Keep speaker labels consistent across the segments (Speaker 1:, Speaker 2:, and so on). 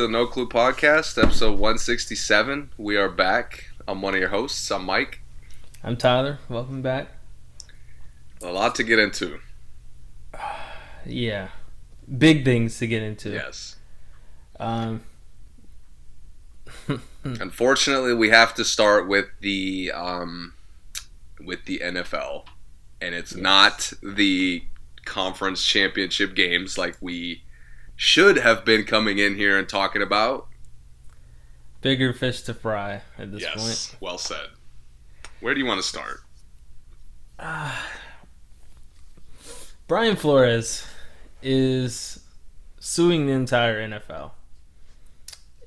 Speaker 1: to the No Clue Podcast, episode 167. We are back. I'm one of your hosts. I'm Mike.
Speaker 2: I'm Tyler. Welcome back.
Speaker 1: A lot to get into.
Speaker 2: Yeah, big things to get into.
Speaker 1: Yes.
Speaker 2: Um,
Speaker 1: Unfortunately, we have to start with the um, with the NFL, and it's not the conference championship games like we should have been coming in here and talking about.
Speaker 2: bigger fish to fry at this point.
Speaker 1: yes, well said. Where do you want to start?
Speaker 2: point. Brian Flores is suing the entire NFL.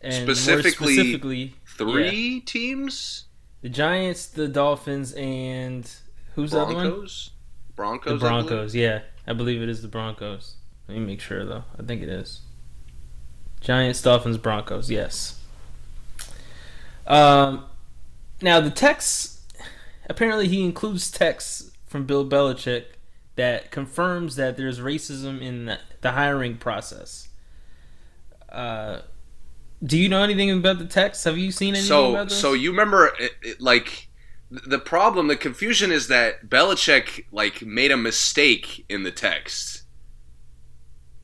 Speaker 2: And
Speaker 1: Specifically,
Speaker 2: specifically
Speaker 1: Three teams.
Speaker 2: the Giants, the Dolphins, and who's the other one?
Speaker 1: Broncos. Broncos.
Speaker 2: The
Speaker 1: I?
Speaker 2: Broncos. Yeah, I believe it is the Broncos. Let me make sure though. I think it is. Giants, Dolphins, Broncos. Yes. Um, now the text. Apparently, he includes texts from Bill Belichick that confirms that there's racism in the, hiring process. Uh, do you know anything about the text? Have you seen anything
Speaker 1: So,
Speaker 2: about this?
Speaker 1: so you remember, it, it, like, the problem, the confusion is that Belichick like made a mistake in the text.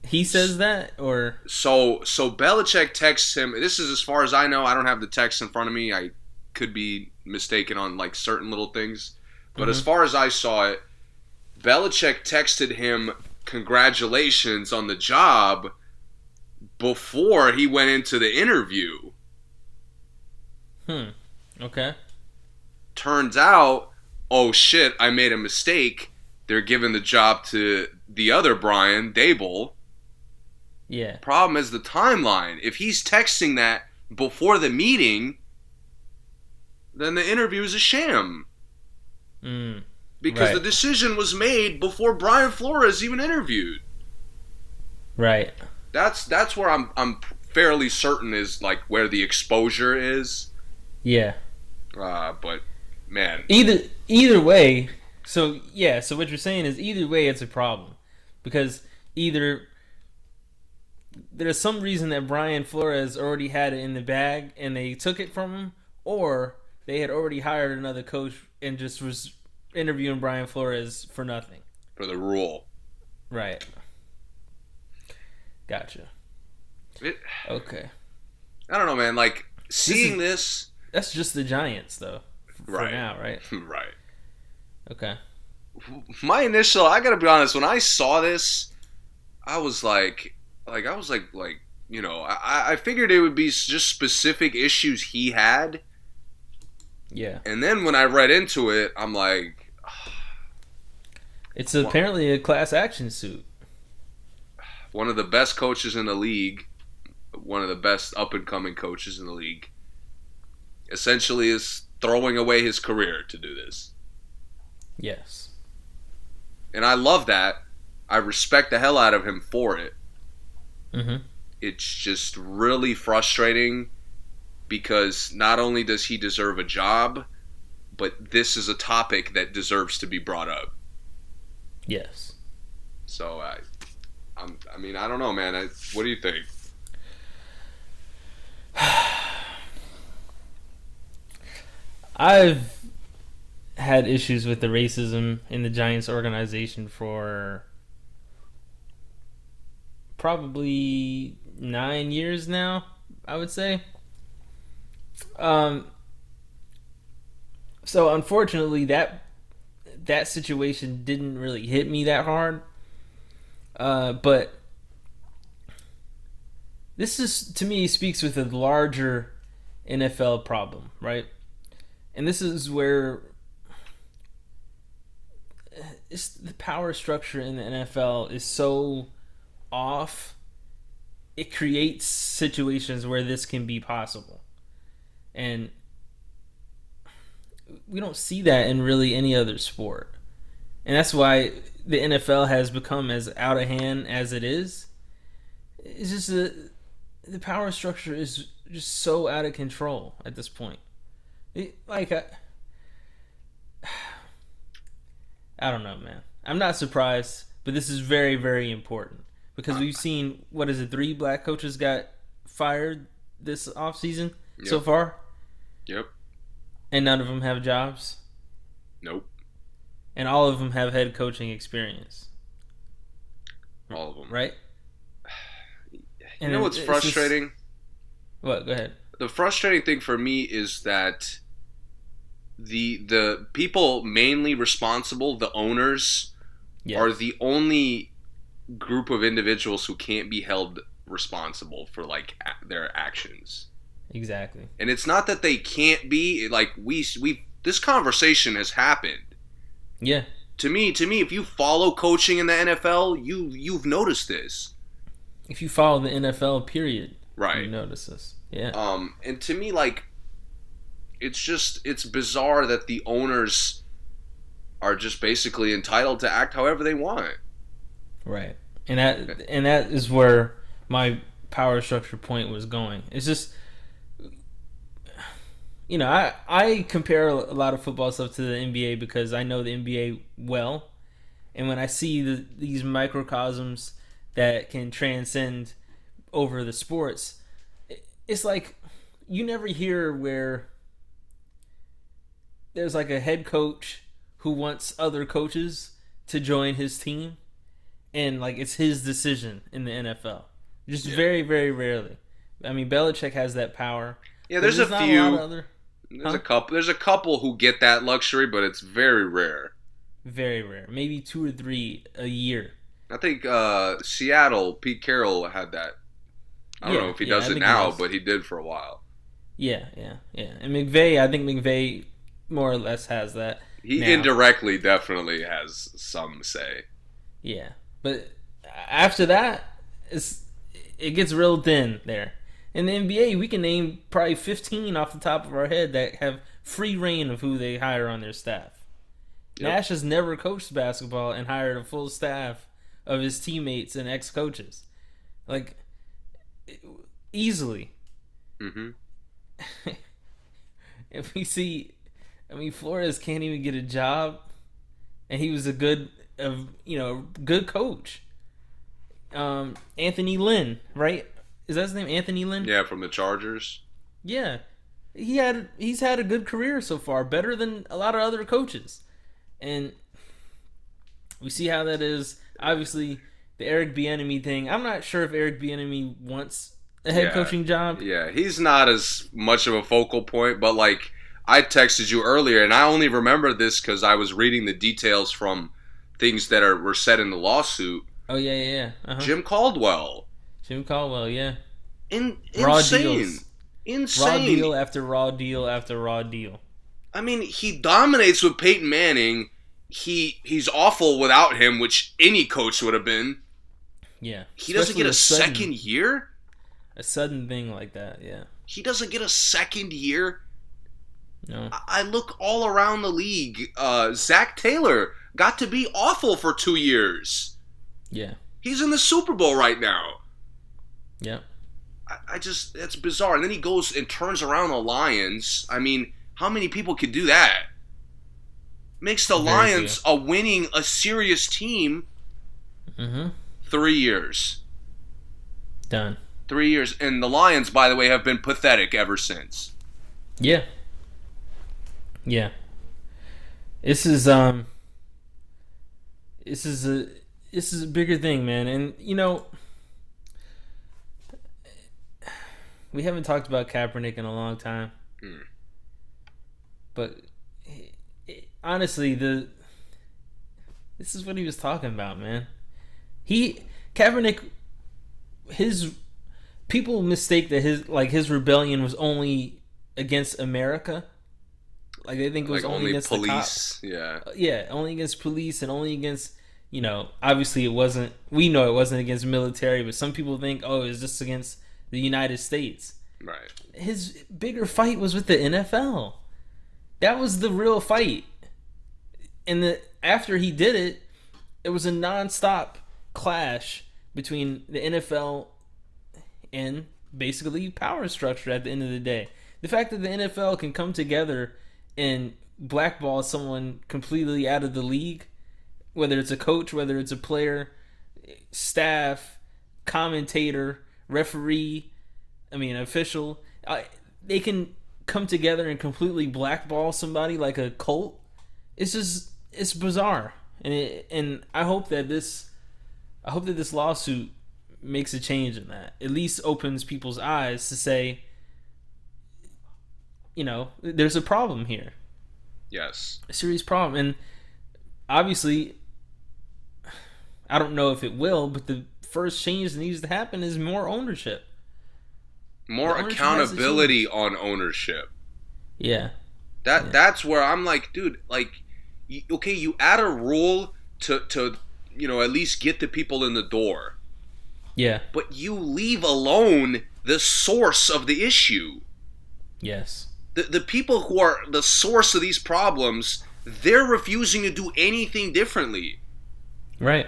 Speaker 2: He says that, or
Speaker 1: So, so Belichick texts him. This is as far as I know. I don't have the text in front of me. I could be mistaken on like certain little things, but as
Speaker 2: Mhm.
Speaker 1: far as I saw it, Belichick texted him congratulations on the job before he went into the interview.
Speaker 2: hmm, okay,
Speaker 1: turns out, oh shit, I made a mistake. They're giving the job to the other Brian Daboll.
Speaker 2: Yeah,
Speaker 1: Problem is the timeline. If he's texting that before the meeting, then the interview is a sham
Speaker 2: mm,
Speaker 1: because
Speaker 2: Right.
Speaker 1: the decision was made before Brian Flores even interviewed.
Speaker 2: right.
Speaker 1: That's that's where I'm I'm fairly certain is like where the exposure is.
Speaker 2: Yeah.
Speaker 1: Uh, but man,
Speaker 2: Either either way, so yeah, so what you're saying is either way it's a problem. Because either there's some reason that Brian Flores already had it in the bag and they took it from him, or they had already hired another coach and just was interviewing Brian Flores for nothing.
Speaker 1: for the rule.
Speaker 2: Right. Gotcha.
Speaker 1: It,
Speaker 2: Okay.
Speaker 1: I don't know, man. Like seeing this,
Speaker 2: That's just the Giants though. For
Speaker 1: Right.
Speaker 2: now, right?
Speaker 1: right?
Speaker 2: Okay.
Speaker 1: My initial, I gotta be honest. When I saw this, I was like, like I was like, like you know, I, I figured it would be just specific issues he had,
Speaker 2: Yeah.
Speaker 1: and then when I read into it, I'm like,
Speaker 2: It's apparently a class action suit.
Speaker 1: one of the best coaches in the league, one of the best up and coming coaches in the league, essentially is throwing away his career to do this.
Speaker 2: Yes.
Speaker 1: And I love that. I respect the hell out of him for it.
Speaker 2: Mm-hmm.
Speaker 1: It's just really frustrating because not only does he deserve a job, but this is a topic that deserves to be brought up.
Speaker 2: Yes.
Speaker 1: So I, I'm, I mean, I don't know, man. I, what do you think?
Speaker 2: I've had issues with the racism in the Giants organization for probably nine years now, I would say. Um, so unfortunately, that that situation didn't really hit me that hard. Uh, but this is to me speaks with a larger NFL problem, right? And this is where it's the power structure in the NFL is so off. It creates situations where this can be possible. And we don't see that in really any other sport. And that's why the NFL has become as out of hand as it is. It's just the the power structure is just so out of control at this point. It, like I, I don't know, man. I'm not surprised, but this is very, very important because we've seen what is it? Three black coaches got fired this offseason so far,
Speaker 1: Yep.
Speaker 2: and none of them have jobs,
Speaker 1: Nope.
Speaker 2: and all of them have head coaching experience,
Speaker 1: All of them.
Speaker 2: right?
Speaker 1: You
Speaker 2: And
Speaker 1: know what's
Speaker 2: it's just-
Speaker 1: frustrating?
Speaker 2: What? Go ahead.
Speaker 1: the frustrating thing for me is that the the people mainly responsible, the owners,
Speaker 2: Yes.
Speaker 1: are the only group of individuals who can't be held responsible for like a- their actions.
Speaker 2: exactly.
Speaker 1: And it's not that they can't be like we we this conversation has happened.
Speaker 2: Yeah.
Speaker 1: To me, to me if you follow coaching in the NFL, you you've noticed this.
Speaker 2: If you follow the NFL, period,
Speaker 1: right, you
Speaker 2: notice this. Yeah.
Speaker 1: Um, and to me, like, it's just it's bizarre that the owners are just basically entitled to act however they want.
Speaker 2: Right. And that and that is where my power structure point was going. It's just you know, I I compare a lot of football stuff to the NBA because I know the NBA well. And when I see the, these microcosms that can transcend over the sports, it's like you never hear where there's like a head coach who wants other coaches to join his team and like it's his decision in the NFL. Just
Speaker 1: Yeah.
Speaker 2: very, very rarely. I mean, Belichick has that power.
Speaker 1: Yeah,
Speaker 2: but
Speaker 1: there's, a few.
Speaker 2: of other,
Speaker 1: there's
Speaker 2: huh?
Speaker 1: a couple. There's a couple who get that luxury, but it's very rare.
Speaker 2: very rare. Maybe two or three a year.
Speaker 1: I think uh, Seattle, Pete Carroll had that. I don't
Speaker 2: Yeah,
Speaker 1: know if he
Speaker 2: yeah,
Speaker 1: does it
Speaker 2: think he
Speaker 1: now, but he did for a while.
Speaker 2: Yeah, yeah, yeah. And McVay, I think McVay more or less has that.
Speaker 1: He
Speaker 2: Now.
Speaker 1: indirectly definitely has some say.
Speaker 2: Yeah, but after that, it's it gets real thin there. In the NBA, we can name probably 15 off the top of our head that have free reign of who they hire on their staff.
Speaker 1: Yep.
Speaker 2: Nash has never coached basketball and hired a full staff of his teammates and ex coaches. Like, easily.
Speaker 1: hmm
Speaker 2: if we see, I mean, Flores can't even get a job, and he was a good, of you know, good coach. Um, Anthony Lynn, right? Is that his name? Anthony Lynn.
Speaker 1: Yeah, from the Chargers.
Speaker 2: Yeah. He had he's had a good career so far, better than a lot of other coaches. And we see how that is. Obviously, the Eric Bieniemy thing. I'm not sure if Eric Bieniemy wants a head
Speaker 1: Yeah.
Speaker 2: coaching job.
Speaker 1: Yeah, he's not as much of a focal point, but like I texted you earlier, and I only remember this because I was reading the details from things that are were said in the lawsuit.
Speaker 2: Oh yeah, yeah, yeah. Uh-huh. Jim, Caldwell.
Speaker 1: Jim Caldwell,
Speaker 2: yeah.
Speaker 1: in
Speaker 2: Raw
Speaker 1: insane,
Speaker 2: deals. Raw deal after raw deal after raw deal.
Speaker 1: I mean, he dominates with Peyton Manning. He he's awful without him, which any coach would have been.
Speaker 2: Yeah.
Speaker 1: He doesn't get a
Speaker 2: sudden-
Speaker 1: second year.
Speaker 2: a sudden thing like that. Yeah.
Speaker 1: He doesn't get a second year.
Speaker 2: No.
Speaker 1: I- look all around the league. Uh, Zac Taylor got to be awful for two years.
Speaker 2: Yeah.
Speaker 1: He's in the Super Bowl right now.
Speaker 2: Yeah.
Speaker 1: I, I just that's bizarre. And then he goes and turns around the Lions. I mean, how many people could do that? Makes the
Speaker 2: Very
Speaker 1: Lions a winning, a serious team.
Speaker 2: Mm-hmm.
Speaker 1: Three years,
Speaker 2: Done.
Speaker 1: three years, and the Lions, by the way, have been pathetic ever since.
Speaker 2: Yeah. Yeah. This is um this is a this is a bigger thing, man. And you know we haven't talked about Kaepernick in a long time.
Speaker 1: Hmm.
Speaker 2: But eh, honestly, the this is what he was talking about, man. He Kaepernick his people mistake that his like his rebellion was only against America. Like they think it was
Speaker 1: Like
Speaker 2: only,
Speaker 1: only
Speaker 2: against the cops.
Speaker 1: police. Yeah.
Speaker 2: Uh, yeah, only against police and only against you know. Obviously, it wasn't. We know it wasn't against military, but some people think, oh, it's just against the United States.
Speaker 1: Right.
Speaker 2: His bigger fight was with the NFL. That was the real fight. And the after he did it, it was a nonstop clash between the NFL and basically power structure at the end of the day. The fact that the NFL can come together and blackball someone completely out of the league, whether it's a coach, whether it's a player, staff, commentator, referee, I mean, official. I, they can come together and completely blackball somebody like a cult. It's just it's bizarre, and it, and I hope that this, I hope that this lawsuit makes a change in that. At least opens people's eyes to say, you know, there's a problem here.
Speaker 1: Yes.
Speaker 2: A serious problem, and obviously, I don't know if it will, but the first change that needs to happen is more ownership.
Speaker 1: More accountability on ownership.
Speaker 2: Yeah.
Speaker 1: That
Speaker 2: yeah.
Speaker 1: that's where I'm like, dude, like, okay, you add a rule to to you know at least get the people in the door.
Speaker 2: Yeah.
Speaker 1: But you leave alone the source of the issue.
Speaker 2: Yes.
Speaker 1: The the people who are the source of these problems, they're refusing to do anything differently.
Speaker 2: Right.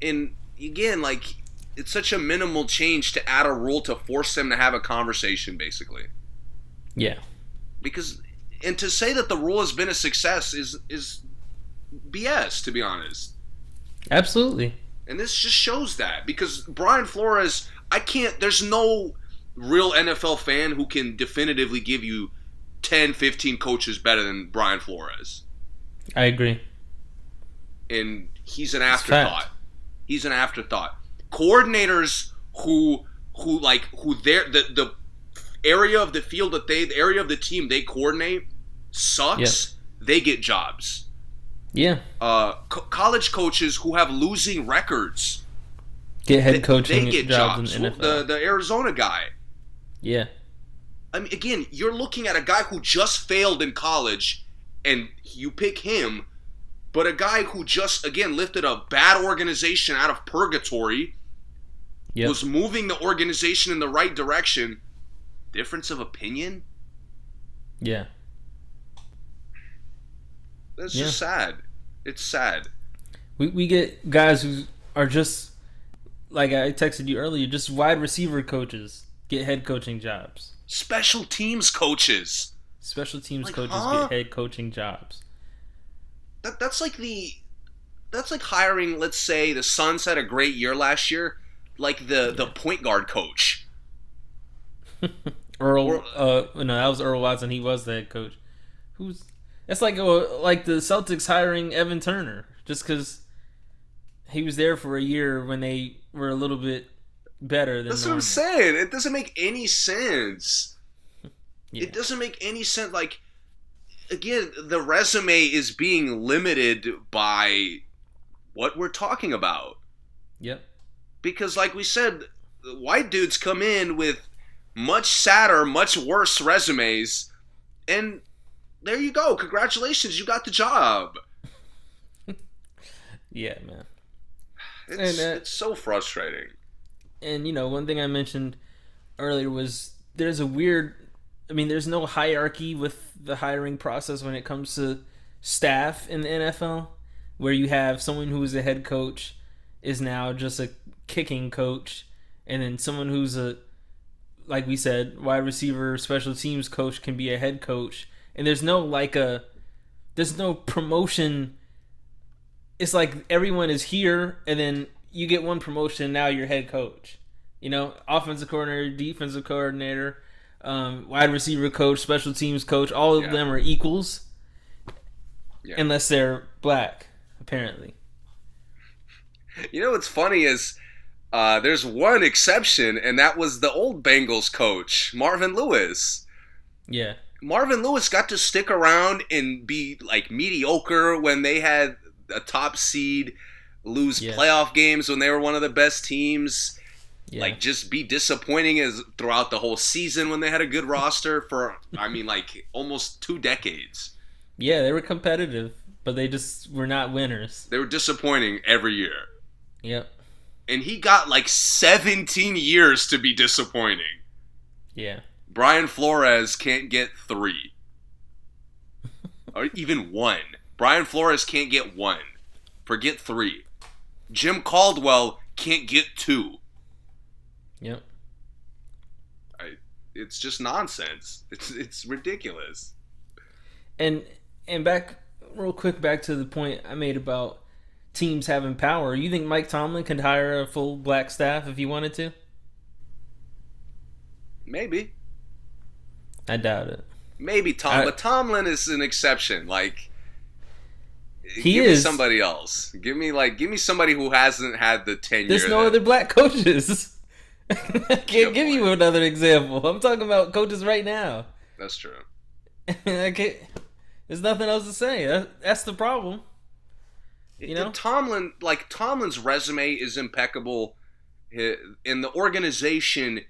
Speaker 1: And again, like it's such a minimal change to add a rule to force them to have a conversation basically.
Speaker 2: Yeah.
Speaker 1: Because and to say that the rule has been a success is is BS to be honest.
Speaker 2: Absolutely.
Speaker 1: And this just shows that because Brian Flores, I can't there's no real NFL fan who can definitively give you 10, 15 coaches better than Brian Flores.
Speaker 2: I agree.
Speaker 1: And he's an afterthought. He's an afterthought. Coordinators who who like who their the the area of the field that they the area of the team they coordinate sucks. They get jobs.
Speaker 2: Yeah.
Speaker 1: Uh, co- college coaches who have losing records
Speaker 2: get head coaching
Speaker 1: they, they get
Speaker 2: jobs,
Speaker 1: jobs.
Speaker 2: in the NFL.
Speaker 1: The the Arizona guy.
Speaker 2: Yeah.
Speaker 1: I mean, again, you're looking at a guy who just failed in college, and you pick him, but a guy who just again lifted a bad organization out of purgatory,
Speaker 2: yep.
Speaker 1: was moving the organization in the right direction. Difference of opinion.
Speaker 2: Yeah.
Speaker 1: That's
Speaker 2: Yeah.
Speaker 1: just sad. It's sad.
Speaker 2: We we get guys who are just like I texted you earlier, just wide receiver coaches get head coaching jobs.
Speaker 1: Special teams coaches.
Speaker 2: Special teams
Speaker 1: Like,
Speaker 2: coaches
Speaker 1: huh?
Speaker 2: get head coaching jobs.
Speaker 1: That that's like the that's like hiring, let's say, the Suns had a great year last year, like the the point guard coach.
Speaker 2: Earl,
Speaker 1: Or-
Speaker 2: uh, no, that was Earl Watson. He was the head coach. Who's that's like uh, like the Celtics hiring Evan Turner just because he was there for a year when they were a little bit better than.
Speaker 1: That's what. I'm saying. It doesn't make any sense.
Speaker 2: Yeah.
Speaker 1: It doesn't make any sense. Like, again, the resume is being limited by what we're talking about.
Speaker 2: Yep.
Speaker 1: Because, like we said, white dudes come in with much sadder, much worse resumes, and there you go. Congratulations, you got the job.
Speaker 2: Yeah, man.
Speaker 1: It's,
Speaker 2: And, uh,
Speaker 1: it's so frustrating.
Speaker 2: And you know, one thing I mentioned earlier was there's a weird. I mean, there's no hierarchy with the hiring process when it comes to staff in the NFL, where you have someone who is a head coach is now just a kicking coach, and then someone who's a like we said, wide receiver, special teams coach can be a head coach, and there's no like a there's no promotion. It's like everyone is here, and then you get one promotion. Now you're head coach. You know, offensive coordinator, defensive coordinator, um, wide receiver coach, special teams coach. All of
Speaker 1: Yeah.
Speaker 2: them are equals,
Speaker 1: Yeah.
Speaker 2: unless they're black, apparently.
Speaker 1: You know what's funny is uh, there's one exception, and that was the old Bengals coach, Marvin Lewis.
Speaker 2: Yeah,
Speaker 1: Marvin Lewis got to stick around and be like mediocre when they had a top seed, lose
Speaker 2: Yeah.
Speaker 1: playoff games when they were one of the best teams.
Speaker 2: yeah,
Speaker 1: Like just be disappointing as throughout the whole season when they had a good roster for I mean like almost two decades.
Speaker 2: yeah. They were competitive, but they just were not winners.
Speaker 1: They were disappointing every year.
Speaker 2: Yep.
Speaker 1: And he got like 17 years to be disappointing.
Speaker 2: Yeah.
Speaker 1: Brian Flores can't get three. or even one. Brian Flores can't get one. Forget three. Jim Caldwell can't get two.
Speaker 2: Yep.
Speaker 1: I, it's just nonsense. It's it's ridiculous.
Speaker 2: And and back real quick back to the point I made about teams having power. You think Mike Tomlin could hire a full black staff if he wanted to?
Speaker 1: Maybe.
Speaker 2: I doubt it.
Speaker 1: Maybe Tom,
Speaker 2: I-
Speaker 1: but Tomlin is an exception. Like
Speaker 2: He
Speaker 1: give me
Speaker 2: is.
Speaker 1: somebody else. Give me like give me somebody who hasn't had the tenure.
Speaker 2: There's no
Speaker 1: that-
Speaker 2: other black coaches. I can't give you another example. I'm talking about coaches right now.
Speaker 1: That's true.
Speaker 2: I can't. There's nothing else to say. That, that's the problem. You know?
Speaker 1: Tomlin, like Tomlin's resume is impeccable. In the organization,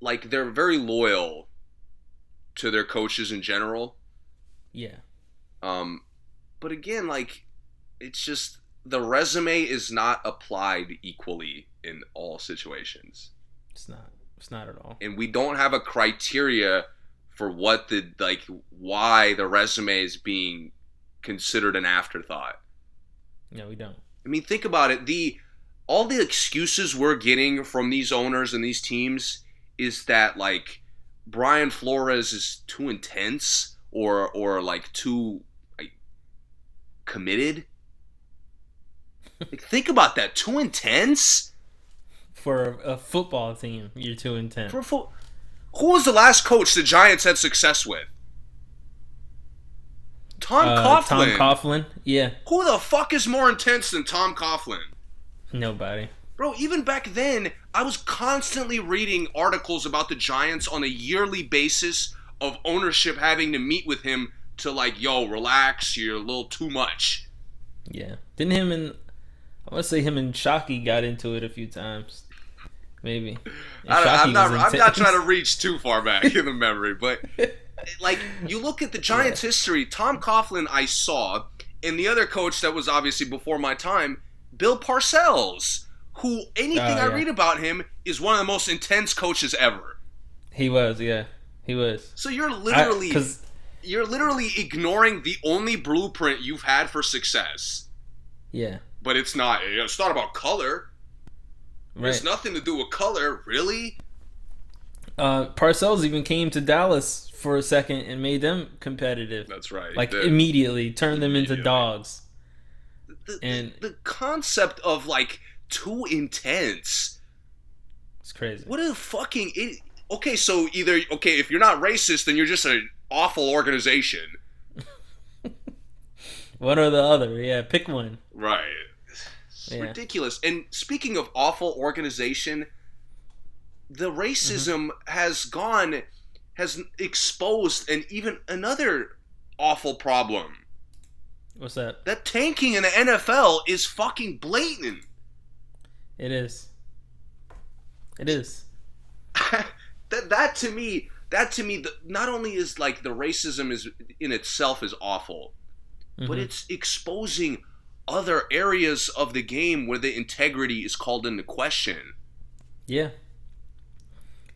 Speaker 1: like they're very loyal to their coaches in general.
Speaker 2: Yeah.
Speaker 1: Um, but again, like it's just the resume is not applied equally in all situations,
Speaker 2: It's not. It's not at all.
Speaker 1: and we don't have a criteria for what the like why the resume is being considered an afterthought.
Speaker 2: No, we don't.
Speaker 1: I mean, think about it. The all the excuses we're getting from these owners and these teams is that like Brian Flores is too intense or or like too committed. Like, think about that. Too intense
Speaker 2: For a, football team, you're too intense.
Speaker 1: for fo- who was the last coach the Giants had success with? Tom
Speaker 2: Uh,
Speaker 1: Coughlin.
Speaker 2: Tom Coughlin. Yeah.
Speaker 1: who the fuck is more intense than Tom Coughlin?
Speaker 2: Nobody.
Speaker 1: Bro, even back then, I was constantly reading articles about the Giants on a yearly basis of ownership having to meet with him to like, yo, relax, you're a little too much.
Speaker 2: Yeah. Didn't him and I want to say him and Shockey got into it a few times. Maybe.
Speaker 1: I, am not, I'm not trying to reach too far back in the memory, but like you look at the Giants' history, Tom Coughlin I saw, and the other coach that was obviously before my time, Bill Parcells, who anything
Speaker 2: Oh,
Speaker 1: I read about him is one of the most intense coaches ever.
Speaker 2: He was. Yeah. He was.
Speaker 1: So you're literally
Speaker 2: Because
Speaker 1: you're literally ignoring the only blueprint you've had for success.
Speaker 2: yeah.
Speaker 1: But it's not. It's not about color.
Speaker 2: Right.
Speaker 1: It's nothing to do with color, really.
Speaker 2: Uh, Parcells even came to Dallas for a second and made them competitive.
Speaker 1: That's right.
Speaker 2: Like
Speaker 1: the,
Speaker 2: immediately, turned them into dogs.
Speaker 1: the,
Speaker 2: and-
Speaker 1: the concept of like too intense.
Speaker 2: It's crazy.
Speaker 1: What a fucking it, okay. So either okay, if you're not racist, then you're just an awful organization,
Speaker 2: One or the other. Yeah, pick one.
Speaker 1: right? It's
Speaker 2: Yeah.
Speaker 1: ridiculous. And speaking of awful organization, the racism has gone, has exposed, and even another awful problem.
Speaker 2: What's that?
Speaker 1: That tanking in the NFL is fucking blatant.
Speaker 2: It is. It is.
Speaker 1: that that to me, that to me, the, not only is like the racism is in itself is awful, but
Speaker 2: Mhm.
Speaker 1: it's exposing other areas of the game where the integrity is called into question.
Speaker 2: Yeah.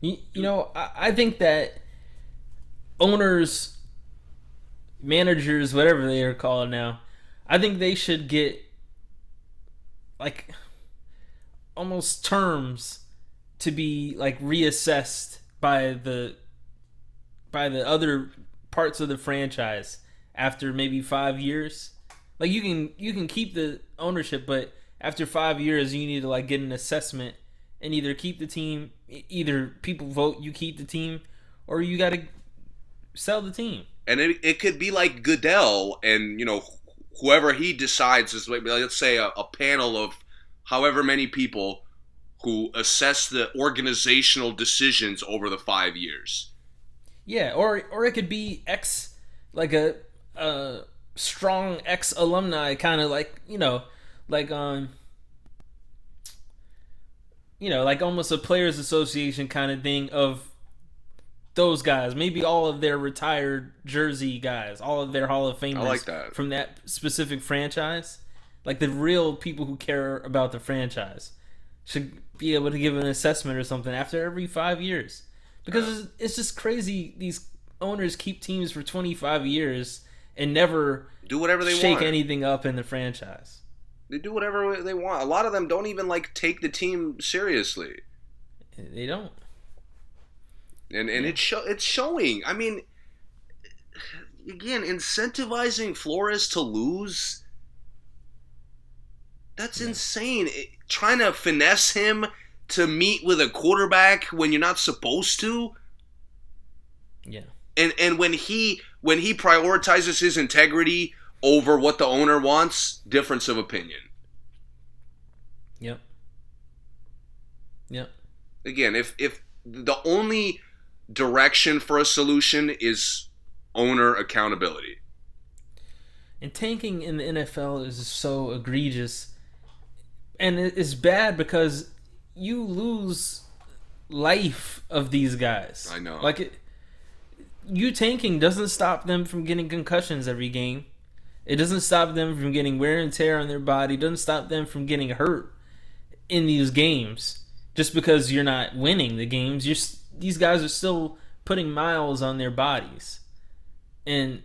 Speaker 2: You, you know, I, I think that owners, managers, whatever they are called now, I think they should get like almost terms to be like reassessed by the by the other parts of the franchise after maybe five years. Like you can you can keep the ownership, but after five years, you need to like get an assessment and either keep the team, either people vote you keep the team, or you got to sell the team.
Speaker 1: And it, it could be like Goodell and, you know, whoever he decides is, like, let's say, a, a panel of however many people who assess the organizational decisions over the five years.
Speaker 2: Yeah, or or it could be ex like a a strong ex alumni kind of like you know like um you know like almost a players association kind of thing of those guys maybe all of their retired jersey guys all of their hall of famers
Speaker 1: like that.
Speaker 2: from that specific franchise like the real people who care about the franchise should be able to give an assessment or something after every five years because it's, it's just crazy these owners keep teams for 25 years and never
Speaker 1: Do whatever they
Speaker 2: shake
Speaker 1: want.
Speaker 2: anything up in the franchise
Speaker 1: They do whatever they want. A lot of them don't even like take the team seriously,
Speaker 2: they don't
Speaker 1: and and it's show it's showing. I mean, again, incentivizing Flores to lose. That's
Speaker 2: Yeah.
Speaker 1: insane. It- trying to finesse him to meet with a quarterback when you're not supposed to.
Speaker 2: Yeah.
Speaker 1: And and when he when he prioritizes his integrity over what the owner wants, difference of opinion.
Speaker 2: Yep. Yep.
Speaker 1: Again, if if the only direction for a solution is owner accountability.
Speaker 2: And tanking in the NFL is so egregious. And it's bad because you lose life of these guys.
Speaker 1: I know.
Speaker 2: Like it, you tanking doesn't stop them from getting concussions every game. It doesn't stop them from getting wear and tear on their body. It doesn't stop them from getting hurt in these games. Just because you're not winning the games, you're these guys are still putting miles on their bodies. And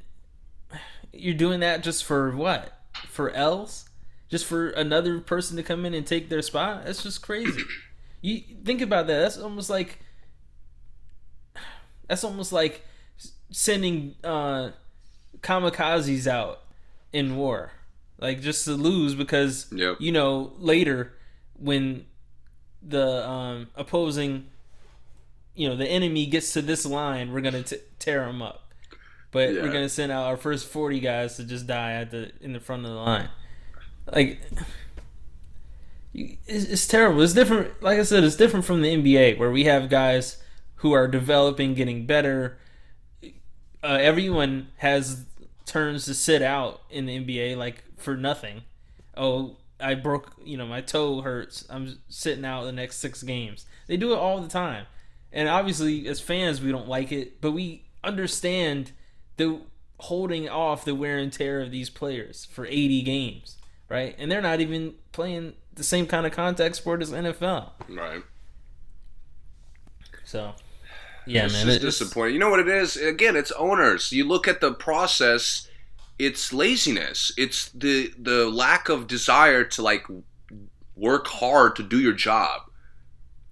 Speaker 2: you're doing that just for what? For L's? Just for another person to come in and take their spot? That's just crazy. You think about that. That's almost like that's almost like sending uh, kamikazes out in war, like just to lose because
Speaker 1: Yep.
Speaker 2: you know later when the um, opposing, you know, the enemy gets to this line, we're gonna t- tear them up, but
Speaker 1: Yeah.
Speaker 2: we're gonna send out our first forty guys to just die at the in the front of the line, like. It's, it's terrible. It's different. Like I said, it's different from the NBA, where we have guys who are developing, getting better, uh, everyone has turns to sit out in the NBA like for nothing. Oh, I broke, you know, my toe hurts. I'm sitting out the next six games. They do it all the time, and obviously, as fans, we don't like it, but we understand the holding off the wear and tear of these players for 80 games, right? And they're not even playing the same kind of contact sport as NFL.
Speaker 1: Right.
Speaker 2: So, yeah,
Speaker 1: it's
Speaker 2: man,
Speaker 1: just
Speaker 2: it's-
Speaker 1: disappointing. You know what it is? Again, it's owners. You look at the process, it's laziness. It's the the lack of desire to like work hard to do your job.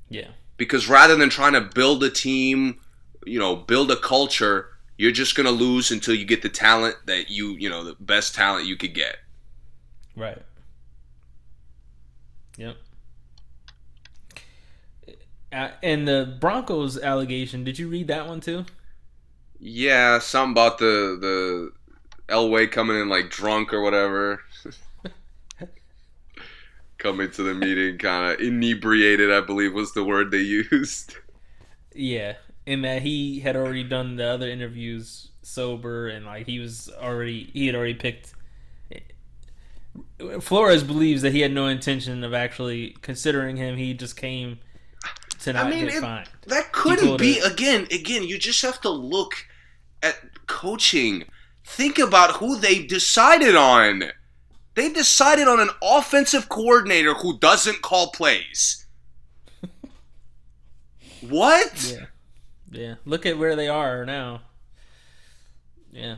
Speaker 2: Yeah,
Speaker 1: Because rather than trying to build a team, you know, build a culture, you're just gonna lose until you get the talent that you, you know, the best talent you could get.
Speaker 2: Right. Yep. Uh, and the Broncos allegation, did you read that one too?
Speaker 1: Yeah, something about the the Elway coming in like drunk or whatever. coming to the meeting kind of inebriated, I believe was the word they used.
Speaker 2: Yeah, and that he had already done the other interviews sober, and like he was already he had already picked. Flores believes that he had no intention of actually considering him. He just came to not
Speaker 1: mean,
Speaker 2: get
Speaker 1: it-
Speaker 2: fined.
Speaker 1: That couldn't be
Speaker 2: it-
Speaker 1: again. Again, you just have to look at coaching. Think about who they decided on. They decided on an offensive coordinator who doesn't call plays. what?
Speaker 2: Yeah, yeah. Look at where they are now. Yeah.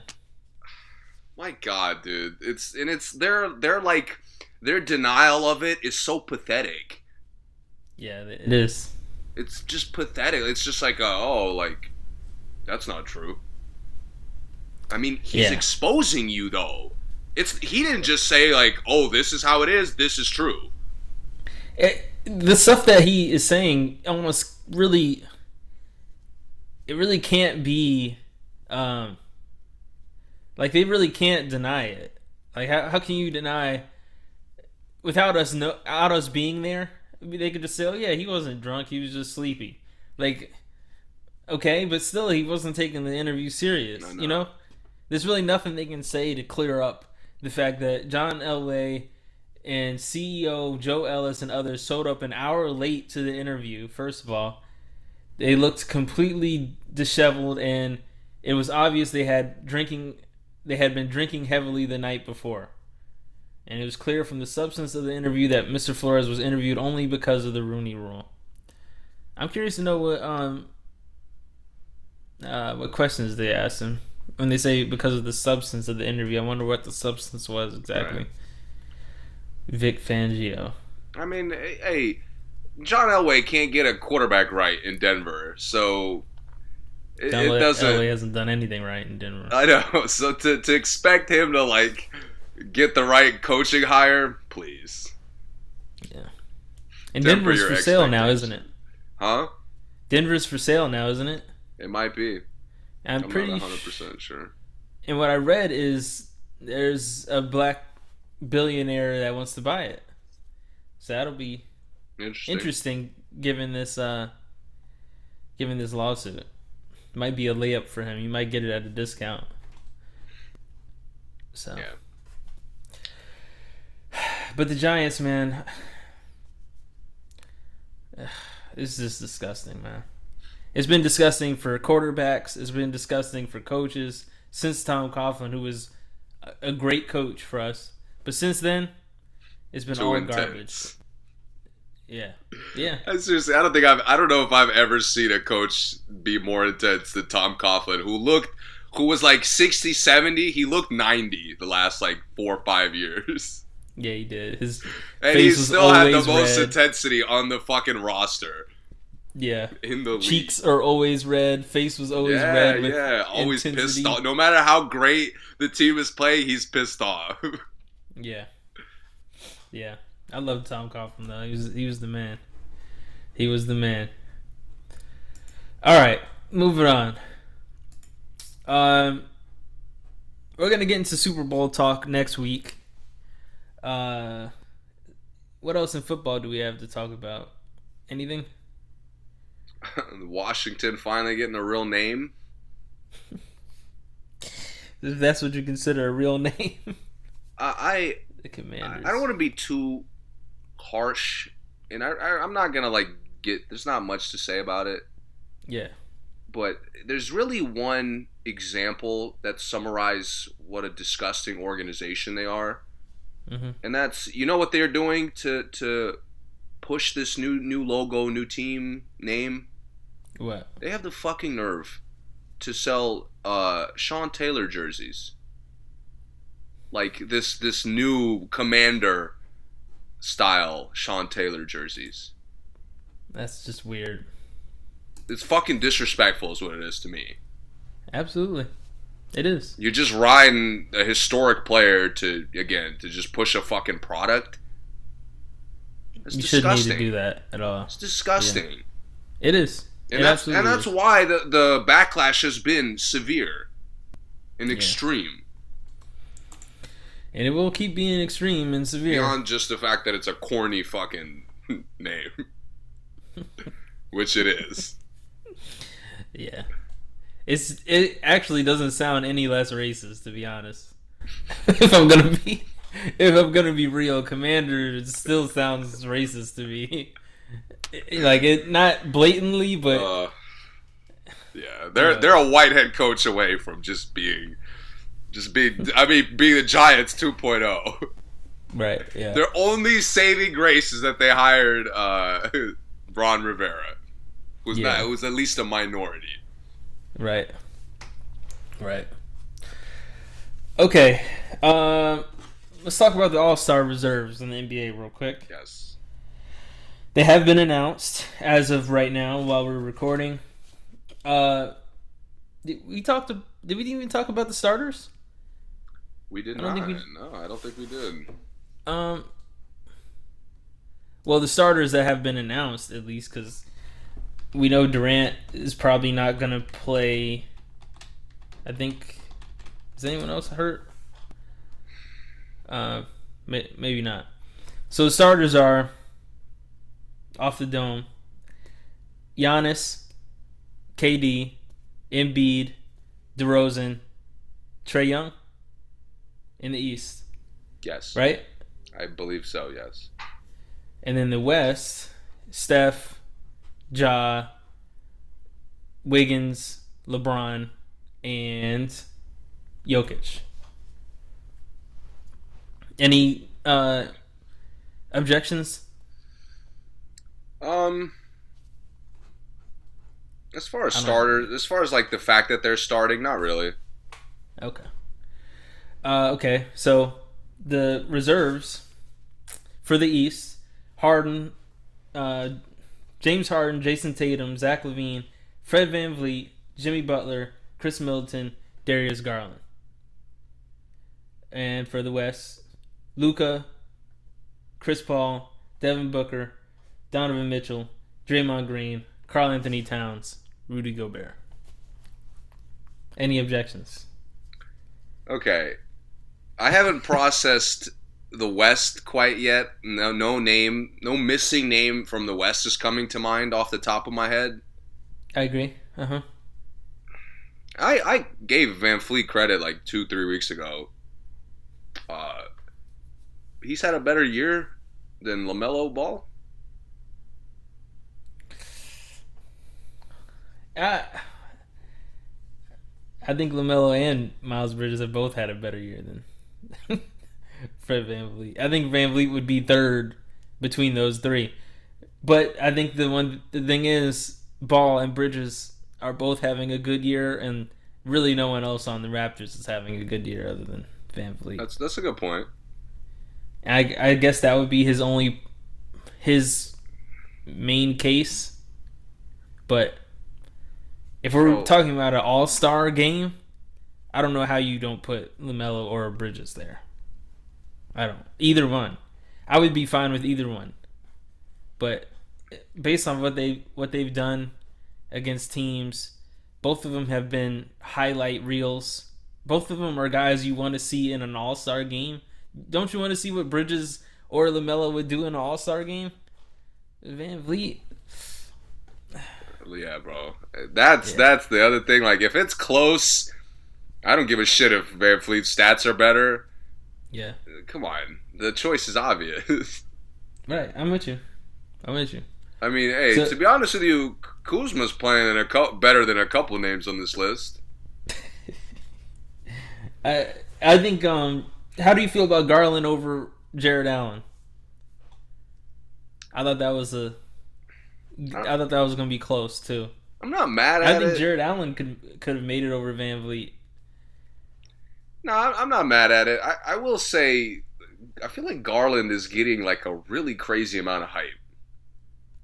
Speaker 1: My God, dude, it's and it's they're they're like their denial of it is so pathetic.
Speaker 2: Yeah, it is.
Speaker 1: It's just pathetic. It's just like, uh, oh, like that's not true. I mean, he's
Speaker 2: Yeah.
Speaker 1: exposing you though. It's he didn't just say like, oh, this is how it is. This is true.
Speaker 2: it, the stuff that he is saying almost really it really can't be um like they really can't deny it like how, how can you deny without us know without us being there I mean, they could just say oh yeah he wasn't drunk he was just sleepy like okay but still he wasn't taking the interview serious
Speaker 1: I know.
Speaker 2: you know there's really nothing they can say to clear up the fact that John Elway and CEO Joe Ellis and others showed up an hour late to the interview. First of all, they looked completely disheveled, and it was obvious they had drinking. They had been drinking heavily the night before, and it was clear from the substance of the interview that Mr. Flores was interviewed only because of the Rooney Rule. I'm curious to know what um uh, what questions they asked him when they say because of the substance of the interview. I wonder what the substance was exactly.
Speaker 1: Right.
Speaker 2: Vic Fangio.
Speaker 1: I mean, hey, hey, John Elway can't get a quarterback right in Denver, so it,
Speaker 2: John
Speaker 1: it doesn't.
Speaker 2: Elway hasn't done anything right in Denver.
Speaker 1: I know. So to to expect him to like get the right coaching hire, please.
Speaker 2: yeah. And Denver's for sale now, isn't it?
Speaker 1: Huh?
Speaker 2: Denver's for sale now, isn't it?
Speaker 1: It might be.
Speaker 2: I'm,
Speaker 1: I'm,
Speaker 2: pretty.
Speaker 1: not 100 percent sure.
Speaker 2: And what I read is there's a black billionaire that wants to buy it. So that'll be
Speaker 1: Interesting.
Speaker 2: interesting given this uh given this lawsuit. Might be a layup for him. You might get it at a discount. So
Speaker 1: Yeah.
Speaker 2: But the Giants, man, it's just disgusting, man. It's been disgusting for quarterbacks. It's been disgusting for coaches since Tom Coughlin, who was a- great coach for us. But since then, it's been all
Speaker 1: intense.
Speaker 2: garbage. Yeah, yeah,
Speaker 1: I seriously, I don't think I've, I don't know if I've ever seen a coach be more intense than Tom Coughlin, who looked, who was like 60, 70. He looked 90 the last like four or five years.
Speaker 2: yeah. He did. His
Speaker 1: And
Speaker 2: Face
Speaker 1: he still had the most
Speaker 2: red.
Speaker 1: intensity on the fucking roster
Speaker 2: yeah
Speaker 1: in the league.
Speaker 2: cheeks are always red. Face was always
Speaker 1: yeah,
Speaker 2: red. With
Speaker 1: yeah, always
Speaker 2: intensity.
Speaker 1: pissed off. No matter how great the team is playing, he's pissed off.
Speaker 2: Yeah, yeah. I love Tom Coughlin though. He was he was the man. He was the man. All right, moving on. Um, we're gonna get into Super Bowl talk next week. Uh, what else in football do we have to talk about? Anything?
Speaker 1: Washington finally getting a real name.
Speaker 2: If that's what you consider a real name,
Speaker 1: I,
Speaker 2: the
Speaker 1: I
Speaker 2: Commanders.
Speaker 1: I don't want to be too harsh, and I, I I'm not gonna like get. There's not much to say about it,
Speaker 2: Yeah.
Speaker 1: but there's really one example that summarize what a disgusting organization they are,
Speaker 2: Mm-hmm.
Speaker 1: and that's you know what they're doing to to push this new new logo, new team name.
Speaker 2: What?
Speaker 1: They have the fucking nerve to sell uh, Sean Taylor jerseys. Like this this new commander style Sean Taylor jerseys.
Speaker 2: That's just weird.
Speaker 1: It's fucking disrespectful is what it is to me.
Speaker 2: Absolutely, it is.
Speaker 1: You're just riding a historic player to again to just push a fucking product. It's
Speaker 2: you shouldn't need
Speaker 1: disgusting.
Speaker 2: to do that at all.
Speaker 1: It's disgusting.
Speaker 2: It is.
Speaker 1: And
Speaker 2: it
Speaker 1: that's and that's why the, the backlash has been severe and
Speaker 2: Yeah. And it will keep being extreme and severe.
Speaker 1: beyond just the fact that it's a corny fucking name, which it is.
Speaker 2: Yeah, it's it actually doesn't sound any less racist to be honest. if I'm gonna be, if I'm gonna be real, Commander it still sounds racist to me. like it, not blatantly, but
Speaker 1: Uh, yeah, they're they're a white head coach away from just being, just be, I mean, be the Giants 2.0.
Speaker 2: right, yeah,
Speaker 1: Their only saving grace is that they hired uh, Ron Rivera, who's
Speaker 2: Yeah.
Speaker 1: not who's at least a minority.
Speaker 2: right, right. Okay, um, let's talk about the All Star reserves in the NBA real quick.
Speaker 1: Yes.
Speaker 2: They have been announced as of right now while we're recording. Uh, did we talked. To, did we even talk about the starters?
Speaker 1: We did
Speaker 2: I
Speaker 1: not.
Speaker 2: we-
Speaker 1: No, I don't think we did.
Speaker 2: Um. Well, the starters that have been announced, at least, because we know Durant is probably not gonna play. I think. Is anyone else hurt? Uh, may, maybe not. So the starters are off the dome. Giannis, KD, Embiid, DeRozan, Trae Young in the East,
Speaker 1: Yes.
Speaker 2: right?
Speaker 1: I believe so. Yes.
Speaker 2: And then the West, Steph, Ja, Wiggins, LeBron, and Jokic. Any uh, objections?
Speaker 1: Um, as far as starters, as far as like the fact that they're starting, not really.
Speaker 2: Okay. Uh, okay, so the reserves for the East: Harden, uh, James Harden, Jayson Tatum, Zach LaVine, Fred VanVleet, Jimmy Butler, Khris Middleton, Darius Garland. And for the West, Luka, Chris Paul, Devin Booker, Donovan Mitchell, Draymond Green, Karl-Anthony Towns, Rudy Gobert. Any objections?
Speaker 1: Okay. I haven't processed the West quite yet. No, no name, no missing name from the West is coming to mind off the top of my head.
Speaker 2: I agree. Uh huh.
Speaker 1: I I gave VanVleet credit like two three weeks ago. Uh, he's had a better year than LaMelo Ball.
Speaker 2: I I think LaMelo and Miles Bridges have both had a better year than Fred VanVleet. I think VanVleet would be third between those three. But I think the one the thing is Ball and Bridges are both having a good year and really no one else on the Raptors is having a good year other than VanVleet.
Speaker 1: That's that's a good point.
Speaker 2: I, I guess that would be his only his main case. But if we're
Speaker 1: Oh.
Speaker 2: talking about an all star game, I don't know how you don't put LaMelo or Bridges there. I don't either one. I would be fine with either one. But based on what they what they've done against teams, both of them have been highlight reels. Both of them are guys you want to see in an all star game. Don't you want to see what Bridges or LaMelo would do in an all star game? VanVleet,
Speaker 1: Yeah, bro. That's
Speaker 2: Yeah.
Speaker 1: that's the other thing. Like, if it's close, I don't give a shit if VanVleet's stats are better.
Speaker 2: yeah,
Speaker 1: Come on, the choice is obvious.
Speaker 2: right. I'm with you. I'm with you.
Speaker 1: I mean, hey,
Speaker 2: So-
Speaker 1: to be honest with you, Kuzma's playing in a cou- better than a couple names on this list.
Speaker 2: I I think. Um, how do you feel about Garland over Jarrett Allen? I thought that was a. I thought that was gonna be close too.
Speaker 1: I'm not mad
Speaker 2: I
Speaker 1: at
Speaker 2: think
Speaker 1: it.
Speaker 2: Jarrett Allen could could have made it over VanVleet.
Speaker 1: No, I'm not mad at it. I, I will say, I feel like Garland is getting like a really crazy amount of hype.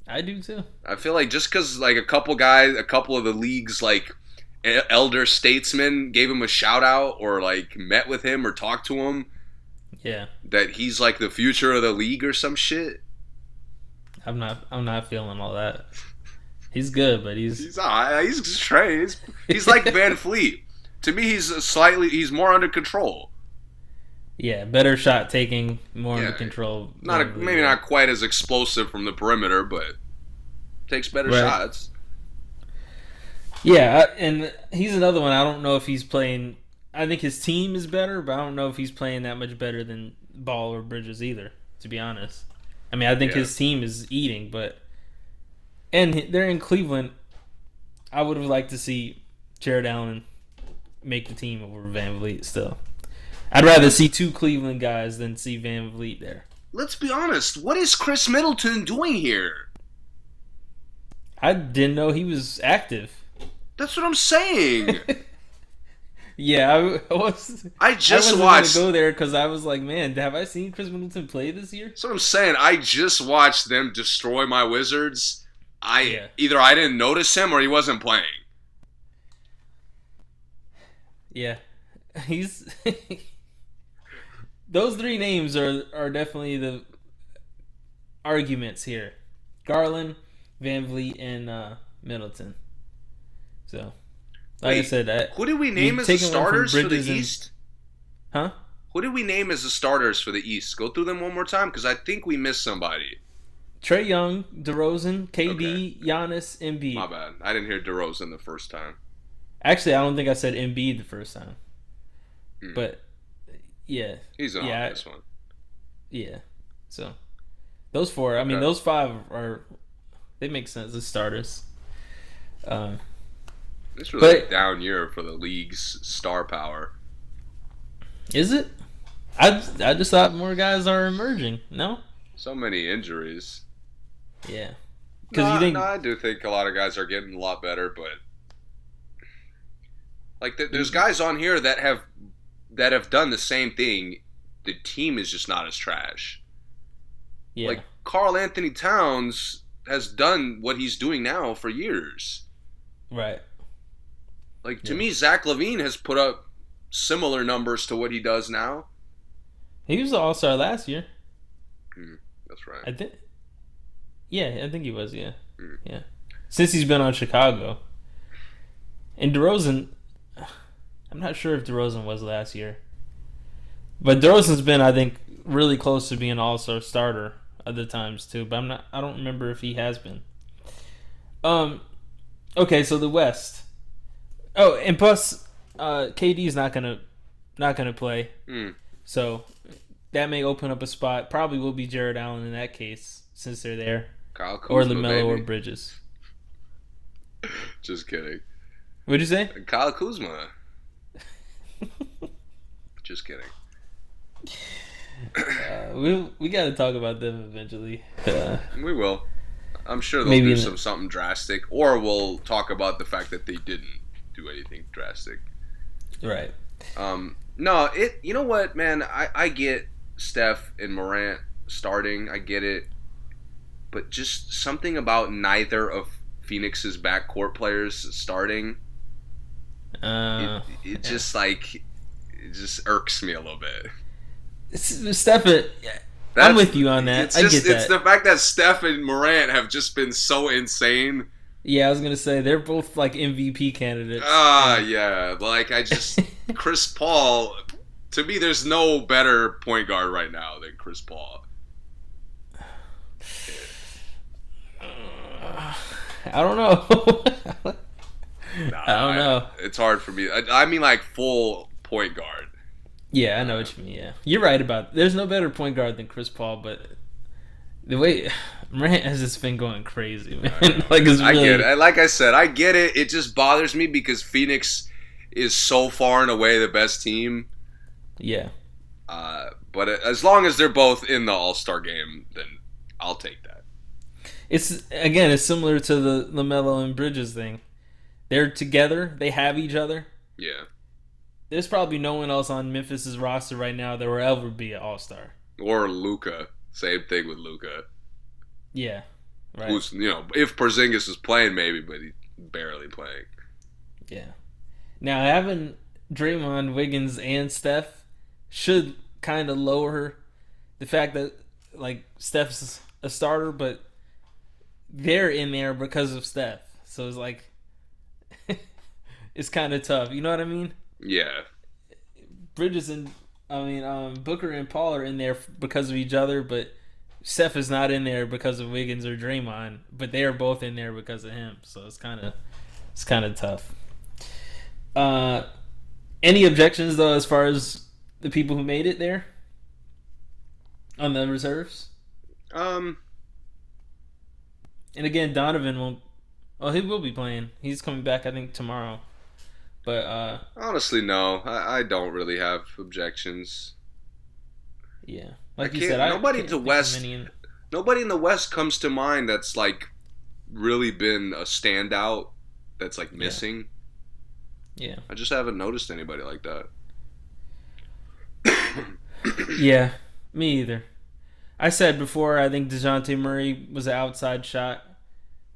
Speaker 2: I do too.
Speaker 1: I feel like just because like a couple guys, a couple of the league's like elder statesmen gave him a shout out or like met with him or talked to him,
Speaker 2: Yeah,
Speaker 1: that he's like the future of the league or some shit.
Speaker 2: I'm not. I'm not feeling all that. He's good, but he's
Speaker 1: He's uh, he's straight. He's, he's like VanVleet. To me, he's slightly he's more under control.
Speaker 2: yeah better shot taking, more
Speaker 1: Yeah.
Speaker 2: under control.
Speaker 1: Not a, maybe not quite as explosive from the perimeter, but takes better
Speaker 2: Right.
Speaker 1: shots.
Speaker 2: Yeah, and he's another one. I don't know if he's playing. I think his team is better, but I don't know if he's playing that much better than Ball or Bridges either. To be honest, I mean, I think
Speaker 1: Yeah.
Speaker 2: his team is eating, but and they're in Cleveland. I would have liked to see Jarrett Allen make the team over VanVleet. Still, I'd rather see two Cleveland guys than see VanVleet there.
Speaker 1: Let's be honest. What is Khris Middleton doing here?
Speaker 2: I didn't know he was active.
Speaker 1: That's what I'm saying.
Speaker 2: Yeah, I was.
Speaker 1: I
Speaker 2: I
Speaker 1: just
Speaker 2: wasn't
Speaker 1: watched.
Speaker 2: go there because I was like, man, have I seen Khris Middleton play this year?
Speaker 1: That's what I'm saying. I just watched them destroy my Wizards. I
Speaker 2: Yeah.
Speaker 1: either I didn't notice him or he wasn't playing.
Speaker 2: Yeah, he's. Those three names are are definitely the arguments here: Garland, VanVleet, and uh, Middleton. So, like I said, I,
Speaker 1: Who did we name as the
Speaker 2: taken one from
Speaker 1: starters for the
Speaker 2: and-
Speaker 1: East?
Speaker 2: huh?
Speaker 1: Who did we name as the starters for the East? Go through them one more time because I think we missed somebody.
Speaker 2: Trae Young, DeRozan, KD, Giannis, Embiid.
Speaker 1: My bad. I didn't hear DeRozan the first time.
Speaker 2: Actually, I don't think I said Embiid the first time,
Speaker 1: Hmm.
Speaker 2: but yeah,
Speaker 1: He's an
Speaker 2: Yeah,
Speaker 1: obvious one.
Speaker 2: Yeah. So those four, I mean
Speaker 1: Okay.
Speaker 2: those five are they make sense as starters. Um
Speaker 1: This was a
Speaker 2: But-
Speaker 1: down year for the league's star power.
Speaker 2: is it? I I just thought more guys are emerging. No?
Speaker 1: So many injuries.
Speaker 2: Yeah. Cuz
Speaker 1: No,
Speaker 2: you think
Speaker 1: no, I do think a lot of guys are getting a lot better, but like th- there's guys on here that have that have done the same thing. The team is just not as trash.
Speaker 2: yeah.
Speaker 1: Like Karl-Anthony Towns has done what he's doing now for years.
Speaker 2: right.
Speaker 1: Like to
Speaker 2: Yeah.
Speaker 1: me, Zach LaVine has put up similar numbers to what he does now.
Speaker 2: He was the all-star last year.
Speaker 1: That's right.
Speaker 2: I think Yeah, I think he was. Yeah,
Speaker 1: Mm.
Speaker 2: yeah. Since he's been on Chicago, and DeRozan, I'm not sure if DeRozan was last year, but DeRozan's been, I think, really close to being an All Star starter other times too. But I'm not. I don't remember if he has been. Um. Okay, so the West. Oh, and plus, uh, KD's not gonna not gonna play,
Speaker 1: Mm.
Speaker 2: so that may open up a spot. Probably will be Jarrett Allen in that case since they're there,
Speaker 1: Kyle Kuzma, or
Speaker 2: LaMelo or. Bridges.
Speaker 1: Just kidding.
Speaker 2: What'd you say?
Speaker 1: Kyle Kuzma. Just kidding.
Speaker 2: Uh, we we got to talk about them eventually. Uh,
Speaker 1: We will. I'm sure they'll
Speaker 2: Maybe
Speaker 1: do some something drastic, or we'll talk about the fact that they didn't do anything drastic.
Speaker 2: right.
Speaker 1: Um, no, it. You know what, man? I I get Steph and Morant starting. I get it, but just something about neither of Phoenix's backcourt players starting.
Speaker 2: Uh,
Speaker 1: it, it just like it just irks me a little bit.
Speaker 2: S- Steph, uh, I'm with you on that.
Speaker 1: It's
Speaker 2: I
Speaker 1: just
Speaker 2: get
Speaker 1: it's
Speaker 2: that.
Speaker 1: the fact that Steph and Morant have just been so insane.
Speaker 2: yeah, I was gonna say they're both like MVP candidates.
Speaker 1: Ah, yeah. Like I just Chris Paul. To me, there's no better point guard right now than Chris Paul.
Speaker 2: I don't know.
Speaker 1: Nah,
Speaker 2: I don't know.
Speaker 1: It's hard for me. I, I mean, like full point guard.
Speaker 2: Yeah, I know what you mean. Yeah, you're right about. There's no better point guard than Chris Paul, but the way Morant has just been going crazy, man. like it's
Speaker 1: I get it. Like I said, I get it. It just bothers me because Phoenix is so far and away the best team.
Speaker 2: yeah,
Speaker 1: Uh, but as long as they're both in the All Star game, then I'll take that.
Speaker 2: it's again, it's similar to the LaMelo and Bridges thing. They're together. They have each other.
Speaker 1: Yeah.
Speaker 2: There's probably no one else on Memphis's roster right now that will ever be an All Star.
Speaker 1: Or Luka. Same thing with Luka.
Speaker 2: Yeah, right.
Speaker 1: Who's you know, if Porzingis is playing, maybe, but he's barely playing.
Speaker 2: Yeah. Now having Draymond, Wiggins, and Steph should kind of lower the fact that like Steph's a starter, but they're in there because of Steph. So it's like it's kind of tough. You know what I mean?
Speaker 1: Yeah.
Speaker 2: Bridges and I mean um, Booker and Paul are in there because of each other, but Seth is not in there because of Wiggins or Draymond. But they are both in there because of him. So it's kind of it's kind of tough. Uh, any objections though, as far as the people who made it there on the reserves?
Speaker 1: Um.
Speaker 2: And again, Donovan won't. Oh, he will be playing. He's coming back, I think, tomorrow. But uh,
Speaker 1: Honestly, no. I, I don't really have objections.
Speaker 2: yeah, like
Speaker 1: I
Speaker 2: you said,
Speaker 1: nobody to
Speaker 2: think of
Speaker 1: West-
Speaker 2: in-
Speaker 1: Nobody in the West comes to mind that's like really been a standout. That's like missing.
Speaker 2: Yeah.
Speaker 1: I just haven't noticed anybody like that.
Speaker 2: Yeah, me either. I said before, I think Dejounte Murray was an outside shot.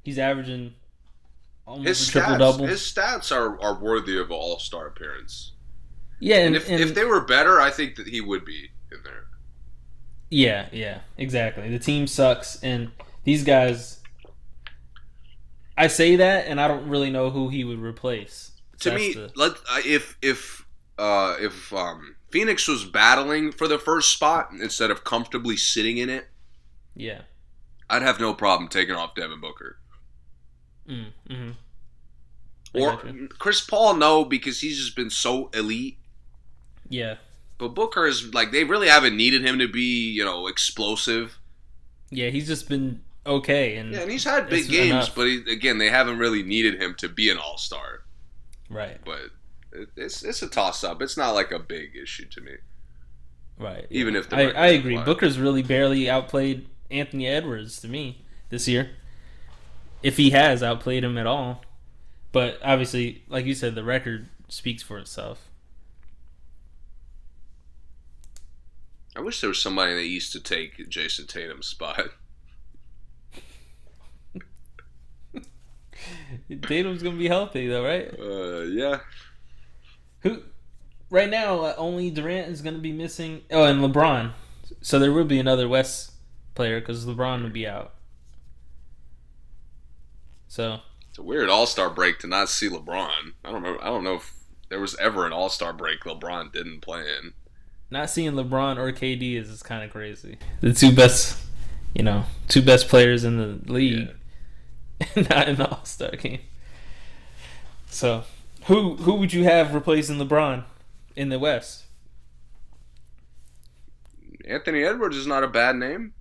Speaker 2: He's averaging almost
Speaker 1: His
Speaker 2: triple
Speaker 1: stats,
Speaker 2: double.
Speaker 1: his stats are, are worthy of an All Star appearance.
Speaker 2: yeah,
Speaker 1: And,
Speaker 2: and,
Speaker 1: if,
Speaker 2: and-
Speaker 1: if they were better, I think that he would be in there.
Speaker 2: yeah, yeah, exactly. The team sucks, and these guys. I say that, and I don't really know who he would replace.
Speaker 1: To me,
Speaker 2: the-
Speaker 1: let if if uh, if um, Phoenix was battling for the first spot instead of comfortably sitting in it,
Speaker 2: yeah,
Speaker 1: I'd have no problem taking off Devin Booker
Speaker 2: mm, hmm
Speaker 1: or. Chris Paul. No, because he's just been so elite.
Speaker 2: yeah,
Speaker 1: But Booker is like they really haven't needed him to be you know explosive.
Speaker 2: yeah. He's just been okay, and
Speaker 1: Yeah, and he's had big games,
Speaker 2: enough.
Speaker 1: but he, again, they haven't really needed him to be an All Star.
Speaker 2: right,
Speaker 1: But it's it's a toss up. It's not like a big issue to me.
Speaker 2: right.
Speaker 1: Even
Speaker 2: yeah.
Speaker 1: if the
Speaker 2: I, I agree. Booker's really barely outplayed Anthony Edwards to me this year. If he has outplayed him at all, but obviously, like you said, the record speaks for itself.
Speaker 1: I wish there was somebody in the East to take Jayson Tatum's spot.
Speaker 2: Tatum's gonna be healthy though, right?
Speaker 1: Uh, yeah.
Speaker 2: Who? Right now, uh, only Durant is gonna be missing. Oh, and LeBron. So there will be another West player because LeBron will be out. So
Speaker 1: It's a weird All Star break to not see LeBron. I don't remember. I don't know if there was ever an All Star break LeBron didn't play in.
Speaker 2: not seeing LeBron or KD is, is kind of crazy. The two best, you know, two best players in the league, not in the All Star game. So, who who would you have replacing LeBron in the West?
Speaker 1: Anthony Edwards is not a bad name.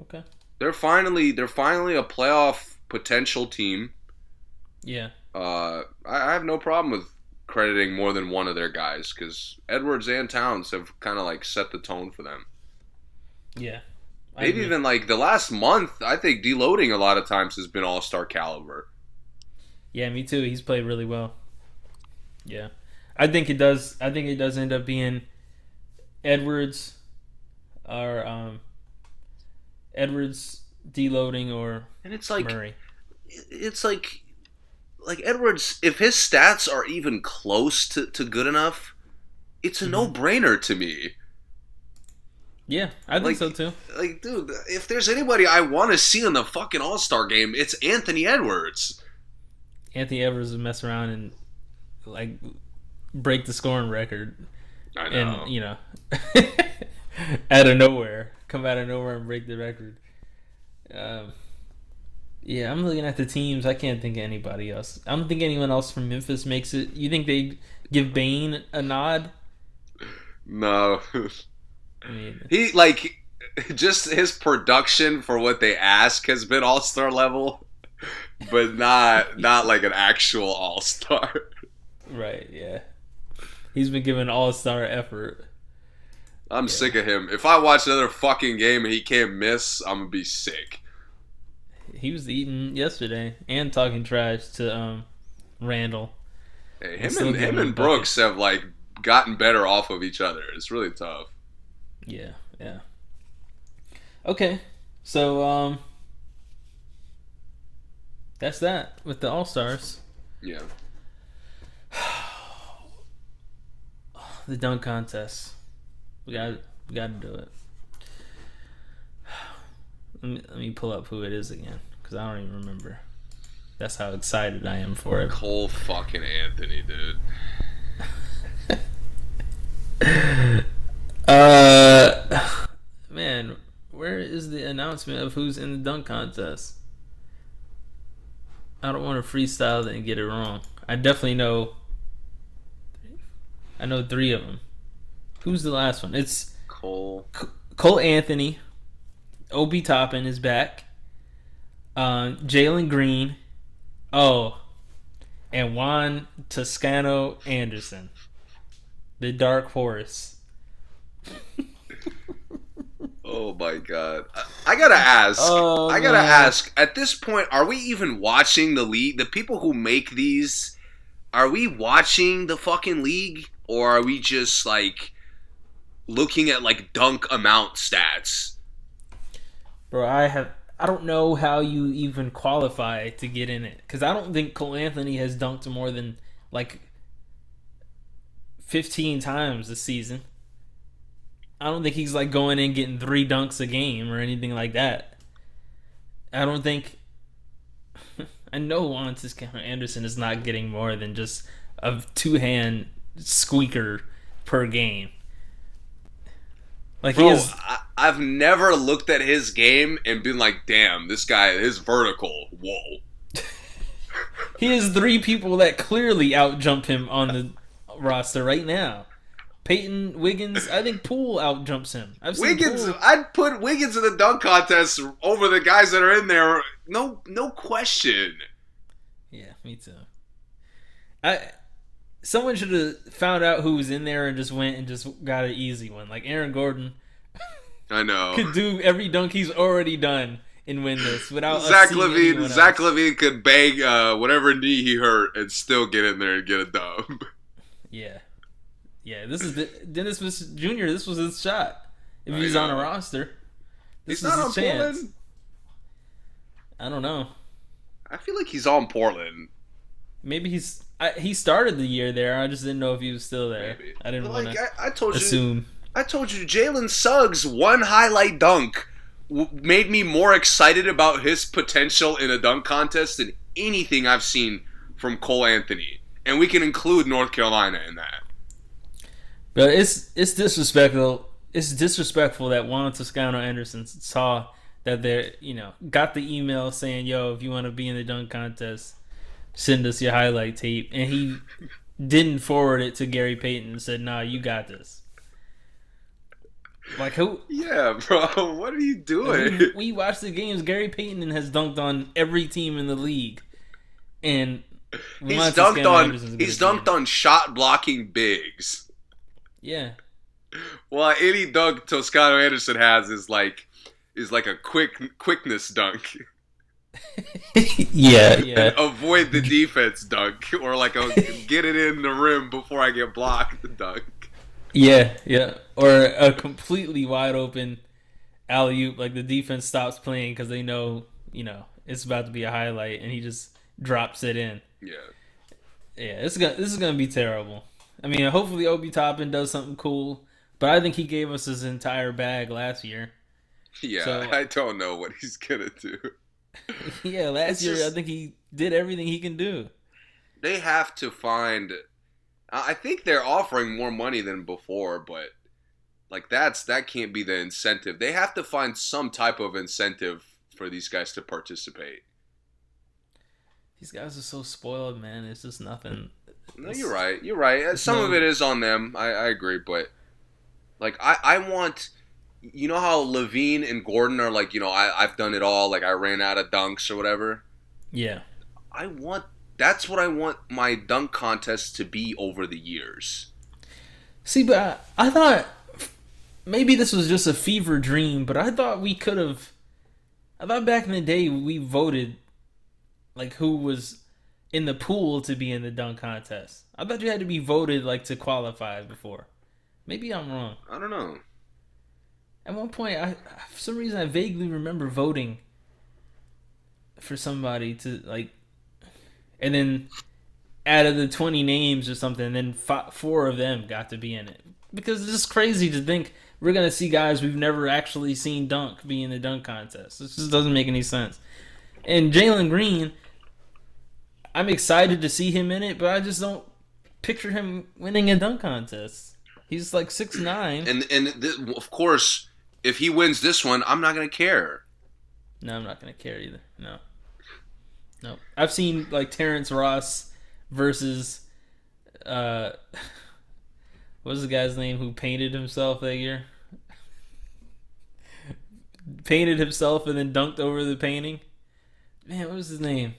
Speaker 2: Okay.
Speaker 1: They're finally they're finally a playoff potential team.
Speaker 2: Yeah.
Speaker 1: Uh, I, I have no problem with crediting more than one of their guys because Edwards and Towns have kind of like set the tone for them.
Speaker 2: Yeah. I
Speaker 1: Maybe
Speaker 2: agree.
Speaker 1: even like the last month, I think D'Angelo a lot of times has been all star caliber.
Speaker 2: Yeah, me too. He's played really well. Yeah. I think it does I think it does end up being Edwards or um Edwards D'Angelo or
Speaker 1: And it's like
Speaker 2: Murray.
Speaker 1: It's like like Edwards if his stats are even close to, to good enough, it's a
Speaker 2: Mhm.
Speaker 1: no-brainer to me.
Speaker 2: Yeah, I think
Speaker 1: Like-
Speaker 2: so too.
Speaker 1: Like dude, if there's anybody I want to see in the fucking All-Star game, it's Anthony Edwards.
Speaker 2: Anthony Edwards would mess around and like break the scoring record
Speaker 1: I know.
Speaker 2: and you know out of nowhere come out of nowhere and break the record um, yeah i'm looking at the teams i can't think of anybody else i don't think anyone else from memphis makes it you think they give Bane a nod
Speaker 1: no.
Speaker 2: i mean
Speaker 1: he like just his production for what they ask has been all-star level, but not not like an actual all-star.
Speaker 2: right yeah he's been given all-star effort
Speaker 1: I'm
Speaker 2: Yeah.
Speaker 1: sick of him. If I watch another fucking game and he can't miss, I'm gonna be sick.
Speaker 2: He was eating yesterday and talking trash to um Randle
Speaker 1: Hey, him and him and Brooks have like gotten better off of each other. It's really tough.
Speaker 2: Yeah, yeah. Okay, so um, that's that with the All Stars.
Speaker 1: Yeah.
Speaker 2: The dunk contest. We got we got to do it. Let me let me pull up who it is again because I don't even remember. That's how excited I am for it.
Speaker 1: Cole fucking Anthony, dude.
Speaker 2: Uh, man, where is the announcement of who's in the dunk contest? I don't want to freestyle it and get it wrong. I definitely know. I know three of them. Who's the last one? It's
Speaker 1: Cole.
Speaker 2: C- Cole Anthony. Obi Toppin is back. Um, Jalen Green. Oh, and Juan Toscano Anderson. The Dark Horse.
Speaker 1: Oh my god. I, I gotta ask.
Speaker 2: Oh,
Speaker 1: I gotta
Speaker 2: man.
Speaker 1: ask. At this point, are we even watching the league? The people who make these, are we watching the fucking league, or are we just like looking at like dunk amount stats?
Speaker 2: Bro, I have. I don't know how you even qualify to get in it because I don't think Cole Anthony has dunked more than like fifteen times this season. I don't think he's like going in getting three dunks a game or anything like that. I don't think. I know Juan Anderson is not getting more than just a two hand squeaker per game. Like he
Speaker 1: Bro,
Speaker 2: is.
Speaker 1: I, I've never looked at his game and been like, "Damn, this guy, his vertical, whoa."
Speaker 2: He has three people that clearly out jump him on the roster right now. Payton Wiggins, I think Poole out jumps him. I've seen
Speaker 1: Wiggins,
Speaker 2: Poole-
Speaker 1: I'd put Wiggins in the dunk contest over the guys that are in there. No, no question.
Speaker 2: Yeah, me too. I someone should have found out who was in there and just went and just got an easy one. Like Aaron Gordon
Speaker 1: I know.
Speaker 2: could do every dunk he's already done and win this without
Speaker 1: Zach
Speaker 2: LaVine,
Speaker 1: Zach
Speaker 2: else.
Speaker 1: LaVine could bang uh, whatever knee he hurt and still get in there and get a dub.
Speaker 2: Yeah, yeah. This is the, Dennis was Jr. This was his shot. If
Speaker 1: I
Speaker 2: he's on a roster, this
Speaker 1: He's
Speaker 2: was
Speaker 1: not on
Speaker 2: his chance.
Speaker 1: Portland.
Speaker 2: I don't know.
Speaker 1: I feel like he's on Portland.
Speaker 2: Maybe he's I, he started the year there. I just didn't know if he was still there.
Speaker 1: Maybe.
Speaker 2: I didn't want
Speaker 1: like
Speaker 2: to
Speaker 1: I, I told you,
Speaker 2: assume.
Speaker 1: I told you, Jalen Suggs one highlight dunk w- made me more excited about his potential in a dunk contest than anything I've seen from Cole Anthony, and we can include North Carolina in that.
Speaker 2: But it's it's disrespectful. It's disrespectful that Juan Toscano Anderson saw that they're you know got the email saying, "Yo, if you want to be in the dunk contest, send us your highlight tape," and he didn't forward it to Gary Payton and said, "Nah, you got this." Like who?
Speaker 1: Yeah, bro. What are you doing?
Speaker 2: We, we watch the games. Gary Payton has dunked on every team in the league, and
Speaker 1: He's dunked on. He's dunked on shot blocking bigs.
Speaker 2: Yeah,
Speaker 1: Well, any dunk Toscano Anderson has is like is like a quick quickness dunk,
Speaker 2: yeah, yeah.
Speaker 1: avoid the defense dunk, or like a get it in the rim before I get blocked dunk.
Speaker 2: Yeah, yeah. Or a completely wide open alley oop, like the defense stops playing because they know, you know, it's about to be a highlight, and he just drops it in.
Speaker 1: Yeah,
Speaker 2: Yeah, it's gonna this is gonna be terrible. I mean, hopefully Obi Toppin does something cool, but I think he gave us his entire bag last year.
Speaker 1: yeah.
Speaker 2: So-
Speaker 1: I don't know what he's gonna do.
Speaker 2: yeah, last
Speaker 1: It's
Speaker 2: year
Speaker 1: just-
Speaker 2: I think he did everything he can do.
Speaker 1: They have to find. I think they're offering more money than before, but like that's that can't be the incentive. They have to find some type of incentive for these guys to participate.
Speaker 2: These guys are so spoiled, man. It's just nothing.
Speaker 1: No, you're right. You're right. Some
Speaker 2: no-
Speaker 1: of it is on them. I, I agree, but like I, I want you know how LaVine and Gordon are like, you know, I, I've done it all, like I ran out of dunks or whatever.
Speaker 2: Yeah.
Speaker 1: I want that's what I want my dunk contest to be over the years.
Speaker 2: See, but I, I thought maybe this was just a fever dream, but I thought we could have. I thought back in the day we voted like who was in the pool to be in the dunk contest. I thought you had to be voted like to qualify before. Maybe I'm wrong.
Speaker 1: I don't know.
Speaker 2: At one point, I for some reason I vaguely remember voting for somebody to like, and then out of the twenty names or something, then fi four of them got to be in it because it's just crazy to think we're gonna see guys we've never actually seen dunk be in the dunk contest. This just doesn't make any sense. And Jalen Green, I'm excited to see him in it, but I just don't picture him winning a dunk contest. He's like six nine.
Speaker 1: And and th- of course, if he wins this one, I'm not gonna care.
Speaker 2: No, I'm not gonna care either. No, no. I've seen like Terrence Ross versus uh, what was the guy's name who painted himself that year? painted himself and then dunked over the painting. Man, what was his name?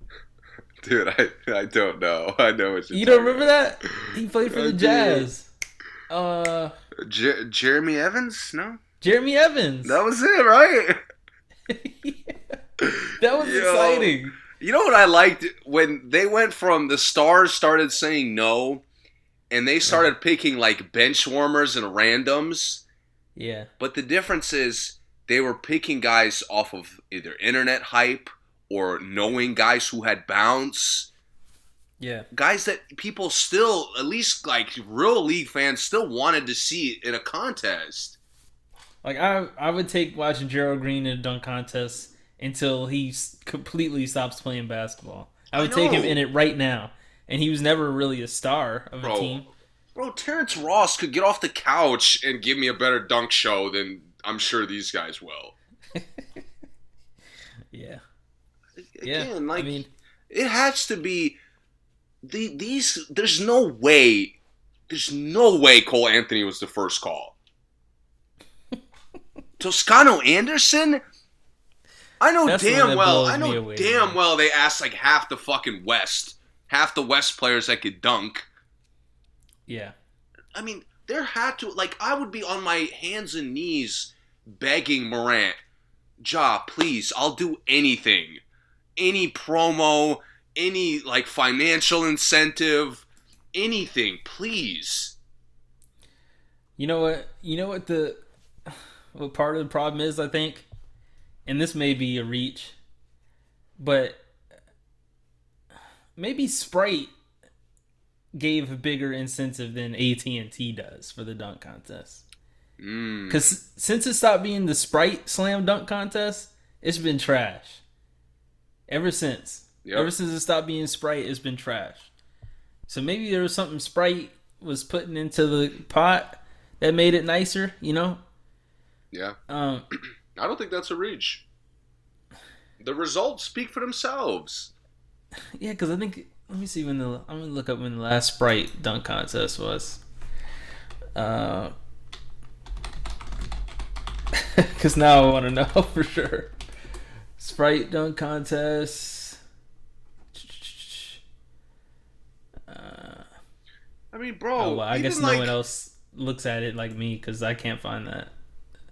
Speaker 1: Dude, I, I don't know. I know what you're
Speaker 2: You don't remember that? He played for
Speaker 1: I
Speaker 2: the. Jazz. Uh,
Speaker 1: about. Jer- Jeremy Evans? No,
Speaker 2: Jeremy Evans.
Speaker 1: that was it, right?
Speaker 2: that was
Speaker 1: Yo.
Speaker 2: exciting.
Speaker 1: You know what I liked when they went from the stars started saying no, and they started picking like bench warmers and randoms.
Speaker 2: Yeah,
Speaker 1: But the difference is they were picking guys off of either internet hype or knowing guys who had bounce.
Speaker 2: Yeah.
Speaker 1: Guys that people still, at least like real league fans, still wanted to see in a contest.
Speaker 2: Like I, I would take watching Gerald Green in a dunk contest until he completely stops playing basketball. I would
Speaker 1: I
Speaker 2: take him in it right now, and he was never really a star of a team.
Speaker 1: Bro, Terrence Ross could get off the couch and give me a better dunk show than I'm sure these guys will.
Speaker 2: Yeah,
Speaker 1: Again,
Speaker 2: yeah.
Speaker 1: like
Speaker 2: I mean,
Speaker 1: it has to be the these there's no way there's no way Cole Anthony was the first call. Toscano Anderson? I know
Speaker 2: That's
Speaker 1: damn well I know
Speaker 2: away,
Speaker 1: damn
Speaker 2: man.
Speaker 1: well they asked like half the fucking West. Half the West players that could dunk.
Speaker 2: yeah,
Speaker 1: I mean, there had to like I would be on my hands and knees begging Morant, Ja, please, I'll do anything. Any promo, any like financial incentive, anything, please.
Speaker 2: you know what? You know what the what part of the problem is? I think, and this may be a reach, but maybe Sprite gave a bigger incentive than AT and T does for the dunk contest.
Speaker 1: Mm.
Speaker 2: Because since it stopped being the Sprite slam dunk contest, it's been trash. Ever since.
Speaker 1: Yep.
Speaker 2: Ever since it stopped being Sprite, it's been trash. So maybe there was something Sprite was putting into the pot that made it nicer, you know?
Speaker 1: Yeah.
Speaker 2: Um,
Speaker 1: I don't think that's a reach. The results speak for themselves.
Speaker 2: yeah, because I think, let me see when the, I'm going to look up when the last Sprite dunk contest was. Uh, because now I want to know for sure. Sprite dunk contest. Uh,
Speaker 1: I mean, bro.
Speaker 2: oh, well, I guess
Speaker 1: like,
Speaker 2: no one else looks at it like me because I can't find that.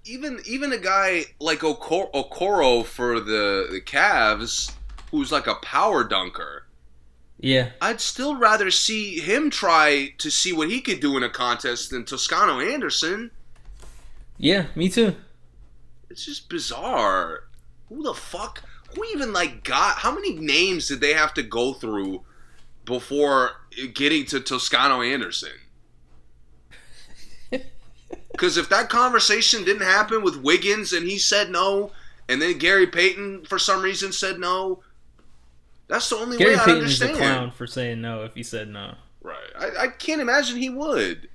Speaker 1: Even even a guy like Okoro, Okoro for the the Cavs, who's like a power dunker.
Speaker 2: Yeah,
Speaker 1: I'd still rather see him try to see what he could do in a contest than Toscano Anderson.
Speaker 2: yeah, me too.
Speaker 1: It's just bizarre. Who the fuck? Who even like got? How many names did they have to go through before getting to Toscano Anderson? Because if that conversation didn't happen with Wiggins and he said no, and then Gary Payton for some reason said no, that's the only
Speaker 2: Gary
Speaker 1: way I
Speaker 2: Payton is a
Speaker 1: understand.
Speaker 2: clown for saying no if he said no.
Speaker 1: Right. I, I can't imagine he would.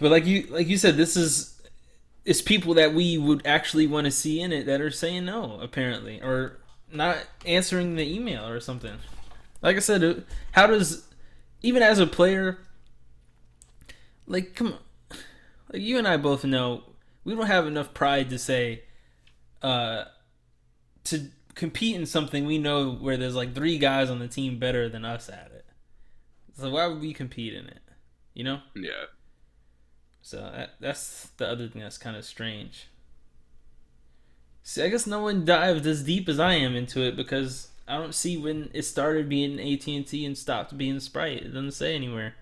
Speaker 2: But like you like you said, this is it's people that we would actually want to see in it that are saying no, apparently, or not answering the email or something. Like I said, how does even as a player, like come on, like you and I both know we don't have enough pride to say, uh, to compete in something we know where there's like three guys on the team better than us at it. So why would we compete in it? You know.
Speaker 1: Yeah.
Speaker 2: So that, that's the other thing that's kind of strange. See, I guess no one dived as deep as I am into it because I don't see when it started being AT and T and stopped being Sprite. It doesn't say anywhere.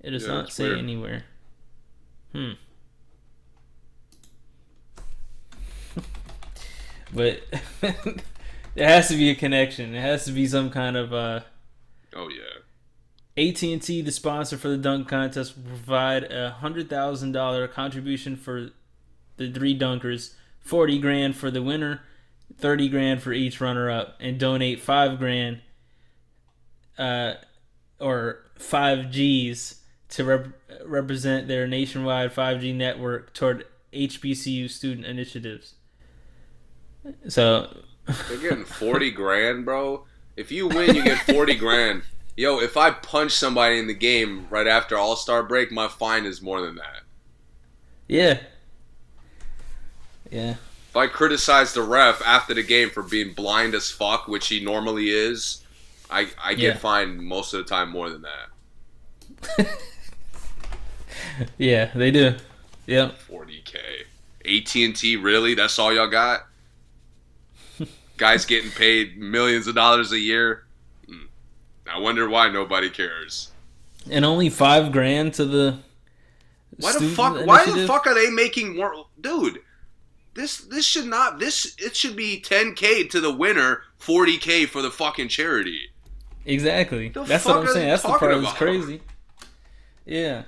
Speaker 2: It does
Speaker 1: Yeah,
Speaker 2: not say
Speaker 1: weird.
Speaker 2: anywhere. Hmm. but there has to be a connection. It has to be some kind of uh
Speaker 1: Oh yeah.
Speaker 2: AT&T, the sponsor for the dunk contest, will provide a hundred thousand dollar contribution for the three dunkers, forty grand for the winner, thirty grand for each runner up, and donate five grand, uh, or five G's to rep- represent their nationwide five G network toward HBCU student initiatives. So,
Speaker 1: They're getting forty grand, bro. If you win, you get forty grand. Yo, if I punch somebody in the game right after All Star break, my fine is more than that.
Speaker 2: yeah, yeah.
Speaker 1: If I criticize the ref after the game for being blind as fuck, which he normally is, I I get
Speaker 2: Yeah.
Speaker 1: fined most of the time more than that.
Speaker 2: Yeah, they do. Yep.
Speaker 1: Forty k. AT and T, really? That's all y'all got? Guys getting paid millions of dollars a year. Hmm. I wonder why nobody cares.
Speaker 2: And only five grand to the.
Speaker 1: Why the fuck? Why the fuck are they making more, dude? This this should not. This it should be 10k to the winner, 40k for the fucking charity.
Speaker 2: Exactly.
Speaker 1: The
Speaker 2: That's what I'm saying. That's the part that's crazy. Yeah.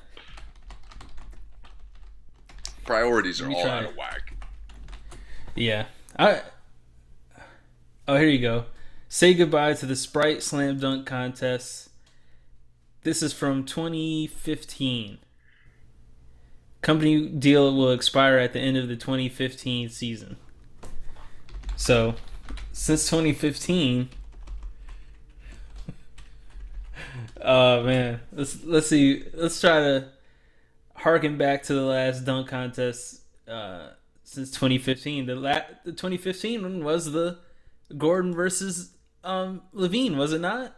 Speaker 1: Priorities are all out
Speaker 2: it.
Speaker 1: of whack.
Speaker 2: Yeah. I. Oh, here you go. Say goodbye to the Sprite Slam Dunk Contest. This is from 2015. Company deal will expire at the end of the 2015 season. So, since 2015. Oh man, let's let's see. Let's try to harken back to the last dunk contest uh, since 2015. The la- the 2015 one was the Gordon versus um, LaVine, was it not?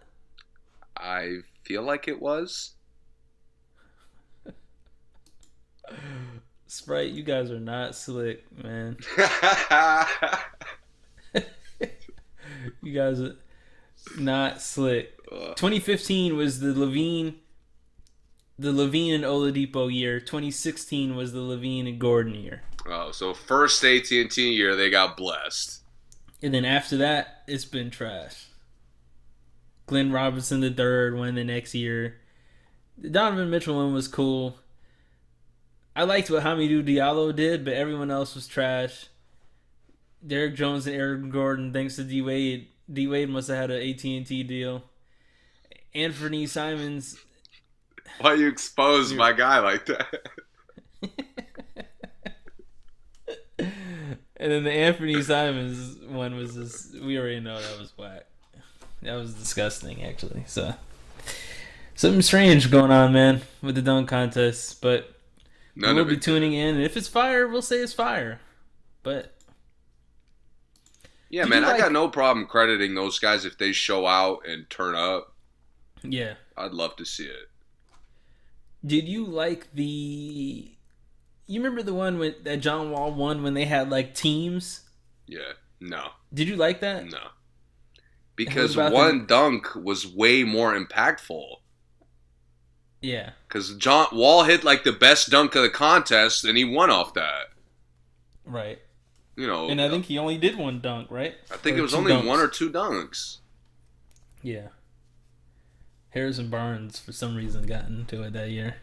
Speaker 1: I feel like it was.
Speaker 2: Sprite, you guys are not slick, man. You guys are not slick. 2015 was the LaVine, the LaVine and Oladipo year. 2016 was the LaVine and Gordon year.
Speaker 1: oh, so first AT and T year they got blessed.
Speaker 2: And then after that, it's been trash. Glenn Robinson the third won the next year. The Donovan Mitchell one was cool. I liked what Hamidou Diallo did, but everyone else was trash. Derrick Jones and Eric Gordon, thanks to D Wade. D Wade must have had an AT and T deal. Anthony Simons.
Speaker 1: Why you expose my guy like that?
Speaker 2: and then the Anthony Simons one was this. We already know that was whack. That was disgusting actually. So something strange going on, man, with the dunk contest. But
Speaker 1: None
Speaker 2: we'll
Speaker 1: of
Speaker 2: be
Speaker 1: it.
Speaker 2: tuning in, and if it's fire, we'll say it's fire. But
Speaker 1: Yeah, man,
Speaker 2: you
Speaker 1: I got no problem crediting those guys if they show out and turn up.
Speaker 2: yeah,
Speaker 1: I'd love to see it.
Speaker 2: did you like the? You remember the one with, that John Wall won when they had like teams?
Speaker 1: Yeah, no,
Speaker 2: Did you like that?
Speaker 1: no, because one dunk was way more impactful.
Speaker 2: Yeah,
Speaker 1: Because John Wall hit like the best dunk of the contest, and he won off that.
Speaker 2: right.
Speaker 1: You know,
Speaker 2: And I think he only did one dunk, right?
Speaker 1: I think
Speaker 2: or
Speaker 1: it was only
Speaker 2: dunks.
Speaker 1: one or two dunks.
Speaker 2: Yeah. Harrison Barnes for some reason got into it that year.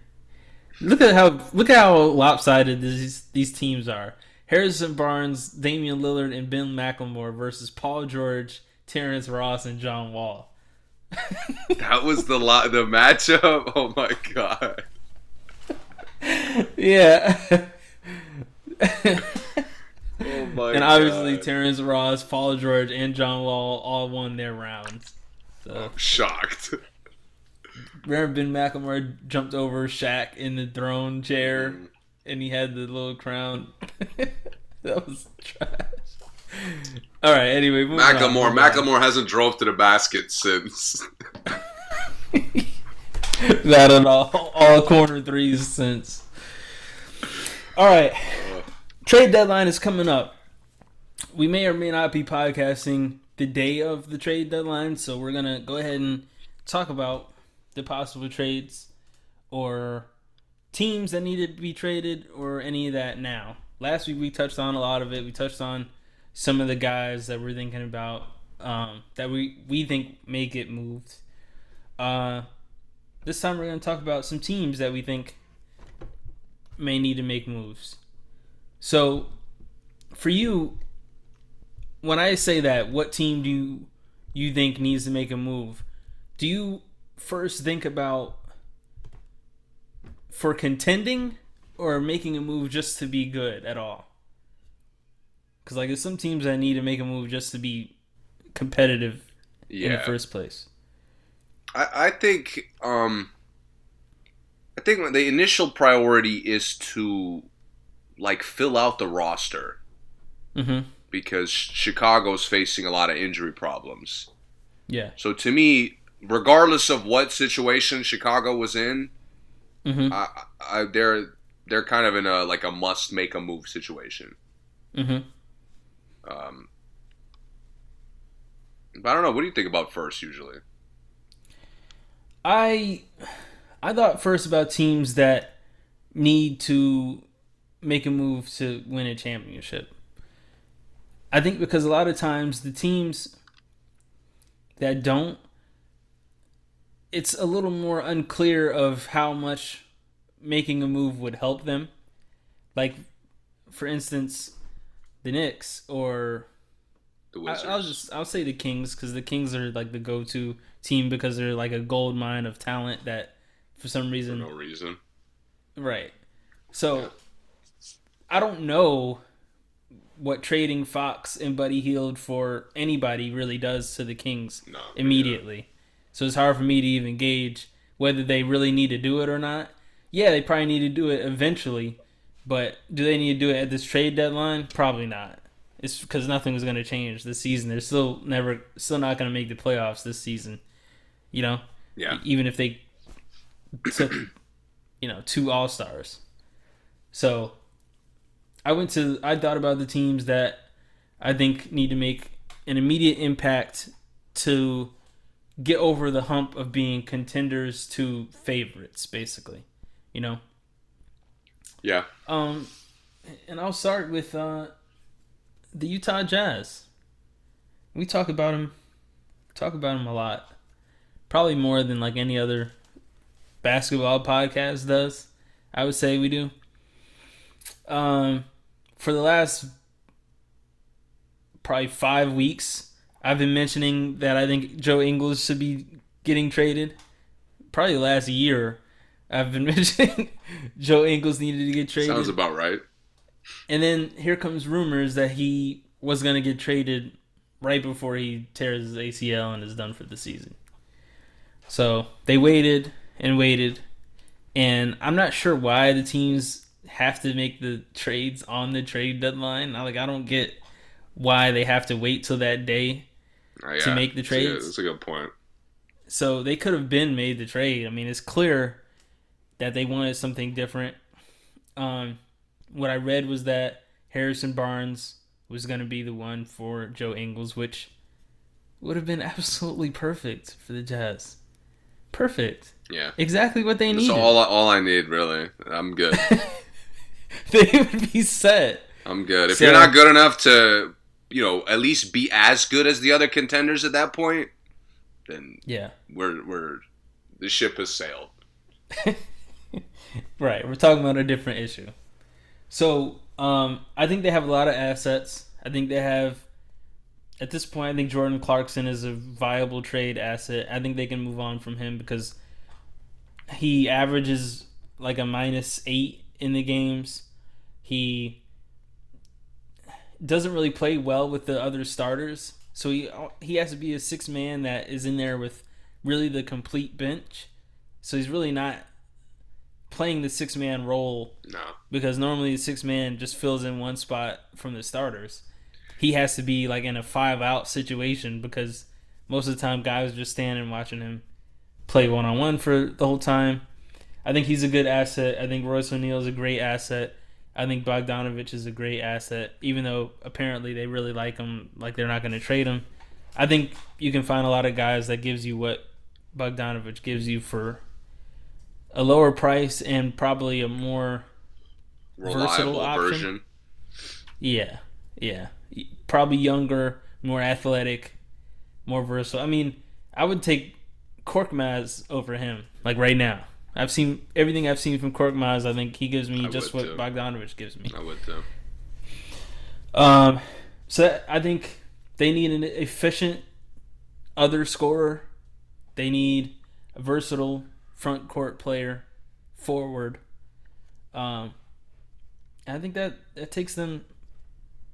Speaker 2: Look at how look at how lopsided these these teams are. Harrison Barnes, Damian Lillard, and Ben McLemore versus Paul George, Terrence Ross, and John Wall.
Speaker 1: That was the lo- the matchup. Oh my god.
Speaker 2: yeah.
Speaker 1: Oh my
Speaker 2: and obviously
Speaker 1: God.
Speaker 2: Terrence Ross, Paul George, and John Wall all won their rounds. So
Speaker 1: I'm shocked.
Speaker 2: remember Ben McLemore jumped over Shaq in the throne chair
Speaker 1: Mm.
Speaker 2: and he had the little crown. that was trash. All right. Anyway,
Speaker 1: Macklemore. Macklemore hasn't drove to the basket since.
Speaker 2: Not at all. All corner threes since. All right. Trade deadline is coming up. We may or may not be podcasting the day of the trade deadline, so we're gonna go ahead and talk about the possible trades or teams that need to be traded or any of that now. Last week we touched on a lot of it. We touched on some of the guys that we're thinking about um, that we we think may get moved. Uh, this time we're going to talk about some teams that we think may need to make moves. So, for you, when I say that, what team do you, you think needs to make a move? Do you first think about for contending or making a move just to be good at all? Because like there's some teams that need to make a move just to be competitive in the first place.
Speaker 1: I, I think um, I think the initial priority is to like fill out the roster
Speaker 2: Mm-hmm.
Speaker 1: because Chicago's facing a lot of injury problems.
Speaker 2: Yeah.
Speaker 1: So to me, regardless of what situation Chicago was in,
Speaker 2: Mm-hmm.
Speaker 1: I, I, they're they're kind of in a like a must make a move situation.
Speaker 2: Mm-hmm.
Speaker 1: Um, but I don't know. What do you think about first usually?
Speaker 2: I I thought first about teams that need to make a move to win a championship. I think because a lot of times the teams that don't it's a little more unclear of how much making a move would help them. Like for instance, the Knicks or
Speaker 1: The
Speaker 2: I,
Speaker 1: Wizards.
Speaker 2: I'll just I'll say the Kings because the Kings are like the go-to team because they're like a gold mine of talent that for some
Speaker 1: for
Speaker 2: reason
Speaker 1: no reason.
Speaker 2: right. So I don't know what trading Fox and Buddy Hield for anybody really does to the Kings
Speaker 1: No.
Speaker 2: immediately. So it's hard for me to even gauge whether they really need to do it or not. Yeah, they probably need to do it eventually, but do they need to do it at this trade deadline? Probably not. It's because nothing is going to change this season. They're still never, still not going to make the playoffs this season. You know,
Speaker 1: Yeah.
Speaker 2: even if they took, you know, two All Stars. So, I went to, I thought about the teams that I think need to make an immediate impact to get over the hump of being contenders to favorites, basically. You know,
Speaker 1: Yeah.
Speaker 2: um, and I'll start with uh, the Utah Jazz. We talk about them, talk about them a lot, probably more than like any other basketball podcast does. I would say we do. Um, for the last probably five weeks, I've been mentioning that I think Joe Ingles should be getting traded. Probably the last year, I've been mentioning Joe Ingles needed to get traded.
Speaker 1: Sounds about right.
Speaker 2: And then here comes rumors that he was going to get traded right before he tears his ACL and is done for the season. So they waited and waited, and I'm not sure why the teams have to make the trades on the trade deadline. I, like I don't get why they have to wait till that day
Speaker 1: Uh, yeah,
Speaker 2: to make the
Speaker 1: that's a good-
Speaker 2: trades.
Speaker 1: That's a good point.
Speaker 2: So they could have been made the trade. I mean, it's clear that they wanted something different. Um, what I read was that Harrison Barnes was going to be the one for Joe Ingles, which would have been absolutely perfect for the Jazz. Perfect.
Speaker 1: Yeah.
Speaker 2: Exactly what they
Speaker 1: That's
Speaker 2: needed.
Speaker 1: all. I- All I need, really. I'm good.
Speaker 2: they would be set.
Speaker 1: I'm good. If
Speaker 2: So-
Speaker 1: you're not good enough to, you know, at least be as good as the other contenders at that point, then
Speaker 2: Yeah.
Speaker 1: we're we're the ship has sailed.
Speaker 2: Right. We're talking about a different issue. So, um, I think they have a lot of assets. I think they have, at this point, I think Jordan Clarkson is a viable trade asset. I think they can move on from him because he averages like a minus eight in the games. He doesn't really play well with the other starters. So he he has to be a six man that is in there with really the complete bench. So he's really not playing the six man role
Speaker 1: No.
Speaker 2: because normally the six man just fills in one spot from the starters. He has to be like in a five out situation because most of the time guys are just standing watching him play one on one for the whole time. I think he's a good asset. I think Royce O'Neale is a great asset. I think Bogdanovich is a great asset, even though apparently they really like him, like they're not going to trade him. I think you can find a lot of guys that gives you what Bogdanovich gives you for a lower price and probably a more Versatile option.
Speaker 1: version.
Speaker 2: yeah, yeah, probably younger, more athletic, more versatile. I mean, I would take Korkmaz over him, like right now. I've seen everything I've seen from Korkmaz. I think he gives me
Speaker 1: I
Speaker 2: just what
Speaker 1: too.
Speaker 2: Bogdanovich gives me.
Speaker 1: I would too.
Speaker 2: Um, so that- I think they need an efficient other scorer. They need a versatile front court player, forward. Um, I think that that takes them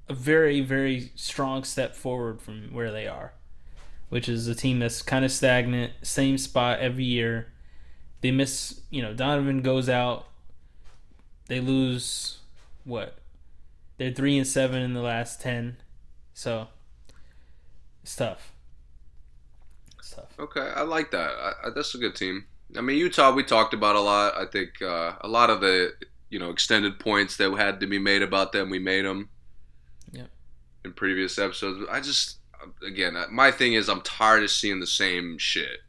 Speaker 2: a very very strong step forward from where they are, which is a team that's kind of stagnant, same spot every year. They miss, you know, Donovan goes out. They lose what they're three and seven in the last ten, so it's tough. Tough.
Speaker 1: Okay, I like that. I, I, that's a good team. I mean, Utah, we talked about a lot. I think uh, a lot of the you know extended points that had to be made about them, we made them.
Speaker 2: Yep.
Speaker 1: In previous episodes, I just again, my thing is I'm tired of seeing the same shit.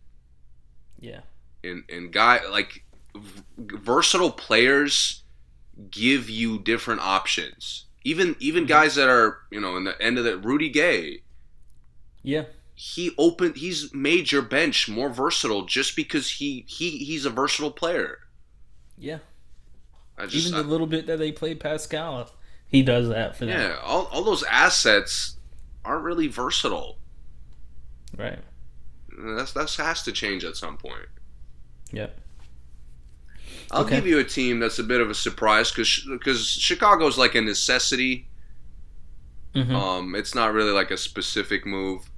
Speaker 2: Yeah,
Speaker 1: And and guy like v- versatile players give you different options. Even even guys that are you know in the end of the Rudy Gay,
Speaker 2: yeah,
Speaker 1: he opened he's made your bench more versatile just because he he he's a versatile player.
Speaker 2: yeah.
Speaker 1: I just
Speaker 2: Even the
Speaker 1: I-
Speaker 2: little bit that they played Paschall, he does that for them.
Speaker 1: yeah, all, all those assets aren't really versatile.
Speaker 2: Right.
Speaker 1: That's that has to change at some point.
Speaker 2: Yep.
Speaker 1: I'll
Speaker 2: Okay.
Speaker 1: give you a team that's a bit of a surprise because because Chicago's like a necessity.
Speaker 2: hmm
Speaker 1: Um, it's not really like a specific move.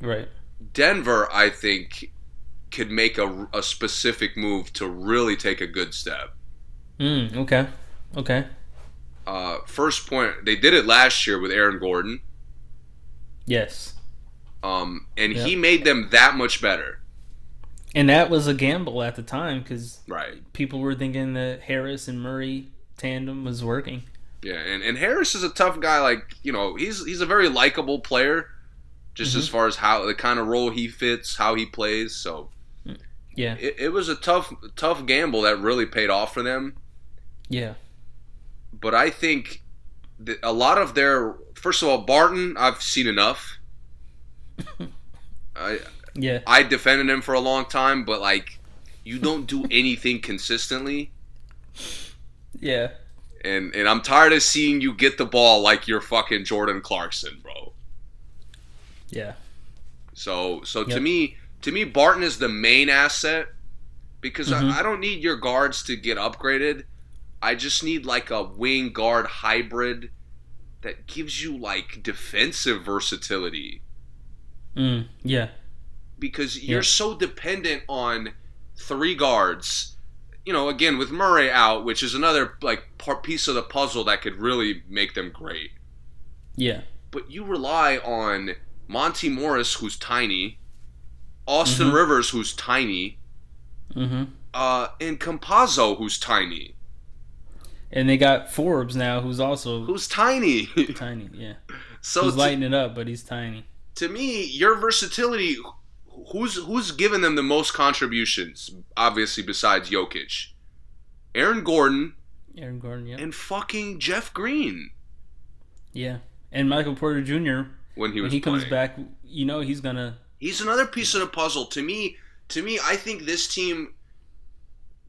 Speaker 2: Right.
Speaker 1: Denver, I think, could make a, a specific move to really take a good step.
Speaker 2: Mm, okay. Okay.
Speaker 1: Uh, first point, they did it last year with Aaron Gordon,
Speaker 2: Yes.
Speaker 1: um, and
Speaker 2: Yep.
Speaker 1: he made them that much better.
Speaker 2: And that was a gamble at the time because
Speaker 1: Right.
Speaker 2: people were thinking that Harris and Murray tandem was working.
Speaker 1: Yeah, and, and Harris is a tough guy. Like you know, he's he's a very likable player, just mm-hmm. as far as how the kind of role he fits, how he plays. So
Speaker 2: Yeah.
Speaker 1: it, it was a tough tough gamble that really paid off for them.
Speaker 2: Yeah.
Speaker 1: But I think that a lot of their first of all, Barton, I've seen enough. I
Speaker 2: Yeah.
Speaker 1: I defended him for a long time, but like you don't do anything consistently.
Speaker 2: Yeah.
Speaker 1: And and I'm tired of seeing you get the ball like you're fucking Jordan Clarkson, bro.
Speaker 2: Yeah.
Speaker 1: So so to me to me Barton is the main asset because
Speaker 2: Mhm.
Speaker 1: I, I don't need your guards to get upgraded. I just need like a wing guard hybrid that gives you like defensive versatility
Speaker 2: Mm, yeah.
Speaker 1: because you're
Speaker 2: Yeah.
Speaker 1: so dependent on three guards. You know, again with Murray out, which is another like part piece of the puzzle that could really make them great.
Speaker 2: Yeah.
Speaker 1: But you rely on Monte Morris, who's tiny, Austin
Speaker 2: Mhm.
Speaker 1: Rivers, who's tiny,
Speaker 2: Mm-hmm.
Speaker 1: uh, and Campazzo, who's tiny,
Speaker 2: And they got Forbes now, who's also
Speaker 1: who's tiny.
Speaker 2: tiny. Yeah.
Speaker 1: so
Speaker 2: he's lighting it up, but he's tiny.
Speaker 1: to me, your versatility. Who's who's given them the most contributions? Obviously, besides Jokic, Aaron Gordon
Speaker 2: Aaron Gordon. Yeah.
Speaker 1: and fucking Jeff Green
Speaker 2: Yeah. And Michael Porter Jr.
Speaker 1: when he
Speaker 2: when
Speaker 1: was
Speaker 2: he comes back, you know he's gonna.
Speaker 1: He's another piece of the puzzle. To me, to me, I think this team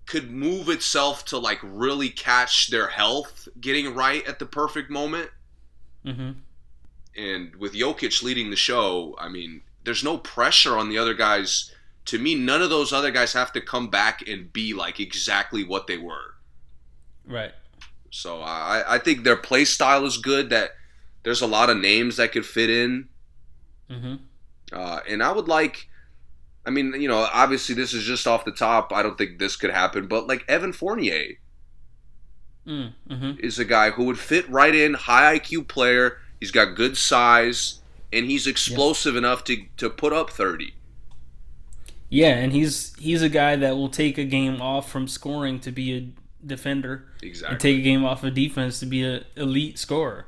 Speaker 1: could move itself to like really catch their health getting right at the perfect moment.
Speaker 2: Mm-hmm.
Speaker 1: And with Jokic leading the show, I mean, there's no pressure on the other guys. To me, none of those other guys have to come back and be like exactly what they were.
Speaker 2: Right.
Speaker 1: So I, I think their play style is good. That there's a lot of names that could fit in.
Speaker 2: Mm-hmm.
Speaker 1: Uh, and I would like, I mean, you know, obviously this is just off the top. I don't think this could happen, but like Evan Fournier
Speaker 2: Mm, mm-hmm.
Speaker 1: is a guy who would fit right in, high IQ player. He's got good size, and he's explosive enough to, to put up 30.
Speaker 2: Yeah, and he's he's a guy that will take a game off from scoring to be a defender, and
Speaker 1: Exactly.
Speaker 2: take a game off of defense to be an elite scorer.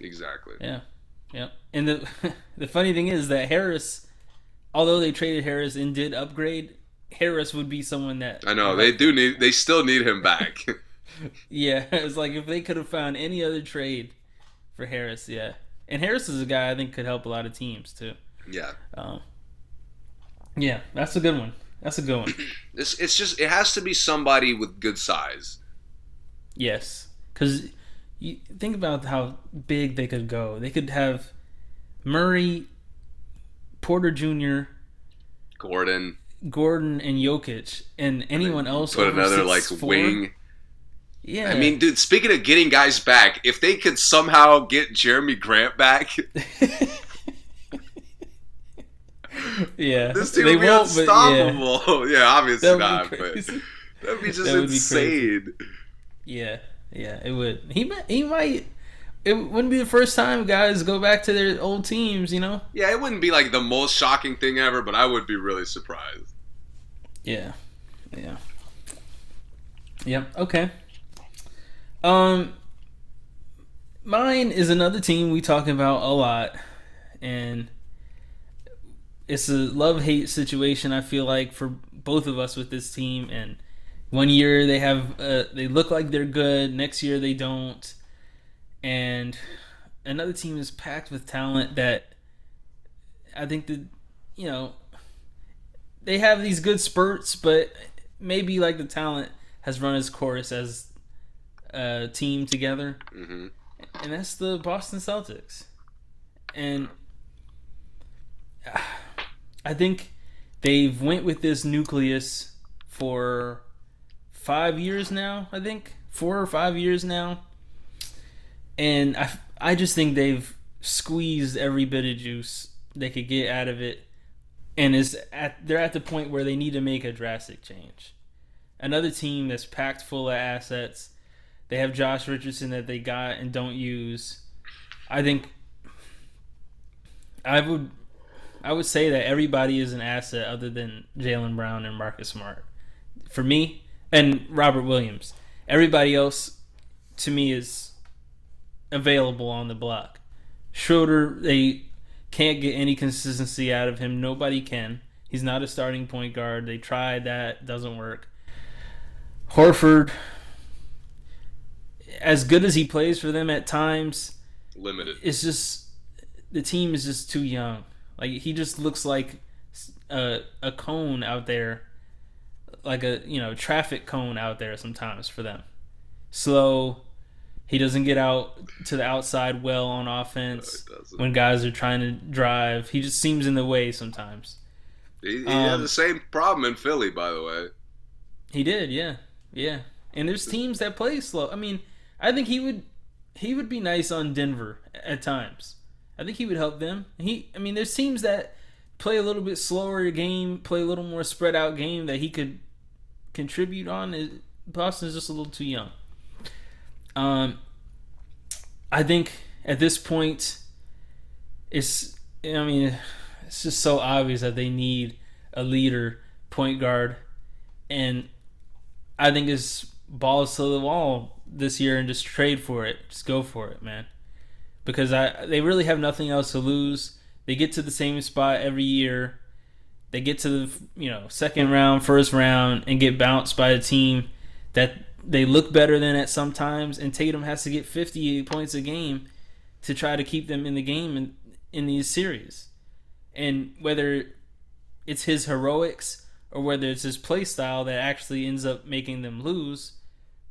Speaker 1: Exactly.
Speaker 2: Yeah, yeah. And the the funny thing is that Harris, although they traded Harris and did upgrade, Harris would be someone that
Speaker 1: I know they do need. They still need him back.
Speaker 2: Yeah, it's like if they could have found any other trade for Harris, yeah. And Harris is a guy I think could help a lot of teams too.
Speaker 1: yeah.
Speaker 2: Um, yeah, that's a good one. That's a good one.
Speaker 1: It's it's just it has to be somebody with good size.
Speaker 2: Yes, because you think about how big they could go. They could have Murray, Porter Jr.,
Speaker 1: Gordon.
Speaker 2: Gordon, and Jokic, and anyone else.
Speaker 1: Put another like
Speaker 2: 6'4".
Speaker 1: wing.
Speaker 2: Yeah,
Speaker 1: I mean, dude. Speaking of getting guys back, if they could somehow get Jerami Grant back,
Speaker 2: yeah,
Speaker 1: this team
Speaker 2: they
Speaker 1: would be.
Speaker 2: But yeah,
Speaker 1: unstoppable. Yeah, obviously not.
Speaker 2: be
Speaker 1: But that'd be just
Speaker 2: That would be crazy.
Speaker 1: insane.
Speaker 2: Yeah, yeah, it would. He might. He might. It wouldn't be the first time guys go back to their old teams. You know.
Speaker 1: Yeah, it wouldn't be like the most shocking thing ever, but I would be really surprised.
Speaker 2: Yeah. Yeah. Yep. Okay. Um mine is another team we talk about a lot and it's a love-hate situation I feel like for both of us with this team and one year they have uh, they look like they're good, next year they don't. And another team is packed with talent that I think that you know they have these good spurts, but maybe like the talent has run its course as a team together,
Speaker 1: hmm
Speaker 2: and that's the Boston Celtics. And I think they've went with this nucleus for five years now. I think four or five years now, and I I just think they've squeezed every bit of juice they could get out of it and is at they're at the point where they need to make a drastic change. Another team that's packed full of assets. They have Josh Richardson that they got and don't use. I think I would I would say that everybody is an asset other than Jaylen Brown and Marcus Smart. For me and Robert Williams. Everybody else to me is available on the block. Schroeder, they can't get any consistency out of him. Nobody can. He's not a starting point guard. They tried that, doesn't work. Horford, as good as he plays for them at times,
Speaker 1: Limited.
Speaker 2: it's just the team is just too young. Like he just looks like a a cone out there, like a you know traffic cone out there sometimes for them. Slow, He doesn't get out to the outside well on offense
Speaker 1: No,
Speaker 2: when guys are trying to drive. He just seems in the way sometimes.
Speaker 1: He, he
Speaker 2: Um,
Speaker 1: had the same problem in Philly, by the way.
Speaker 2: He did, yeah, yeah. And there's teams that play slow. I mean, I think he would he would be nice on Denver at times. I think he would help them. He, I mean, there's teams that play a little bit slower game, play a little more spread out game that he could contribute on. Boston's just a little too young. Um, I think at this point, it's. I mean, it's just so obvious that they need a leader, point guard, and I think it's balls to the wall this year and just trade for it. Just go for it, man. Because I they really have nothing else to lose. They get to the same spot every year. They get to the you know second round, first round, and get bounced by a team that they look better than at sometimes. And Tatum has to get 50 points a game to try to keep them in the game in, in these series. And whether it's his heroics or whether it's his play style that actually ends up making them lose,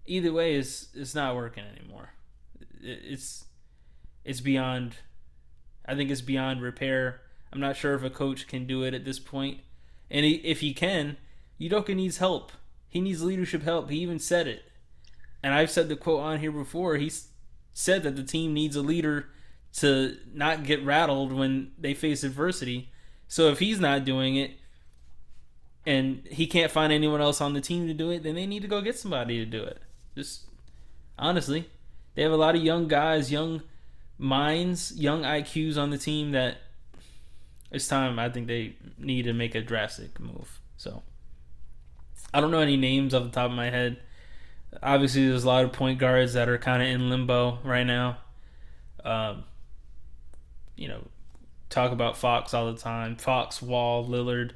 Speaker 2: either way, is it's not working anymore. It's it's beyond. I think it's beyond repair. I'm not sure if a coach can do it at this point, and he, if he can, Udoka needs help. He needs leadership help. He even said it, and I've said the quote on here before. He said that the team needs a leader to not get rattled when they face adversity. So if he's not doing it, and he can't find anyone else on the team to do it, then they need to go get somebody to do it. Just honestly, they have a lot of young guys, young minds, young IQs on the team that it's time. I think they need to make a drastic move. So I don't know any names off the top of my head. Obviously, there's a lot of point guards that are kind of in limbo right now. Um, you know, talk about Fox all the time. Fox, Wall, Lillard,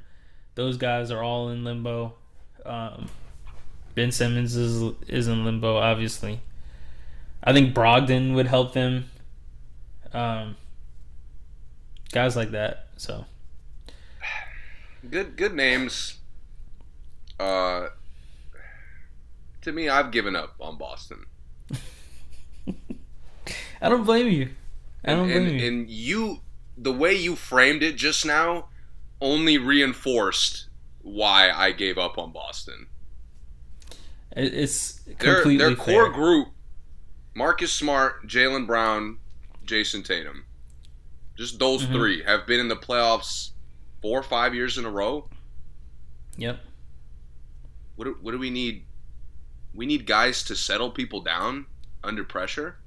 Speaker 2: those guys are all in limbo. Um, ben Simmons is is in limbo, obviously. I think Brogdon would help them. Um, guys like that. So
Speaker 1: Good good names. Uh, to me, I've given up on Boston.
Speaker 2: I don't blame you. I don't
Speaker 1: and,
Speaker 2: blame
Speaker 1: and,
Speaker 2: you.
Speaker 1: and you, the way you framed it just now, only reinforced why I gave up on Boston.
Speaker 2: It- it's
Speaker 1: Their
Speaker 2: completely
Speaker 1: their core
Speaker 2: fair.
Speaker 1: group: Marcus Smart, Jaylen Brown, Jayson Tatum. Just those
Speaker 2: Mhm.
Speaker 1: three have been in the playoffs four or five years in a row.
Speaker 2: Yep.
Speaker 1: What do, what do we need? We need guys to settle people down under pressure,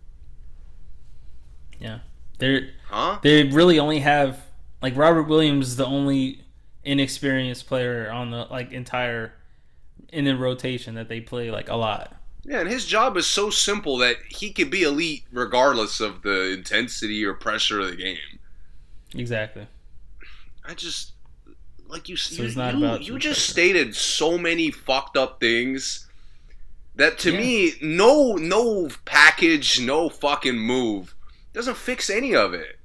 Speaker 1: Yeah.
Speaker 2: They're
Speaker 1: huh?
Speaker 2: they really only have like Robert Williams is the only inexperienced player on the like entire in the rotation that they play like a lot.
Speaker 1: Yeah, and his job is so simple that he could be elite regardless of the intensity or pressure of the game.
Speaker 2: Exactly.
Speaker 1: I just like you.
Speaker 2: So
Speaker 1: you you, you just stated so many fucked up things that to
Speaker 2: Yeah.
Speaker 1: me, no, no package, no fucking move doesn't fix any of it.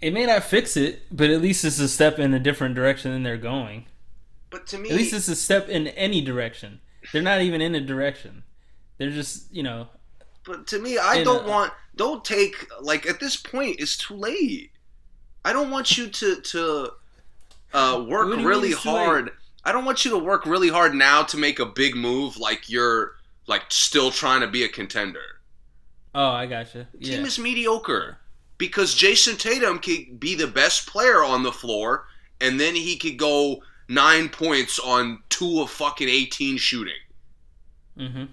Speaker 2: It may not fix it, but at least it's a step in a different direction than they're going.
Speaker 1: But to me,
Speaker 2: At least it's a step in any direction. They're not even in a direction. They're just, you know,
Speaker 1: But to me, I don't
Speaker 2: a-
Speaker 1: want. Don't take like at this point. It's too late. I don't want you to to uh, work
Speaker 2: do you mean
Speaker 1: really hard. I don't want you to work really hard now to make a big move like you're like still trying to be a contender.
Speaker 2: oh, I gotcha. Yeah.
Speaker 1: Team is mediocre because Jayson Tatum could be the best player on the floor, and then he could go nine points on two of fucking eighteen shooting.
Speaker 2: mm-hmm.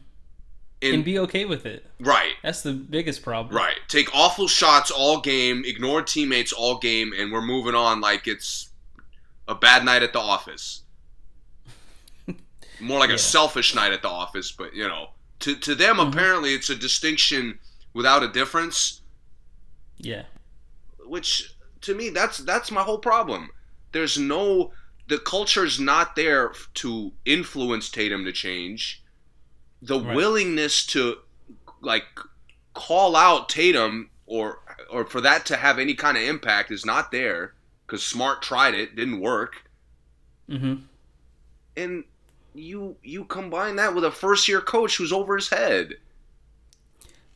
Speaker 1: And,
Speaker 2: And be okay with it.
Speaker 1: right,
Speaker 2: That's the biggest problem.
Speaker 1: Right. Take awful shots all game, ignore teammates all game, and we're moving on like it's a bad night at the office. More like
Speaker 2: Yeah.
Speaker 1: a selfish night at the office, but you know, to to them
Speaker 2: Mhm.
Speaker 1: apparently it's a distinction without a difference,
Speaker 2: Yeah.
Speaker 1: which to me that's that's my whole problem. There's no the culture's not there to influence Tatum to change. The
Speaker 2: Right.
Speaker 1: willingness to like call out Tatum or or for that to have any kind of impact is not there because Smart tried it, didn't work,
Speaker 2: Mm-hmm.
Speaker 1: and you you combine that with a first year coach who's over his head.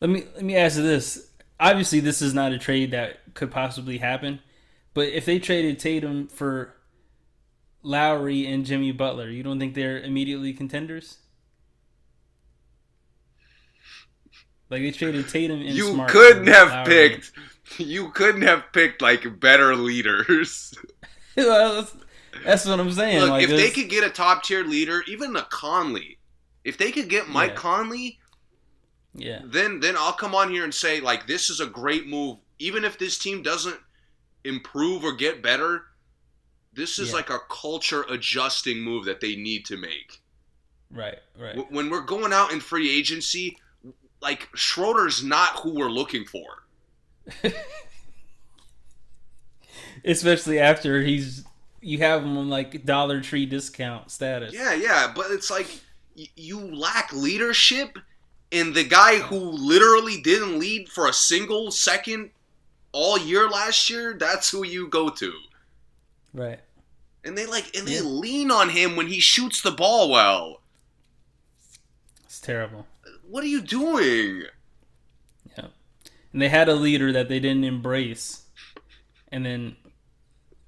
Speaker 2: Let me let me ask you this. Obviously, this is not a trade that could possibly happen, but if they traded Tatum for Lowry and Jimmy Butler, you don't think they're immediately contenders? Like they traded Tatum and
Speaker 1: You
Speaker 2: Smart
Speaker 1: couldn't have
Speaker 2: Lowry.
Speaker 1: picked. You couldn't have picked like better leaders.
Speaker 2: That's, that's what I'm saying.
Speaker 1: Look,
Speaker 2: like
Speaker 1: if they could get a top tier leader, even a Conley, if they could get Mike
Speaker 2: Yeah.
Speaker 1: Conley,
Speaker 2: yeah,
Speaker 1: then then I'll come on here and say like this is a great move. Even if this team doesn't improve or get better, this is
Speaker 2: Yeah.
Speaker 1: like a culture adjusting move that they need to make.
Speaker 2: right, right.
Speaker 1: W- When we're going out in free agency, like Schroeder's not who we're looking for.
Speaker 2: Especially after he's you have him on like Dollar Tree discount status.
Speaker 1: Yeah, yeah, but it's like y- you lack leadership, and the guy who literally didn't lead for a single second all year last year, that's who you go to.
Speaker 2: Right.
Speaker 1: And they like and they
Speaker 2: Yeah.
Speaker 1: lean on him when he shoots the ball well.
Speaker 2: It's terrible.
Speaker 1: What are you doing?
Speaker 2: Yeah. And they had a leader that they didn't embrace. And then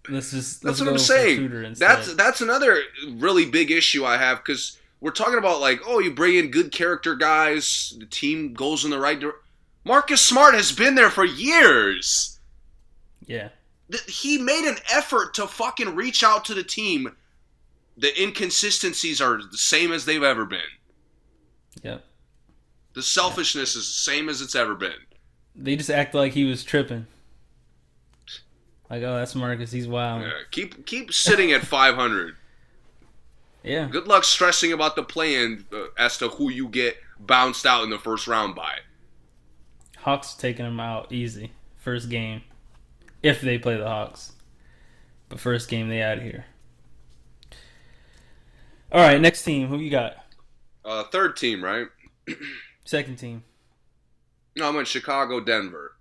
Speaker 2: let's just let's
Speaker 1: That's what I'm saying. That's that's another really big issue I have because we're talking about like, oh, you bring in good character guys, the team goes in the right direction. Marcus Smart has been there for years.
Speaker 2: yeah.
Speaker 1: Th- He made an effort to fucking reach out to the team. The inconsistencies are the same as they've ever been.
Speaker 2: Yep.
Speaker 1: The selfishness is the same as it's ever been.
Speaker 2: They just act like he was tripping. Like, oh, that's Marcus. He's wild.
Speaker 1: Yeah, keep keep sitting at 500.
Speaker 2: Yeah.
Speaker 1: Good luck stressing about the plan uh, as to who you get bounced out in the first round by.
Speaker 2: Hawks taking him out easy. First game. If they play the Hawks. But first game, they out of here. All right, next team. Who you got?
Speaker 1: Uh, third team, right?
Speaker 2: Second team.
Speaker 1: No, I went Chicago, Denver.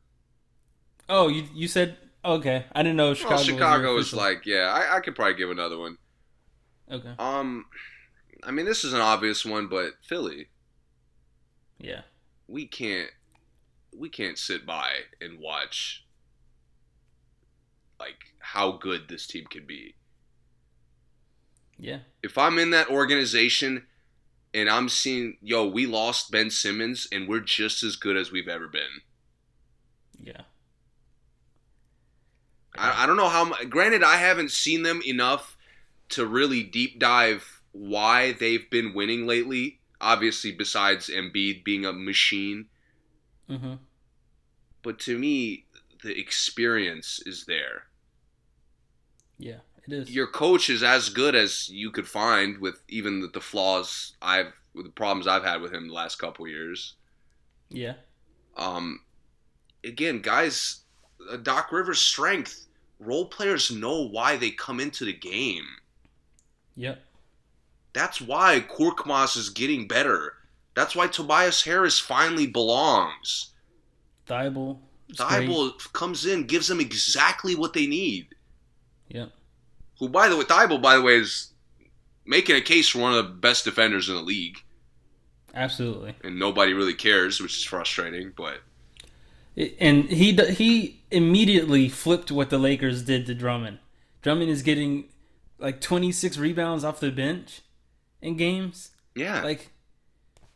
Speaker 2: Oh, you you said okay. I didn't know Chicago.
Speaker 1: Well, Chicago
Speaker 2: was
Speaker 1: is like, yeah, I, I could probably give another one.
Speaker 2: okay.
Speaker 1: Um, I mean, this is an obvious one, but Philly,
Speaker 2: Yeah.
Speaker 1: we can't, we can't sit by and watch, like, how good this team can be.
Speaker 2: Yeah.
Speaker 1: If I'm in that organization and I'm seeing, yo, we lost Ben Simmons and we're just as good as we've ever been.
Speaker 2: Yeah.
Speaker 1: I, I don't know how. mu- Granted, I haven't seen them enough to really deep dive why they've been winning lately. Obviously, besides Embiid being a machine,
Speaker 2: Mm-hmm.
Speaker 1: but to me, the experience is there.
Speaker 2: Yeah. It is.
Speaker 1: Your coach is as good as you could find with even the, the flaws I've, with the problems I've had with him the last couple years.
Speaker 2: yeah.
Speaker 1: Um, again, guys, uh, Doc Rivers' strength. Role players know why they come into the game.
Speaker 2: Yep.
Speaker 1: That's why Korkmaz is getting better. That's why Tobias Harris finally belongs.
Speaker 2: Thybulle.
Speaker 1: Thybulle comes in, gives them exactly what they need.
Speaker 2: Yep.
Speaker 1: Who, by the way, Thybulle, by the way, is making a case for one of the best defenders in the league,
Speaker 2: Absolutely.
Speaker 1: and nobody really cares, which is frustrating. But
Speaker 2: and he he immediately flipped what the Lakers did to Drummond. Drummond is getting like 26 rebounds off the bench in games.
Speaker 1: yeah,
Speaker 2: Like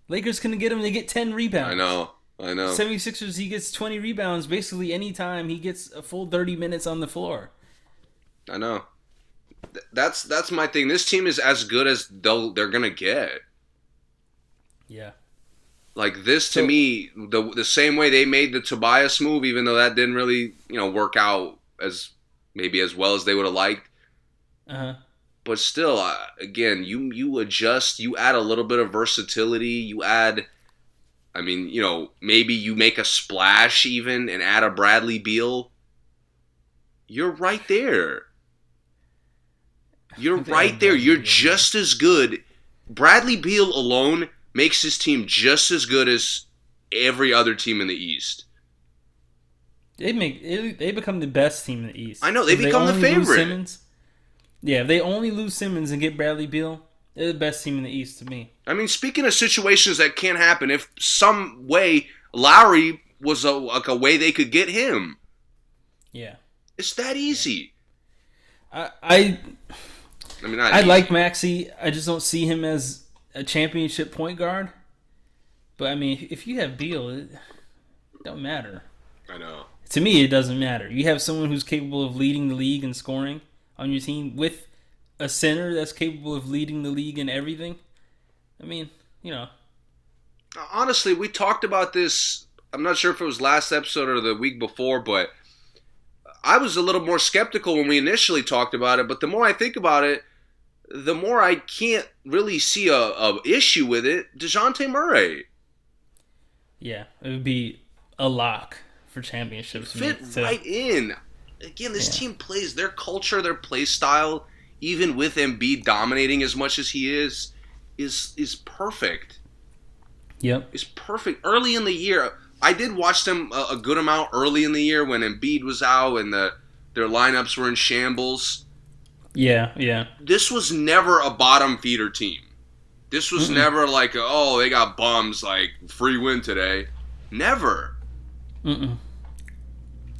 Speaker 2: Lakers couldn't get him to get 10 rebounds.
Speaker 1: I know, I know.
Speaker 2: 76ers he gets 20 rebounds basically anytime he gets a full 30 minutes on the floor.
Speaker 1: I know. Th- That's that's my thing. This team is as good as they'll they're gonna get.
Speaker 2: Yeah.
Speaker 1: Like this to
Speaker 2: So-
Speaker 1: me, the the same way they made the Tobias move, even though that didn't really you know work out as maybe as well as they would have liked.
Speaker 2: Uh-huh.
Speaker 1: But still, uh, again, you you adjust, you add a little bit of versatility, you add. I mean, you know, maybe you make a splash even and add a Bradley Beal. You're right there. You're right there. You're just as good. Bradley Beal alone makes his team just as good as every other team in the East.
Speaker 2: They make it, they become the best team in the East.
Speaker 1: I know, they
Speaker 2: If
Speaker 1: become the
Speaker 2: only
Speaker 1: favorite.
Speaker 2: Simmons, yeah, if they only lose Simmons and get Bradley Beal, they're the best team in the East to me.
Speaker 1: I mean, speaking of situations that can't happen, if some way Lowry was a like a way they could get him.
Speaker 2: Yeah.
Speaker 1: It's that easy.
Speaker 2: I I,
Speaker 1: I mean, not
Speaker 2: I like Maxey. I just don't see him as a championship point guard. But I mean, if you have Beal, it don't matter.
Speaker 1: I know.
Speaker 2: To me, it doesn't matter. You have someone who's capable of leading the league in scoring on your team with a center that's capable of leading the league in everything. I mean, you know,
Speaker 1: honestly, we talked about this. I'm not sure if it was last episode or the week before, but I was a little more skeptical when we initially talked about it. But the more I think about it, the more I can't really see a, a issue with it. Dejounte Murray
Speaker 2: yeah, it would be a lock for championships. me.
Speaker 1: fit
Speaker 2: So-
Speaker 1: right in. Again, this
Speaker 2: Yeah.
Speaker 1: team plays their culture, their play style, even with Embiid dominating as much as he is, is is perfect.
Speaker 2: Yep.
Speaker 1: is perfect. Early in the year, I did watch them a, a good amount early in the year when Embiid was out and the their lineups were in shambles.
Speaker 2: Yeah. Yeah.
Speaker 1: This was never a bottom feeder team. This was
Speaker 2: Mm-mm.
Speaker 1: never like, oh, they got bums, like free win today. Never.
Speaker 2: Mm-mm.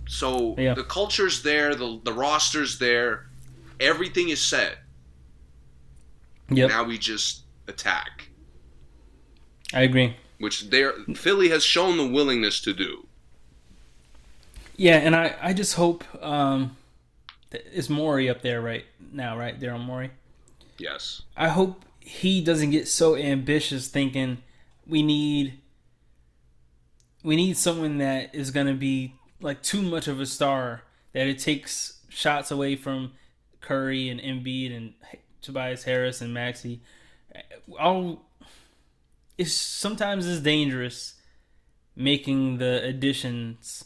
Speaker 1: So
Speaker 2: Yeah.
Speaker 1: the culture's there, the the roster's there, everything is set.
Speaker 2: Yep.
Speaker 1: Now we just attack,
Speaker 2: I agree.
Speaker 1: which there Philly has shown the willingness to do.
Speaker 2: Yeah, and I, I just hope um, is Morey up there right now, right? Daryl Morey.
Speaker 1: Yes.
Speaker 2: I hope he doesn't get so ambitious thinking we need we need someone that is going to be like too much of a star that it takes shots away from Curry and Embiid and Tobias Harris and Maxey. All it's sometimes it's dangerous making the additions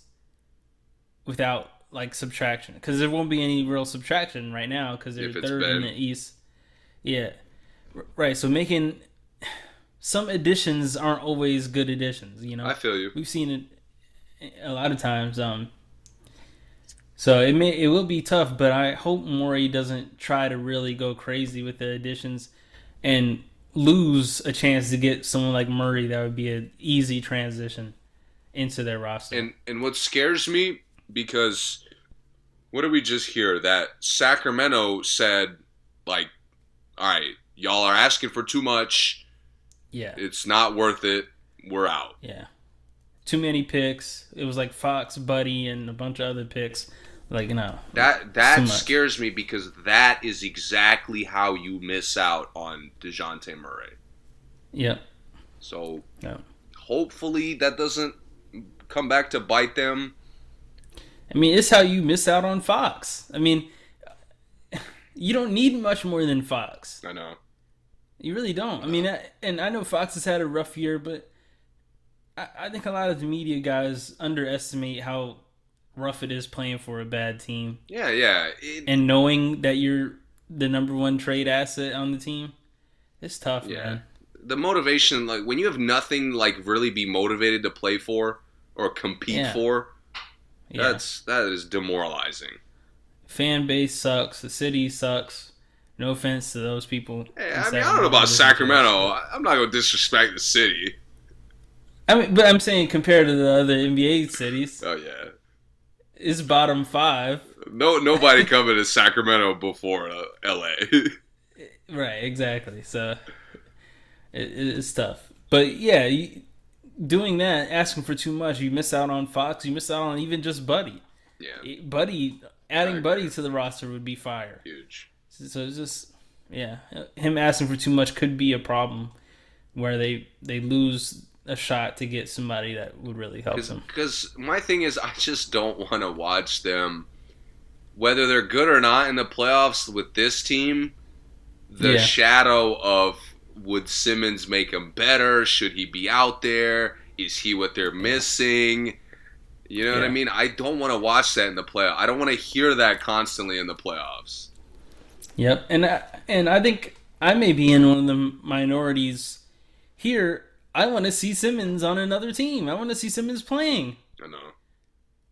Speaker 2: without like subtraction because there won't be any real subtraction right now because they're third in the East. Yeah, R- right. So making some additions aren't always good additions. You know,
Speaker 1: I feel you.
Speaker 2: we've seen it a lot of times. Um, so it may it will be tough, but I hope Morey doesn't try to really go crazy with the additions and lose a chance to get someone like Murray. That would be an easy transition into their roster.
Speaker 1: And and what scares me because what did we just hear that Sacramento said like all right, y'all are asking for too much.
Speaker 2: yeah,
Speaker 1: It's not worth it. We're out.
Speaker 2: yeah. Too many picks. It was like Fox, Buddy, and a bunch of other picks. Like no,
Speaker 1: That that scares me because that is exactly how you miss out on DeJounte Murray.
Speaker 2: yep,
Speaker 1: So
Speaker 2: Yeah.
Speaker 1: hopefully that doesn't come back to bite them.
Speaker 2: I mean, it's how you miss out on Fox. I mean, you don't need much more than Fox.
Speaker 1: I know.
Speaker 2: You really don't. I mean, I, and I know Fox has had a rough year, but I, I think a lot of the media guys underestimate how rough it is playing for a bad team
Speaker 1: Yeah, yeah. It-
Speaker 2: and knowing that you're the number one trade asset on the team. It's tough,
Speaker 1: Yeah.
Speaker 2: man.
Speaker 1: the motivation like when you have nothing like really be motivated to play for or compete
Speaker 2: Yeah.
Speaker 1: for
Speaker 2: Yeah.
Speaker 1: that's that is demoralizing
Speaker 2: Fan base sucks. The city sucks. No offense to those people.
Speaker 1: hey, i mean i don't know about sacramento. I'm not gonna disrespect the city
Speaker 2: I mean, but I'm saying compared to the other NBA cities,
Speaker 1: oh yeah
Speaker 2: it's bottom five.
Speaker 1: no nobody coming to sacramento before uh, la
Speaker 2: Right, exactly. So it, it's tough. But yeah, you, doing that, asking for too much, you miss out on Fox. You miss out on even just Buddy.
Speaker 1: yeah
Speaker 2: Buddy, adding Buddy to the roster would be fire.
Speaker 1: huge
Speaker 2: So it's just yeah, him asking for too much could be a problem where they they lose a shot to get somebody that would really help them.
Speaker 1: because my thing is i just don't want to watch them whether they're good or not in the playoffs with this team the
Speaker 2: Yeah.
Speaker 1: shadow of would Simmons make him better? Should he be out there? Is he what they're missing? You know what I mean? I don't want to watch that in the playoff. I don't want to hear that constantly in the playoffs.
Speaker 2: Yep, and I, and I think I may be in one of the minorities here. I want to see Simmons on another team. I want to see Simmons playing.
Speaker 1: I know.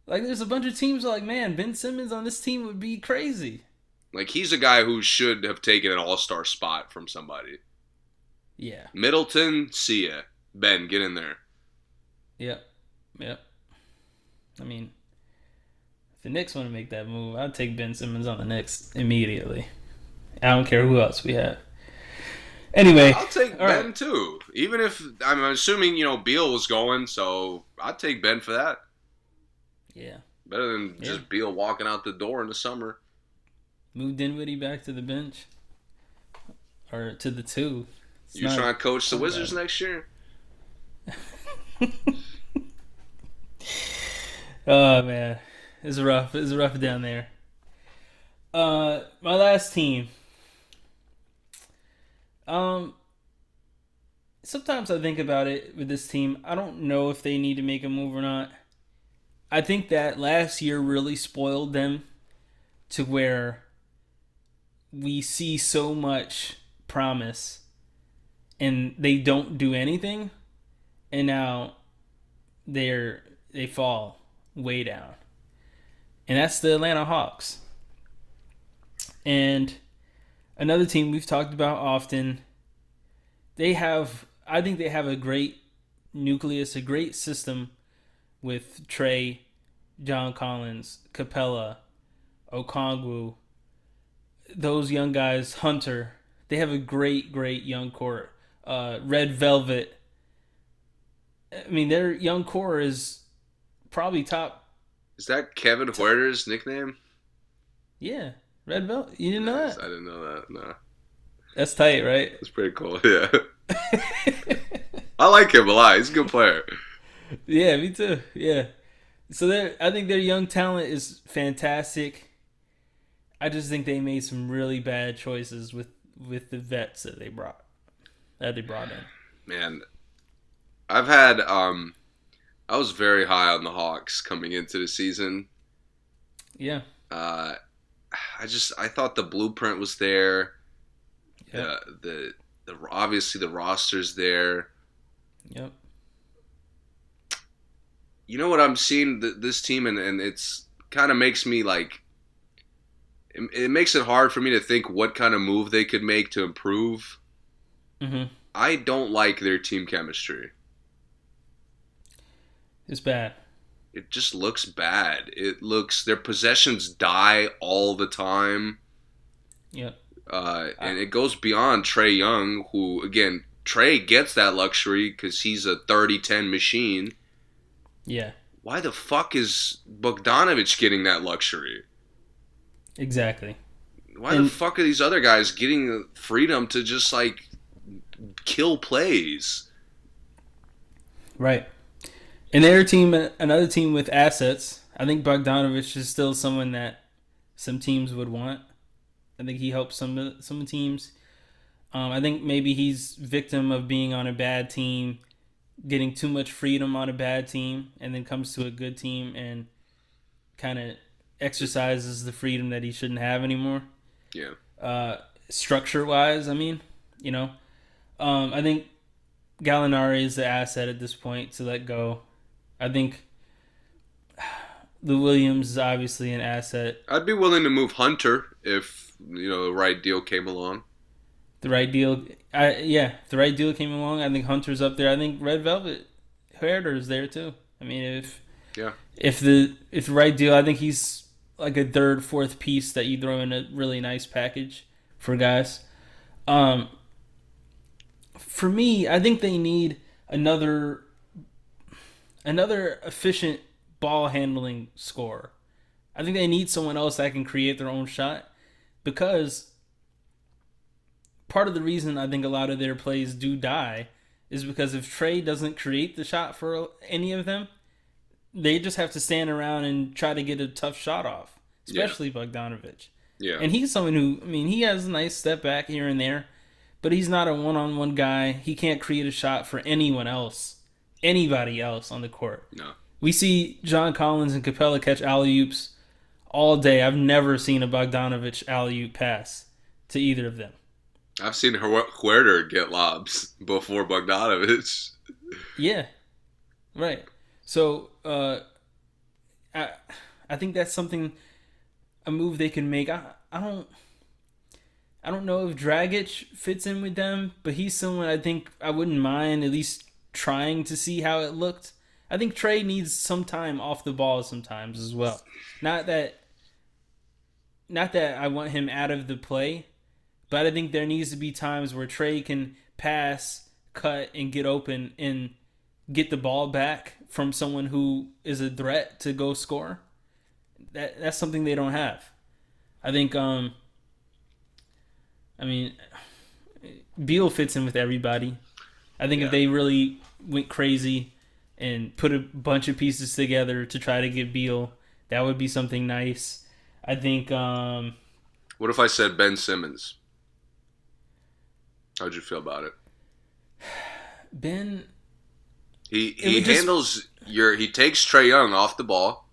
Speaker 2: Like, there's a bunch of teams like, man, Ben Simmons on this team would be crazy.
Speaker 1: Like he's a guy who should have taken an all-star spot from somebody.
Speaker 2: Yeah,
Speaker 1: Middleton, see ya. Ben, get in there.
Speaker 2: yep. Yep. I mean, if the Knicks want to make that move, I'd take Ben Simmons on the Knicks immediately. I don't care who else we have. Anyway,
Speaker 1: I'll take Ben
Speaker 2: right.
Speaker 1: too. Even if I'm assuming you know Beal was going, so I'd take Ben for that.
Speaker 2: yeah,
Speaker 1: Better than
Speaker 2: Yeah.
Speaker 1: just Beal walking out the door in the summer.
Speaker 2: move Dinwiddie back to the bench or to the two. It's
Speaker 1: You
Speaker 2: not-
Speaker 1: trying to coach the Wizards
Speaker 2: bad.
Speaker 1: next year?
Speaker 2: oh man, it's rough. It's rough down there. Uh, my last team. Um, sometimes I think about it with this team. I don't know if they need to make a move or not. I think that last year really spoiled them to where we see so much promise and they don't do anything and now they're they fall way down. And that's the Atlanta Hawks. And another team we've talked about often, they have I think they have a great nucleus, a great system with Trae, John Collins, Capela, Okongwu, those young guys, Hunter. They have a great, great young core. Uh, Red Velvet. I mean, their young core is probably top.
Speaker 1: Is that Kevin Huerter's nickname?
Speaker 2: Yeah, Red Velvet. You didn't know that?
Speaker 1: I didn't know that. No,
Speaker 2: That's tight, right?
Speaker 1: that's pretty cool. Yeah, I like him a lot. He's a good player.
Speaker 2: yeah, me too. Yeah. So I think their young talent is fantastic. I just think they made some really bad choices with with the vets that they brought that they brought in.
Speaker 1: Man, I've had um, I was very high on the Hawks coming into the season.
Speaker 2: Yeah.
Speaker 1: Uh, I just I thought the blueprint was there.
Speaker 2: Yeah.
Speaker 1: The the the obviously the roster's there.
Speaker 2: Yep.
Speaker 1: You know what I'm seeing th- this team and and it's kind of makes me like. It, it makes it hard for me to think what kind of move they could make to improve.
Speaker 2: Mhm.
Speaker 1: I don't like their team chemistry.
Speaker 2: It's bad.
Speaker 1: It just looks bad. It looks their possessions die all the time.
Speaker 2: Yeah.
Speaker 1: Uh, and it goes beyond Trae Young, who again Trae gets that luxury because he's a 30-10 machine.
Speaker 2: Yeah.
Speaker 1: Why the fuck is Bogdanovich getting that luxury?
Speaker 2: Exactly.
Speaker 1: Why the fuck are these other guys getting the freedom to just like kill plays?
Speaker 2: Right. And their team, another team with assets. I think Bogdanovich is still someone that some teams would want. I think he helps some some teams. Um, I think maybe he's victim of being on a bad team, getting too much freedom on a bad team, and then comes to a good team and kind of exercises the freedom that he shouldn't have anymore.
Speaker 1: Yeah.
Speaker 2: Uh, structure wise, I mean, you know, um, I think Gallinari is the asset at this point to let go. I think the Williams is obviously an asset.
Speaker 1: I'd be willing to move Hunter if you know the right deal came along.
Speaker 2: The right deal, I yeah, the right deal came along. I think Hunter's up there. I think Red Velvet Huerter is there too. I mean, if
Speaker 1: Yeah.
Speaker 2: if the if the right deal, I think he's like a third, fourth piece that you throw in a really nice package for guys. Um, for me, I think they need another another efficient ball handling scorer. I think they need someone else that can create their own shot because part of the reason I think a lot of their plays do die is because if Trae doesn't create the shot for any of them, they just have to stand around and try to get a tough shot off,
Speaker 1: Yeah.
Speaker 2: especially Bogdanovich.
Speaker 1: Yeah.
Speaker 2: And he's someone who, I mean, he has a nice step back here and there, but he's not a one on one guy. He can't create a shot for anyone else, anybody else on the court.
Speaker 1: no.
Speaker 2: We see John Collins and Capela catch alley oops all day. I've never seen a Bogdanovich alley oop pass to either of them.
Speaker 1: I've seen Hu- Huerter get lobs before Bogdanovich.
Speaker 2: Yeah, right. So uh, I I think that's something a move they can make. I I don't I don't know if Dragic fits in with them, but he's someone I think I wouldn't mind at least trying to see how it looked I think Trae needs some time off the ball sometimes as well. Not that not that I want him out of the play, but I think there needs to be times where Trae can pass, cut, and get open and get the ball back from someone who is a threat to go score. That that's something they don't have. I think um I mean Beal fits in with everybody. I think
Speaker 1: Yeah.
Speaker 2: if they really went crazy and put a bunch of pieces together to try to get Beal, that would be something nice. I think um
Speaker 1: What if I said Ben Simmons? How'd you feel about it?
Speaker 2: Ben
Speaker 1: He he
Speaker 2: would just-
Speaker 1: handles your he takes Trae Young off the ball.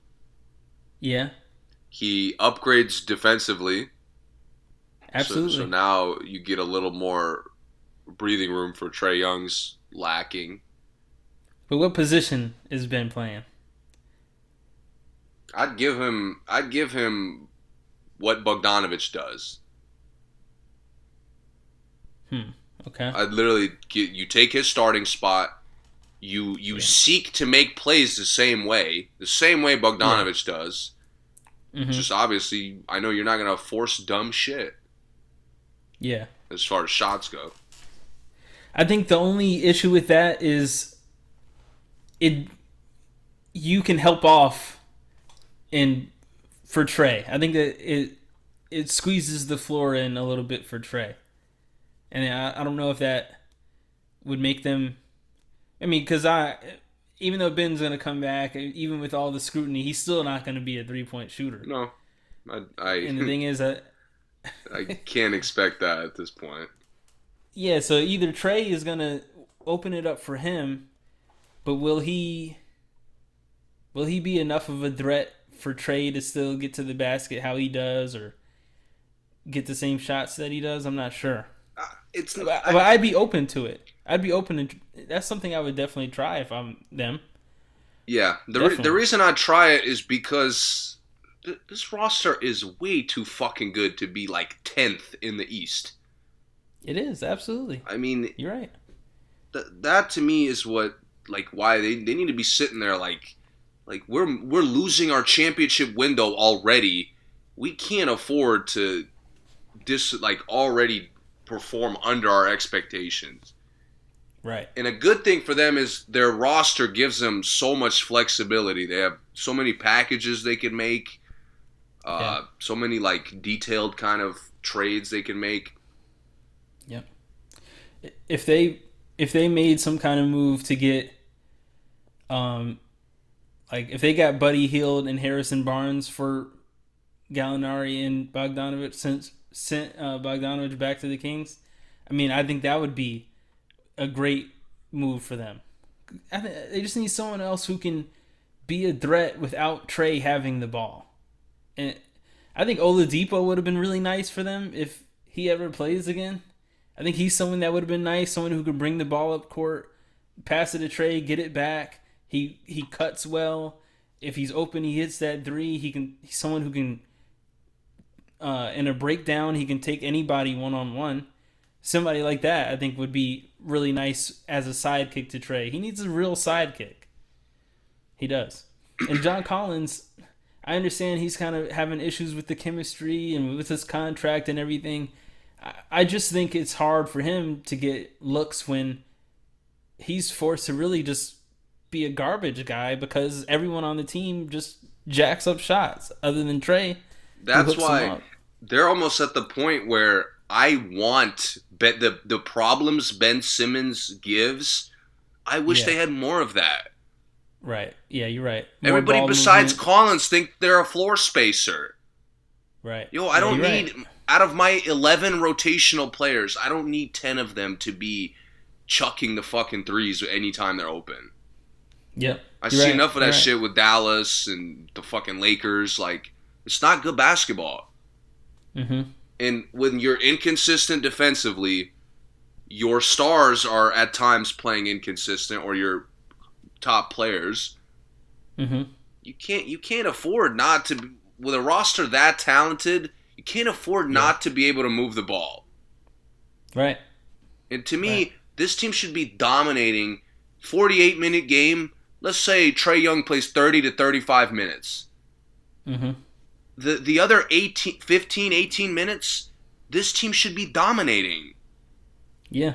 Speaker 2: yeah,
Speaker 1: He upgrades defensively. So-
Speaker 2: absolutely.
Speaker 1: So, now you get a little more breathing room for Trae Young's lacking.
Speaker 2: but what position is Ben playing?
Speaker 1: I'd give him I'd give him what Bogdanovich does. Hmm.
Speaker 2: Okay.
Speaker 1: I'd literally get you take his starting spot. You you seek to make plays the same way, the same way Bogdanovich does.
Speaker 2: hmm
Speaker 1: Just obviously, I know you're not gonna force dumb shit
Speaker 2: Yeah.
Speaker 1: as far as shots go.
Speaker 2: I think the only issue with that is it you can help off in for Trae. I think that it it squeezes the floor in a little bit for Trae. And I, I don't know if that would make them I mean cuz I even though Ben's going to come back even with all the scrutiny, he's still not going to be a three-point shooter.
Speaker 1: No, I I,
Speaker 2: And the thing is that
Speaker 1: I can't expect that at this point.
Speaker 2: Yeah, so either Trae is gonna open it up for him, but will he will he be enough of a threat for Trae to still get to the basket how he does or get the same shots that he does? I'm not sure.
Speaker 1: Uh, It's
Speaker 2: But, but I'd be open to it. I'd be open to that's something I would definitely try if I'm them.
Speaker 1: Yeah, the re- the reason I try it is because this roster is way too fucking good to be like tenth in the East.
Speaker 2: It is, absolutely.
Speaker 1: I mean,
Speaker 2: You're right.
Speaker 1: th- that to me is what like why they, they need to be sitting there like like we're we're losing our championship window already. We can't afford to dis like already perform under our expectations.
Speaker 2: Right.
Speaker 1: And a good thing for them is their roster gives them so much flexibility. They have so many packages they can make, uh,
Speaker 2: Yeah.
Speaker 1: so many like detailed kind of trades they can make.
Speaker 2: Yeah, if they if they made some kind of move to get um like if they got Buddy Hield and Harrison Barnes for Gallinari and Bogdanovich since sent uh, Bogdanovich back to the Kings, I mean I think that would be a great move for them. I think they just need someone else who can be a threat without Trae having the ball. And I think Oladipo would have been really nice for them if he ever plays again. I think he's someone that would have been nice, someone who could bring the ball up court, pass it to Trae, get it back. He he cuts well. If he's open, he hits that three. He can. He's someone who can. Uh, in a breakdown, he can take anybody one on one. Somebody like that, I think, would be really nice as a sidekick to Trae. He needs a real sidekick. He does. And John Collins, I understand he's kind of having issues with the chemistry and with his contract and everything. I- just think it's hard for him to get looks when he's forced to really just be a garbage guy because everyone on the team just jacks up shots other than Trae.
Speaker 1: That's why they're almost at the point where I want the the problems Ben Simmons gives. I wish
Speaker 2: Yeah.
Speaker 1: they had more of that.
Speaker 2: Right. Yeah, you're right. More
Speaker 1: Everybody besides
Speaker 2: movement.
Speaker 1: Collins think they're a floor spacer.
Speaker 2: right.
Speaker 1: Yo, I
Speaker 2: Yeah,
Speaker 1: don't
Speaker 2: you're
Speaker 1: need
Speaker 2: right.
Speaker 1: out of my eleven rotational players, I don't need ten of them to be chucking the fucking threes anytime they're open.
Speaker 2: Yep.
Speaker 1: I see
Speaker 2: right,
Speaker 1: enough of that
Speaker 2: you're right.
Speaker 1: shit with Dallas and the fucking Lakers. Like, it's not good basketball.
Speaker 2: Mm-hmm.
Speaker 1: And when you're inconsistent defensively, your stars are at times playing inconsistent, or your top players.
Speaker 2: Mm-hmm.
Speaker 1: You can't you can't afford not to with a roster that talented. You can't afford not to be able to move the ball.
Speaker 2: Right.
Speaker 1: And to me,
Speaker 2: Right.
Speaker 1: this team should be dominating 48 minute game, let's say Trae Young plays 30 to 35 minutes.
Speaker 2: Mm-hmm.
Speaker 1: The the other 18, 15, 18 minutes, this team should be dominating,
Speaker 2: Yeah.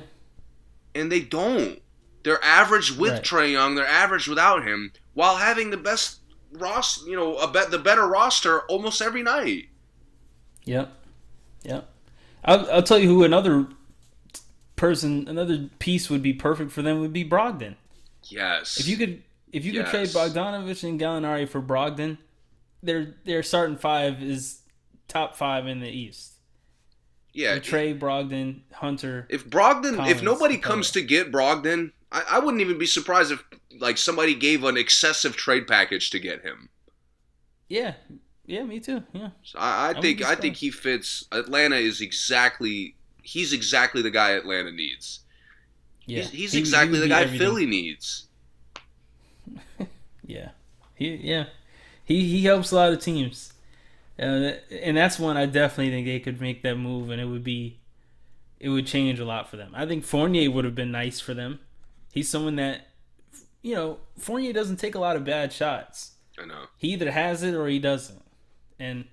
Speaker 1: and they don't. They're average with
Speaker 2: Right.
Speaker 1: Trae Young. They're average without him, while having the best roster. You know, a bet the better roster almost every night.
Speaker 2: Yep. Yep. I'll, I'll tell you who another person, another piece would be perfect for them would be Brogdon.
Speaker 1: Yes.
Speaker 2: If you could, if you could trade
Speaker 1: Yes.
Speaker 2: Bogdanovich and Gallinari for Brogdon, their their starting five is top five in the East.
Speaker 1: yeah.
Speaker 2: Trey, Brogdon, Hunter.
Speaker 1: If Brogdon, if nobody comes to get Brogdon, I, I wouldn't even be surprised if like somebody gave an excessive trade package to get him.
Speaker 2: Yeah. Yeah, me too. Yeah.
Speaker 1: So I, I think I think he fits. Atlanta is exactly he's exactly the guy Atlanta needs.
Speaker 2: Yeah.
Speaker 1: He's, he's
Speaker 2: He- he
Speaker 1: exactly
Speaker 2: would
Speaker 1: the guy
Speaker 2: everything.
Speaker 1: Philly needs.
Speaker 2: Yeah, he yeah, he he helps a lot of teams, uh, and that's one I definitely think they could make that move, and it would be, it would change a lot for them. I think Fournier would have been nice for them. He's someone that, you know, Fournier doesn't take a lot of bad shots.
Speaker 1: I know.
Speaker 2: He either has it or he doesn't, and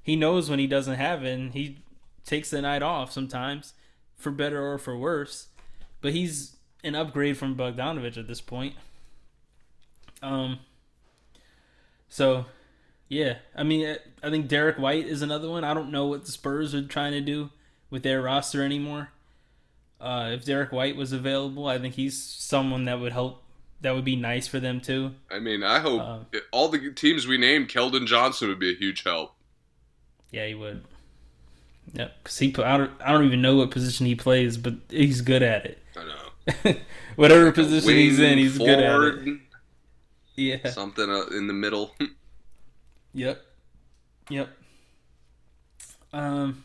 Speaker 2: he knows when he doesn't have it, and he takes the night off sometimes, for better or for worse. But he's an upgrade from Bogdanovich at this point. Um. So, yeah, I mean, I- I think Derrick White is another one. I don't know what the Spurs are trying to do with their roster anymore. Uh, if Derrick White was available, I think he's someone that would help. That would be nice for them too.
Speaker 1: I mean, I hope
Speaker 2: Um,
Speaker 1: all the teams we named, Keldon Johnson would be a huge help.
Speaker 2: Yeah, he would. Yep, because he. I don't. I don't even know what position he plays, but he's good at it.
Speaker 1: I know.
Speaker 2: Whatever position he's in, he's good at it. Yeah.
Speaker 1: Something uh, in the middle.
Speaker 2: Yep. Yep. Um.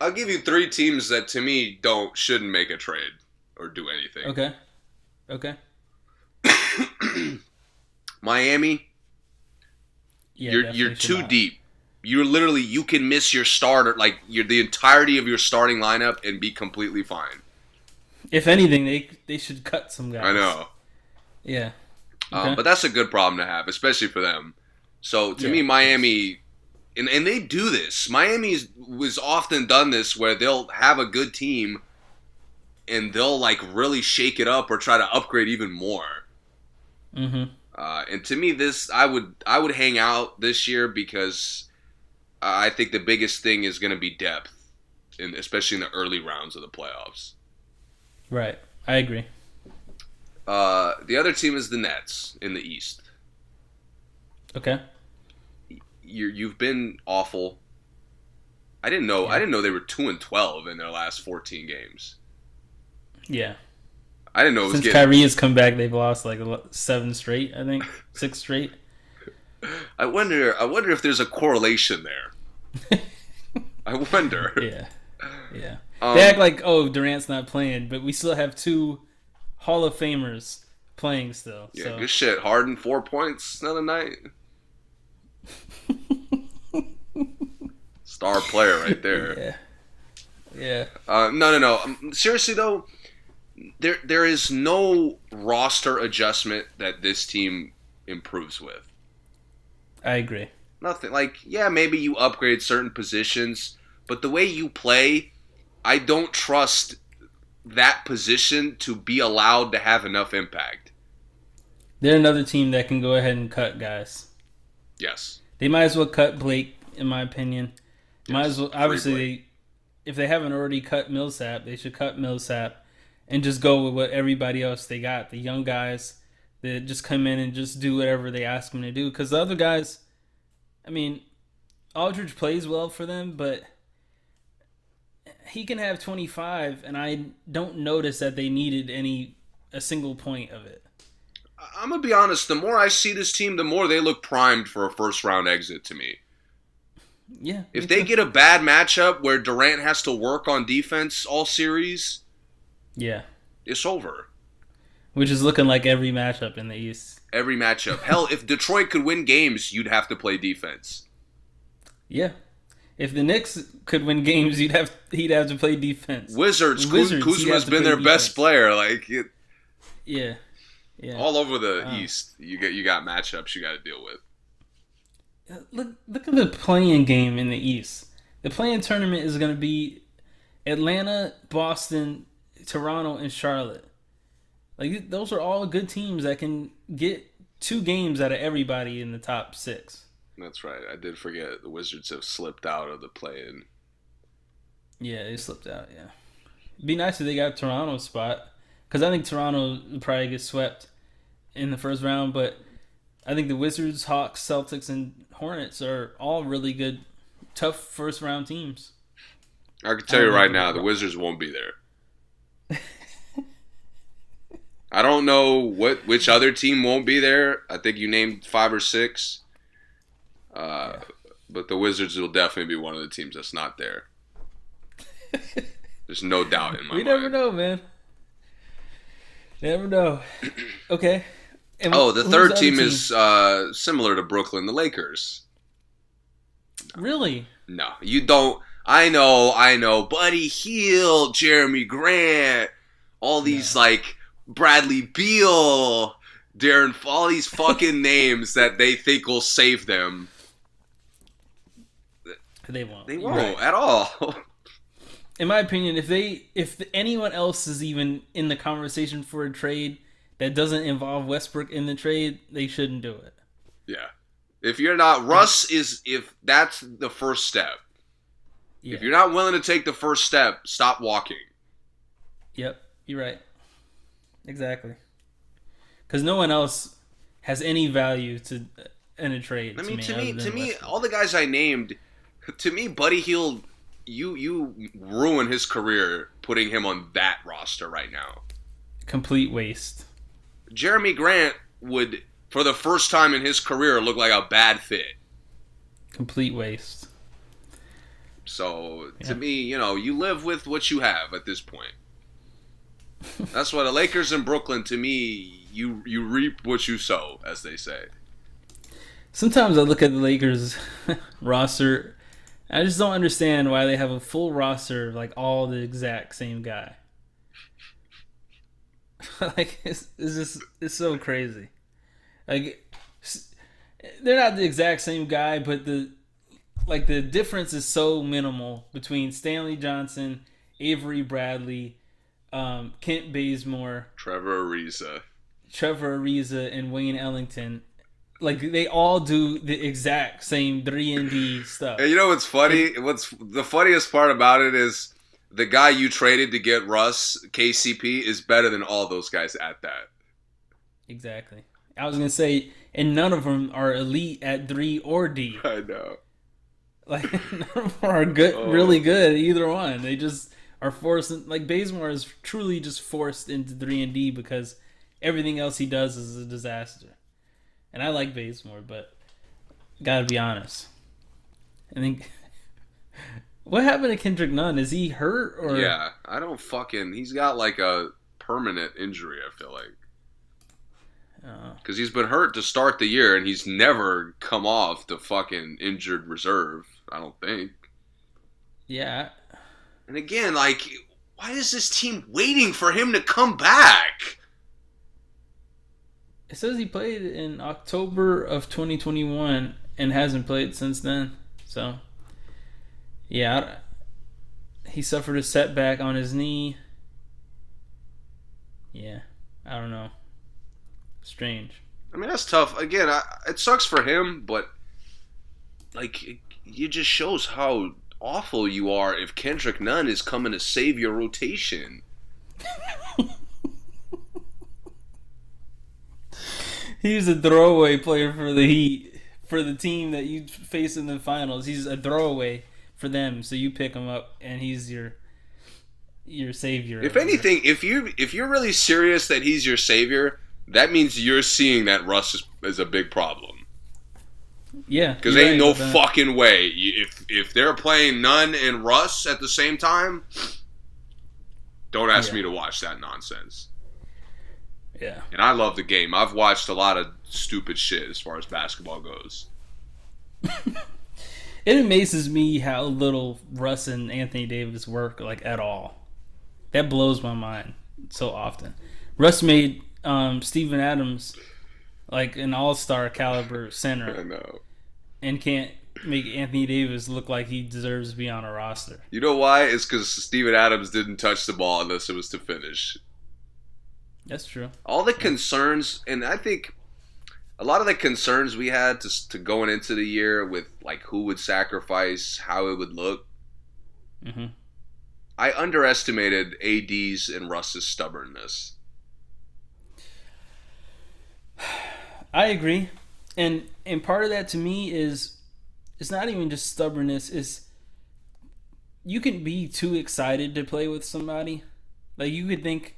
Speaker 1: I'll give you three teams that to me don't shouldn't make a trade or do anything.
Speaker 2: Okay. Okay.
Speaker 1: Miami,
Speaker 2: Yeah.
Speaker 1: you're you're too
Speaker 2: not.
Speaker 1: deep. You're literally you can miss your starter like you're the entirety of your starting lineup and be completely fine.
Speaker 2: If anything, they they should cut some guys.
Speaker 1: I know.
Speaker 2: Yeah.
Speaker 1: Um, but that's a good problem to have, especially for them. So to
Speaker 2: Yeah.
Speaker 1: me, Miami, and, and they do this. Miami's was often done this where they'll have a good team, and they'll like really shake it up or try to upgrade even more.
Speaker 2: Mm-hmm.
Speaker 1: Uh, and to me, this I would I would hang out this year because I think the biggest thing is going to be depth, in, especially in the early rounds of the playoffs.
Speaker 2: Right. I agree.
Speaker 1: Uh, the other team is the Nets in the East.
Speaker 2: Okay.
Speaker 1: You you've been awful. I didn't know. I didn't know they were two and twelve in their last fourteen games.
Speaker 2: Yeah.
Speaker 1: I didn't know it was
Speaker 2: Since
Speaker 1: getting.
Speaker 2: Kyrie has come back, they've lost like seven straight. I think six straight.
Speaker 1: I wonder. I wonder if there's a correlation there. I wonder.
Speaker 2: Yeah. Yeah.
Speaker 1: Um,
Speaker 2: They act like, oh, Durant's not playing, but we still have two Hall of Famers playing still.
Speaker 1: yeah,
Speaker 2: so
Speaker 1: good shit. Harden four points another night. Star player right there.
Speaker 2: yeah, yeah,
Speaker 1: Uh, no, no, no. Um, seriously though, there there is no roster adjustment that this team improves with.
Speaker 2: I agree.
Speaker 1: Nothing. Like, yeah, maybe you upgrade certain positions, but the way you play, I don't trust that position to be allowed to have enough impact.
Speaker 2: They're another team that can go ahead and cut guys.
Speaker 1: Yes.
Speaker 2: They might as well cut Blake, in my opinion. Might as well. Obviously, they, if they haven't already cut Millsap, they should cut Millsap and just go with what everybody else they got. The young guys that just come in and just do whatever they ask them to do. Because the other guys, I mean, Aldridge plays well for them, but he can have 25, and I don't notice that they needed any a single point of it.
Speaker 1: I'm gonna be honest. The more I see this team, the more they look primed for a first round exit to me.
Speaker 2: Yeah.
Speaker 1: If they
Speaker 2: too.
Speaker 1: get a bad matchup where Durant has to work on defense all series,
Speaker 2: yeah,
Speaker 1: it's over.
Speaker 2: which is looking like every matchup in the East.
Speaker 1: Every matchup. Hell, if Detroit could win games, you'd have to play defense.
Speaker 2: Yeah. If the Knicks could win games, you'd have he'd have to play defense.
Speaker 1: Wizards,
Speaker 2: Wizards,
Speaker 1: Kuzma's been their best player. Like, it,
Speaker 2: Yeah. Yeah.
Speaker 1: All over the
Speaker 2: Wow.
Speaker 1: East, you get you got matchups you got to deal with.
Speaker 2: Uh, look, look at the play-in game in the East. The play-in tournament is going to be Atlanta, Boston, Toronto, and Charlotte. Like those are all good teams that can get two games out of everybody in the top six.
Speaker 1: That's right. I did forget the Wizards have slipped out of the play-in.
Speaker 2: Yeah, they slipped out. Yeah, be nice if they got Toronto's spot because I think Toronto would probably get swept in the first round. But I think the Wizards, Hawks, Celtics, and Hornets are all really good, tough first round teams.
Speaker 1: I can tell you right now, the Wizards won't be there. I don't know what which other team won't be there. I think you named five or six. Uh, But the Wizards will definitely be one of the teams that's not there. There's no doubt in my
Speaker 2: we
Speaker 1: mind.
Speaker 2: never know, man. Never know. Okay. And
Speaker 1: Oh, the third
Speaker 2: other
Speaker 1: team is uh, similar to Brooklyn, the Lakers.
Speaker 2: really
Speaker 1: No, you don't. I know, I know. Buddy Hield, Jerami Grant, all these like Bradley Beal, Darren, all these fucking names that they think will save them.
Speaker 2: they won't.
Speaker 1: They won't
Speaker 2: right.
Speaker 1: at all.
Speaker 2: In my opinion, if they if anyone else is even in the conversation for a trade that doesn't involve Westbrook in the trade, they shouldn't do it.
Speaker 1: yeah. If you're not Russ is if that's the first step.
Speaker 2: Yeah.
Speaker 1: If you're not willing to take the first step, stop walking.
Speaker 2: Yep, you're right. Exactly. Because no one else has any value to in a trade.
Speaker 1: I mean, to
Speaker 2: other
Speaker 1: me, to me, all the guys I named, to me, Buddy Hield, you you ruin his career putting him on that roster right now.
Speaker 2: complete waste.
Speaker 1: Jerami Grant would, for the first time in his career, look like a bad fit.
Speaker 2: Complete waste.
Speaker 1: So
Speaker 2: Yeah.
Speaker 1: to me, you know, you live with what you have at this point. That's why the Lakers in Brooklyn, to me, you you reap what you sow, as they say.
Speaker 2: Sometimes I look at the Lakers roster. I just don't understand why they have a full roster of like all the exact same guy. like it's, it's just it's so crazy. Like they're not the exact same guy, but the like the difference is so minimal between Stanley Johnson, Avery Bradley, um, Kent Bazemore,
Speaker 1: Trevor Ariza.
Speaker 2: Trevor Ariza and Wayne Ellington, like they all do the exact same three and D stuff.
Speaker 1: And you know what's funny? What's the funniest part about it is the guy you traded to get Russ, KCP, is better than all those guys at that.
Speaker 2: Exactly. I was gonna say, and none of them are elite at three or D.
Speaker 1: I know.
Speaker 2: Like none of them are good,
Speaker 1: Oh.
Speaker 2: really good either one. They just are forced. In, like Bazemore is truly just forced into three and D because everything else he does is a disaster. And I like Bazemore, but gotta be honest. I think. What happened to Kendrick Nunn? Is he hurt or?
Speaker 1: Yeah, I don't fucking. He's got like a permanent injury. I feel like
Speaker 2: oh.
Speaker 1: because he's been hurt to start the year and he's never come off the fucking injured reserve. I don't think.
Speaker 2: yeah.
Speaker 1: And again, like, why is this team waiting for him to come back?
Speaker 2: It says he played in October of 2021 and hasn't played since then. So, yeah, he suffered a setback on his knee. Yeah, I don't know. Strange.
Speaker 1: I mean, that's tough. Again, I, it sucks for him, but like, it, it just shows how awful you are if Kendrick Nunn is coming to save your rotation.
Speaker 2: He's a throwaway player for the Heat, for the team that you face in the finals. He's a throwaway for them, so you pick him up, and he's your your savior.
Speaker 1: If anything, if you if you're really serious that he's your savior, that means you're seeing that Russ is, is a big problem.
Speaker 2: yeah,
Speaker 1: Because ain't
Speaker 2: right
Speaker 1: no fucking way if if they're playing Nunn and Russ at the same time. Don't ask
Speaker 2: Yeah.
Speaker 1: me to watch that nonsense.
Speaker 2: Yeah.
Speaker 1: And I love the game. I've watched a lot of stupid shit as far as basketball goes.
Speaker 2: It amazes me how little Russ and Anthony Davis work like at all. That blows my mind so often. Russ made um, Steven Adams like an all star caliber
Speaker 1: I
Speaker 2: center
Speaker 1: know.
Speaker 2: and can't make Anthony Davis look like he deserves to be on a roster.
Speaker 1: You know why? It's because Steven Adams didn't touch the ball unless it was to finish.
Speaker 2: That's true.
Speaker 1: All the concerns, and I think a lot of the concerns we had to, to going into the year with like who would sacrifice, how it would look.
Speaker 2: hmm
Speaker 1: I underestimated AD's and Russ's stubbornness.
Speaker 2: I agree, and and part of that to me is it's not even just stubbornness. Is you can be too excited to play with somebody, like you could think,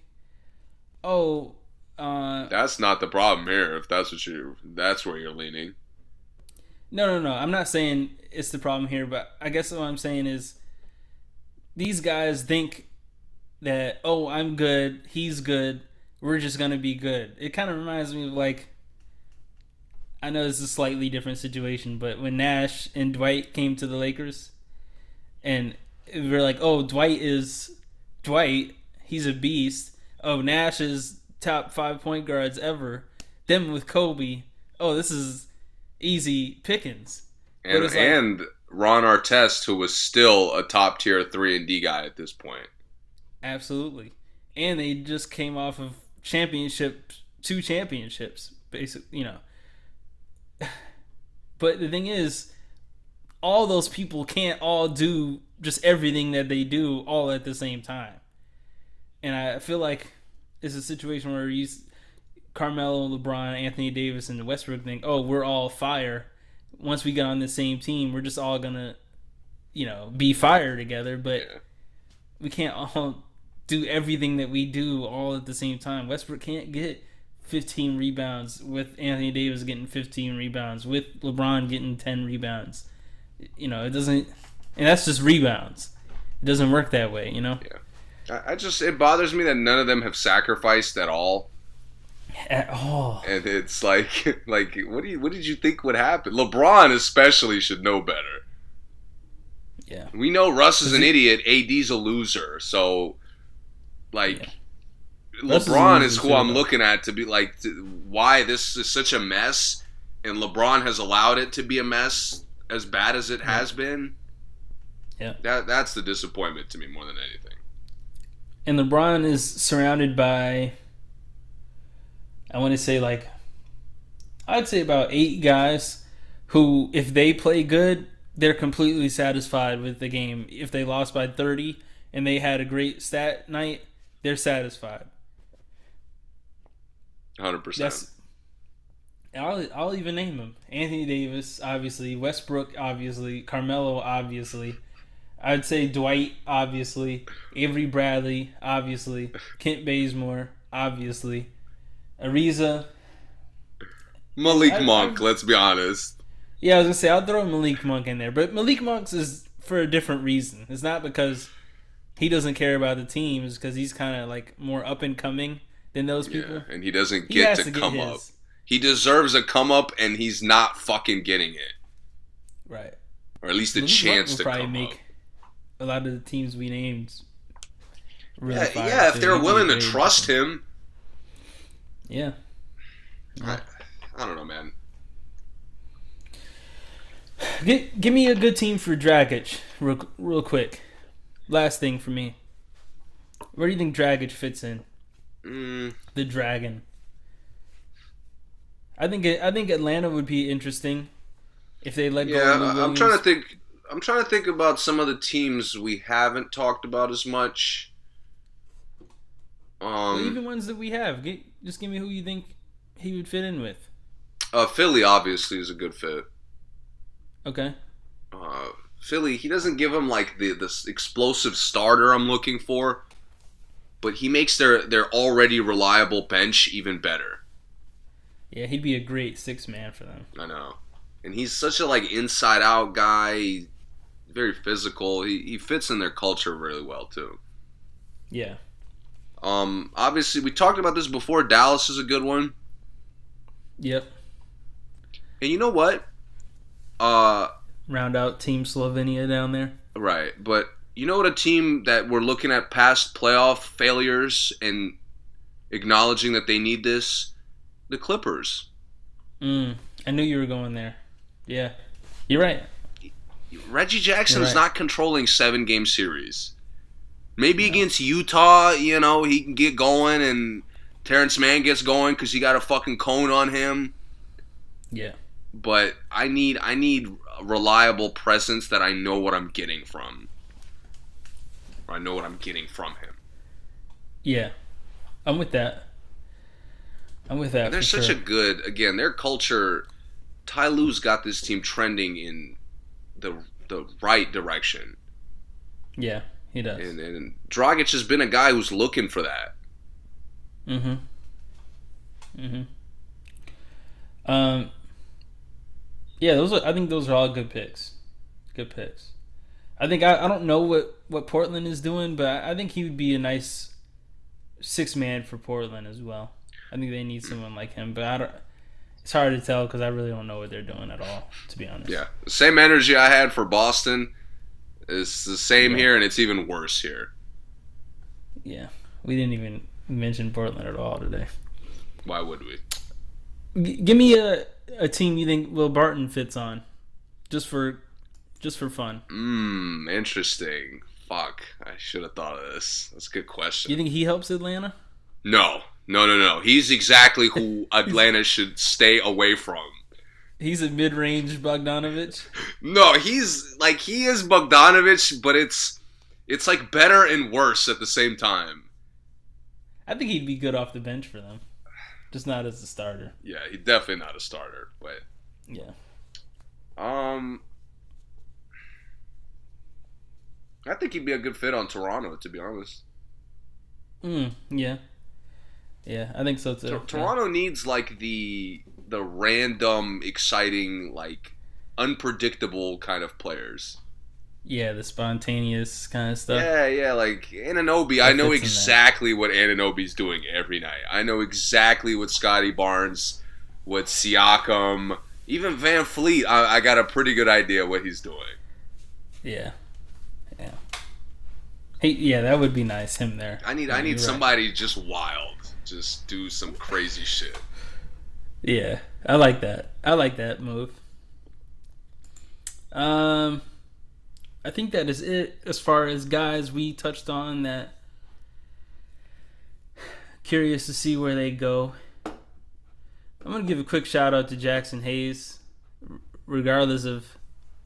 Speaker 2: oh, uh,
Speaker 1: That's not the problem here. If that's what you, that's where you're leaning.
Speaker 2: No, no, no. I'm not saying it's the problem here, but I guess what I'm saying is these guys think that oh, I'm good, he's good, we're just gonna be good. It kind of reminds me of like I know it's a slightly different situation, but when Nash and Dwight came to the Lakers, and we're like, oh, Dwight is Dwight, he's a beast. Oh, Nash is top five point guards ever. Then with Kobe, oh, this is easy pickings.
Speaker 1: And
Speaker 2: like-
Speaker 1: and Ron Artest, who was still a top tier three and D guy at this point.
Speaker 2: Absolutely. And they just came off of championship two championships, basically, you know. But the thing is, all those people can't all do just everything that they do all at the same time. And I feel like it's a situation where you Carmelo, LeBron, Anthony Davis, and Westbrook think, "Oh, we're all fire." Once we get on the same team, we're just all gonna, you know, be fire together. But
Speaker 1: Yeah.
Speaker 2: we can't all do everything that we do all at the same time. Westbrook can't get 15 rebounds with Anthony Davis getting 15 rebounds with LeBron getting 10 rebounds. You know, it doesn't and that's just rebounds. It doesn't work that way, you know?
Speaker 1: I, I just it bothers me that none of them have sacrificed at all.
Speaker 2: At all.
Speaker 1: And it's like like what do you what did you think would happen? LeBron especially should know better.
Speaker 2: Yeah.
Speaker 1: We know Russ is an
Speaker 2: he-
Speaker 1: idiot, AD's a loser, so like
Speaker 2: Yeah. Russ is
Speaker 1: LeBron is who I'm
Speaker 2: though.
Speaker 1: looking at to be like to, why this is such a mess and LeBron has allowed it to be a mess as bad as it has been.
Speaker 2: Yeah.
Speaker 1: That that's the disappointment to me more than anything.
Speaker 2: And LeBron is surrounded by I want to say like I'd say about 8 guys who if they play good, they're completely satisfied with the game. If they lost by 30 and they had a great stat night, they're satisfied.
Speaker 1: 100%.
Speaker 2: That's I'll I'll even name them. Anthony Davis, obviously, Westbrook, obviously, Carmelo, obviously. I'd say Dwight, obviously, Avery Bradley, obviously, Kent Bazemore, obviously, Ariza.
Speaker 1: Malik
Speaker 2: I-
Speaker 1: Monk,
Speaker 2: I-
Speaker 1: let's be honest.
Speaker 2: Yeah, I was gonna say I'll throw Malik Monk in there, but Malik Monk's is for a different reason. It's not because he doesn't care about the team; it's because he's kind of like more up and coming than those people.
Speaker 1: Yeah, and he doesn't get
Speaker 2: has
Speaker 1: to,
Speaker 2: to
Speaker 1: come up. He deserves a come up and he's not fucking getting it.
Speaker 2: Right.
Speaker 1: Or at least a
Speaker 2: Malik
Speaker 1: chance to
Speaker 2: probably
Speaker 1: come
Speaker 2: make
Speaker 1: up.
Speaker 2: A lot of the teams we named. Really
Speaker 1: Yeah, yeah, if they're willing to trust him.
Speaker 2: Yeah.
Speaker 1: I, I don't know, man.
Speaker 2: Give, give me a good team for Dragic, real, real quick. Last thing for me. Where do you think Dragic fits in?
Speaker 1: Mm,
Speaker 2: The Dragon. I think it, I think Atlanta would be interesting if they let go.
Speaker 1: yeah, I'm trying to think. I'm trying to think about some of the teams we haven't talked about as much.
Speaker 2: Well,
Speaker 1: Um,
Speaker 2: even ones that we have. Get, just give me who you think he would fit in with.
Speaker 1: uh, Philly obviously is a good fit.
Speaker 2: Okay.
Speaker 1: Uh, Philly, he doesn't give them like the this explosive starter I'm looking for, but he makes their their already reliable bench even better.
Speaker 2: Yeah, he'd be a great six man for them.
Speaker 1: I know, and he's such a like inside out guy. Very physical. He he fits in their culture really well too.
Speaker 2: Yeah.
Speaker 1: Um, obviously we talked about this before. Dallas is a good one,
Speaker 2: Yep.
Speaker 1: and you know what? Uh,
Speaker 2: Round out Team Slovenia down there.
Speaker 1: right, but you know what? A team that we're looking at past playoff failures and acknowledging that they need this. The Clippers.
Speaker 2: Mm, I knew you were going there. Yeah, you're right.
Speaker 1: Reggie Jackson
Speaker 2: You're
Speaker 1: is
Speaker 2: right.
Speaker 1: not controlling seven game series. Maybe against Utah, you know, he can get going and Terrence Mann gets going because he got a fucking cone on him.
Speaker 2: Yeah,
Speaker 1: But I need I need a reliable presence that I know what I'm getting from. I know what I'm getting from him.
Speaker 2: yeah, I'm with that. I'm with that.
Speaker 1: They're
Speaker 2: for
Speaker 1: such
Speaker 2: sure.
Speaker 1: a good again. Their culture. Ty Lue's got this team trending in the the right direction,
Speaker 2: yeah, he does.
Speaker 1: and and Dragic has been a guy who's looking for that.
Speaker 2: Mm-hmm. Mm-hmm. Um. Yeah, those are. I think those are all good picks. Good picks. I think I, I don't know what what Portland is doing, but I, I think he would be a nice six man for Portland as well. I think they need someone like him, but I don't. It's hard to tell because I really don't know what they're doing at all, to be honest.
Speaker 1: Yeah, same energy I had for Boston is the same
Speaker 2: Yeah.
Speaker 1: here, and it's even worse here.
Speaker 2: Yeah. We didn't even mention Portland at all today.
Speaker 1: Why would we?
Speaker 2: G- give me a a team you think Will Barton fits on, just for just for fun.
Speaker 1: Mmm, interesting. Fuck, I should have thought of this. That's a good question.
Speaker 2: You think he helps Atlanta?
Speaker 1: No, no, no, no. He's exactly who Atlanta should stay away from.
Speaker 2: He's a mid-range Bogdanovich.
Speaker 1: No, he's like he is Bogdanovich, but it's it's like better and worse at the same time.
Speaker 2: I think he'd be good off the bench for them, just not as a starter.
Speaker 1: Yeah, he's definitely not a starter, but
Speaker 2: Yeah.
Speaker 1: um, I think he'd be a good fit on Toronto. To be honest,
Speaker 2: Mm, yeah. Yeah, I think so too.
Speaker 1: Tor- Toronto needs like the the random, exciting, like unpredictable kind of players.
Speaker 2: Yeah, the spontaneous kind of stuff.
Speaker 1: Yeah, yeah, like Anunoby. I know
Speaker 2: fits in that.
Speaker 1: exactly what Anunoby's doing every night. I know exactly what Scottie Barnes, what Siakam, even VanVleet. I, I got a pretty good idea what he's doing.
Speaker 2: Yeah. Yeah. Hey, yeah, that would be nice. Him there.
Speaker 1: I need,
Speaker 2: Yeah,
Speaker 1: I need
Speaker 2: you're right.
Speaker 1: somebody just wild, just do some crazy shit.
Speaker 2: Yeah, I like that. I like that move. Um, I think that is it as far as guys we touched on that. Curious to see where they go. I'm gonna give a quick shout out to Jaxson Hayes, regardless of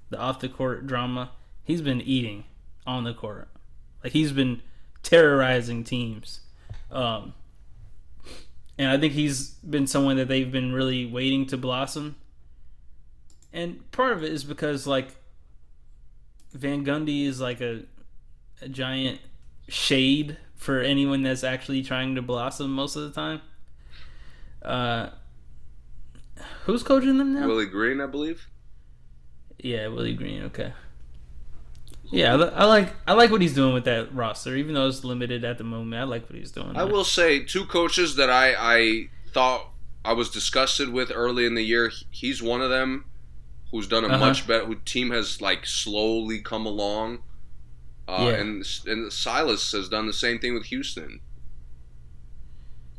Speaker 2: the off the court drama. He's been eating on the court, like he's been terrorizing teams. Um, and I think he's been someone that they've been really waiting to blossom. And part of it is because like Van Gundy is like a, a giant shade for anyone that's actually trying to blossom most of the time. Uh, who's coaching them now?
Speaker 1: Willie Green, I believe.
Speaker 2: Yeah, Willie Green. Okay. Yeah, I, like I like what he's doing with that roster, even though it's limited at the moment. I like what he's doing.
Speaker 1: I
Speaker 2: there.
Speaker 1: will say two coaches that I, I thought I was disgusted with early in the year. He's one of them who's done a
Speaker 2: Uh-huh.
Speaker 1: much better. Who team has like slowly come along. Uh,
Speaker 2: Yeah.
Speaker 1: and and Silas has done the same thing with Houston.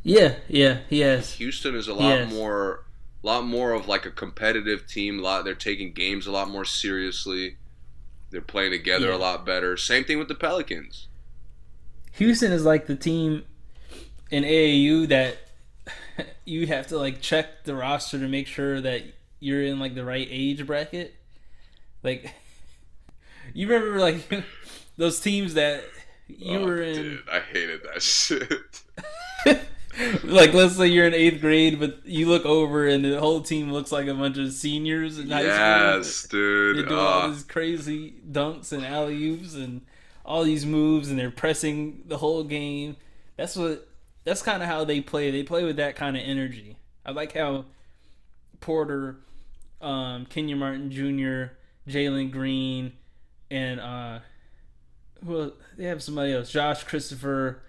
Speaker 2: Yeah, yeah, he has.
Speaker 1: Houston is a lot more, lot more of like a competitive team. A lot they're taking games a lot more seriously. They're playing together
Speaker 2: Yeah.
Speaker 1: a lot better. Same thing with the Pelicans.
Speaker 2: Houston is like the team in AAU that you have to like check the roster to make sure that you're in like the right age bracket. Like you remember like those teams that you
Speaker 1: Oh,
Speaker 2: were in
Speaker 1: Dude, I hated that shit.
Speaker 2: Like let's say you're in eighth grade but you look over and the whole team looks like a bunch of seniors in high
Speaker 1: yes,
Speaker 2: school.
Speaker 1: Yes, dude.
Speaker 2: They're doing all
Speaker 1: Uh,
Speaker 2: these crazy dunks and alley oops and all these moves, and they're pressing the whole game. That's what. That's kind of how they play. They play with that kind of energy. I like how Porter, um, Kenyon Martin Jr., Jalen Green, and uh, who they have somebody else, Josh Christopher,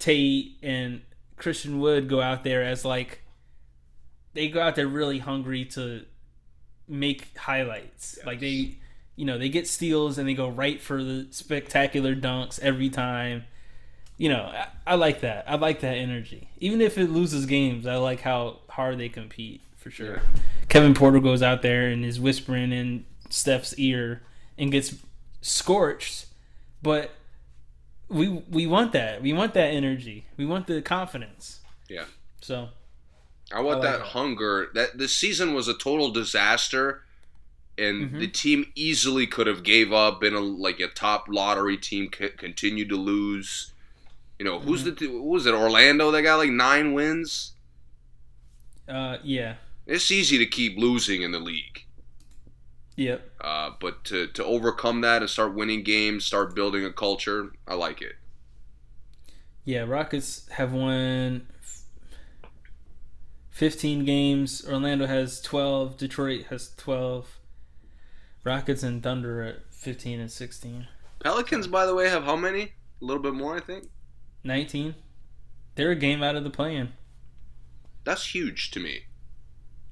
Speaker 2: Tate, and Christian Wood go out there as like they go out there really hungry to make highlights. Like they, you know, they get steals and they go right for the spectacular dunks every time. you know, I, I like that. I like that energy. Even if it loses games, I like how hard they compete for sure.
Speaker 1: Yeah.
Speaker 2: Kevin Porter goes out there and is whispering in Steph's ear and gets scorched, but we we want that. We want that energy. We want the confidence.
Speaker 1: Yeah.
Speaker 2: So
Speaker 1: I want
Speaker 2: I like
Speaker 1: that
Speaker 2: that.
Speaker 1: hunger. That the season was a total disaster, and
Speaker 2: Mhm.
Speaker 1: the team easily could have gave up. Been a like a top lottery team, c- continued to lose. You know who's
Speaker 2: Mm-hmm.
Speaker 1: the who was it? Orlando. They got like nine wins.
Speaker 2: uh, yeah,
Speaker 1: It's easy to keep losing in the league,
Speaker 2: yep.
Speaker 1: uh, but to to overcome that and start winning games, start building a culture, I like it.
Speaker 2: Yeah, Rockets have won 15 games. Orlando has 12. Detroit has 12. Rockets and Thunder at 15 and 16.
Speaker 1: Pelicans, by the way, have how many? A little bit more, I think.
Speaker 2: 19. They're a game out of the play-in.
Speaker 1: That's huge to me.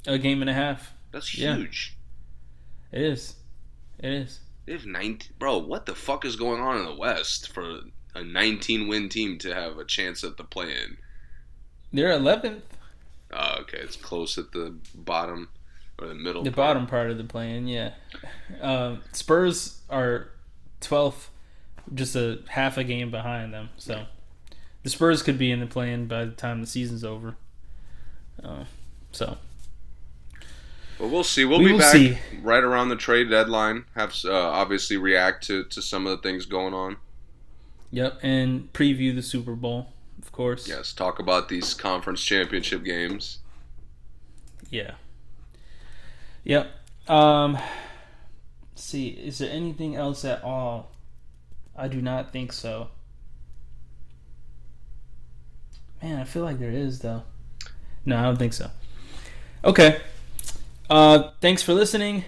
Speaker 2: A game and a half.
Speaker 1: That's
Speaker 2: Yeah. It is. It is.
Speaker 1: They have 19. Bro, what the fuck is going on in the West for a 19 win team to have a chance at the play in?
Speaker 2: They're 11th.
Speaker 1: Oh, okay. It's close at the bottom or the middle.
Speaker 2: The
Speaker 1: part.
Speaker 2: bottom part of the play-in, yeah. Um, Spurs are 12th, just a half a game behind them. So the Spurs could be in the play-in by the time the season's over. Uh, so
Speaker 1: But we'll see. We'll
Speaker 2: We
Speaker 1: be back
Speaker 2: see.
Speaker 1: right around the trade deadline. Have uh, obviously react to, to some of the things going on.
Speaker 2: Yep, and preview the Super Bowl, of course.
Speaker 1: Yes, talk about these conference championship games.
Speaker 2: Yeah. Yep. Um let's see, is there anything else at all? I do not think so. Man, I feel like there is though. No, I don't think so. Okay. Uh thanks for listening.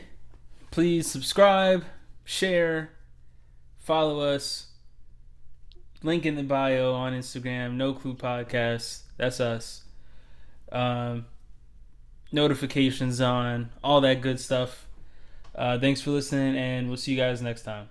Speaker 2: Please subscribe, share, follow us. Link in the bio on Instagram, No Clue Podcast. That's us. Um notifications on, all that good stuff. Uh, thanks for listening, and we'll see you guys next time.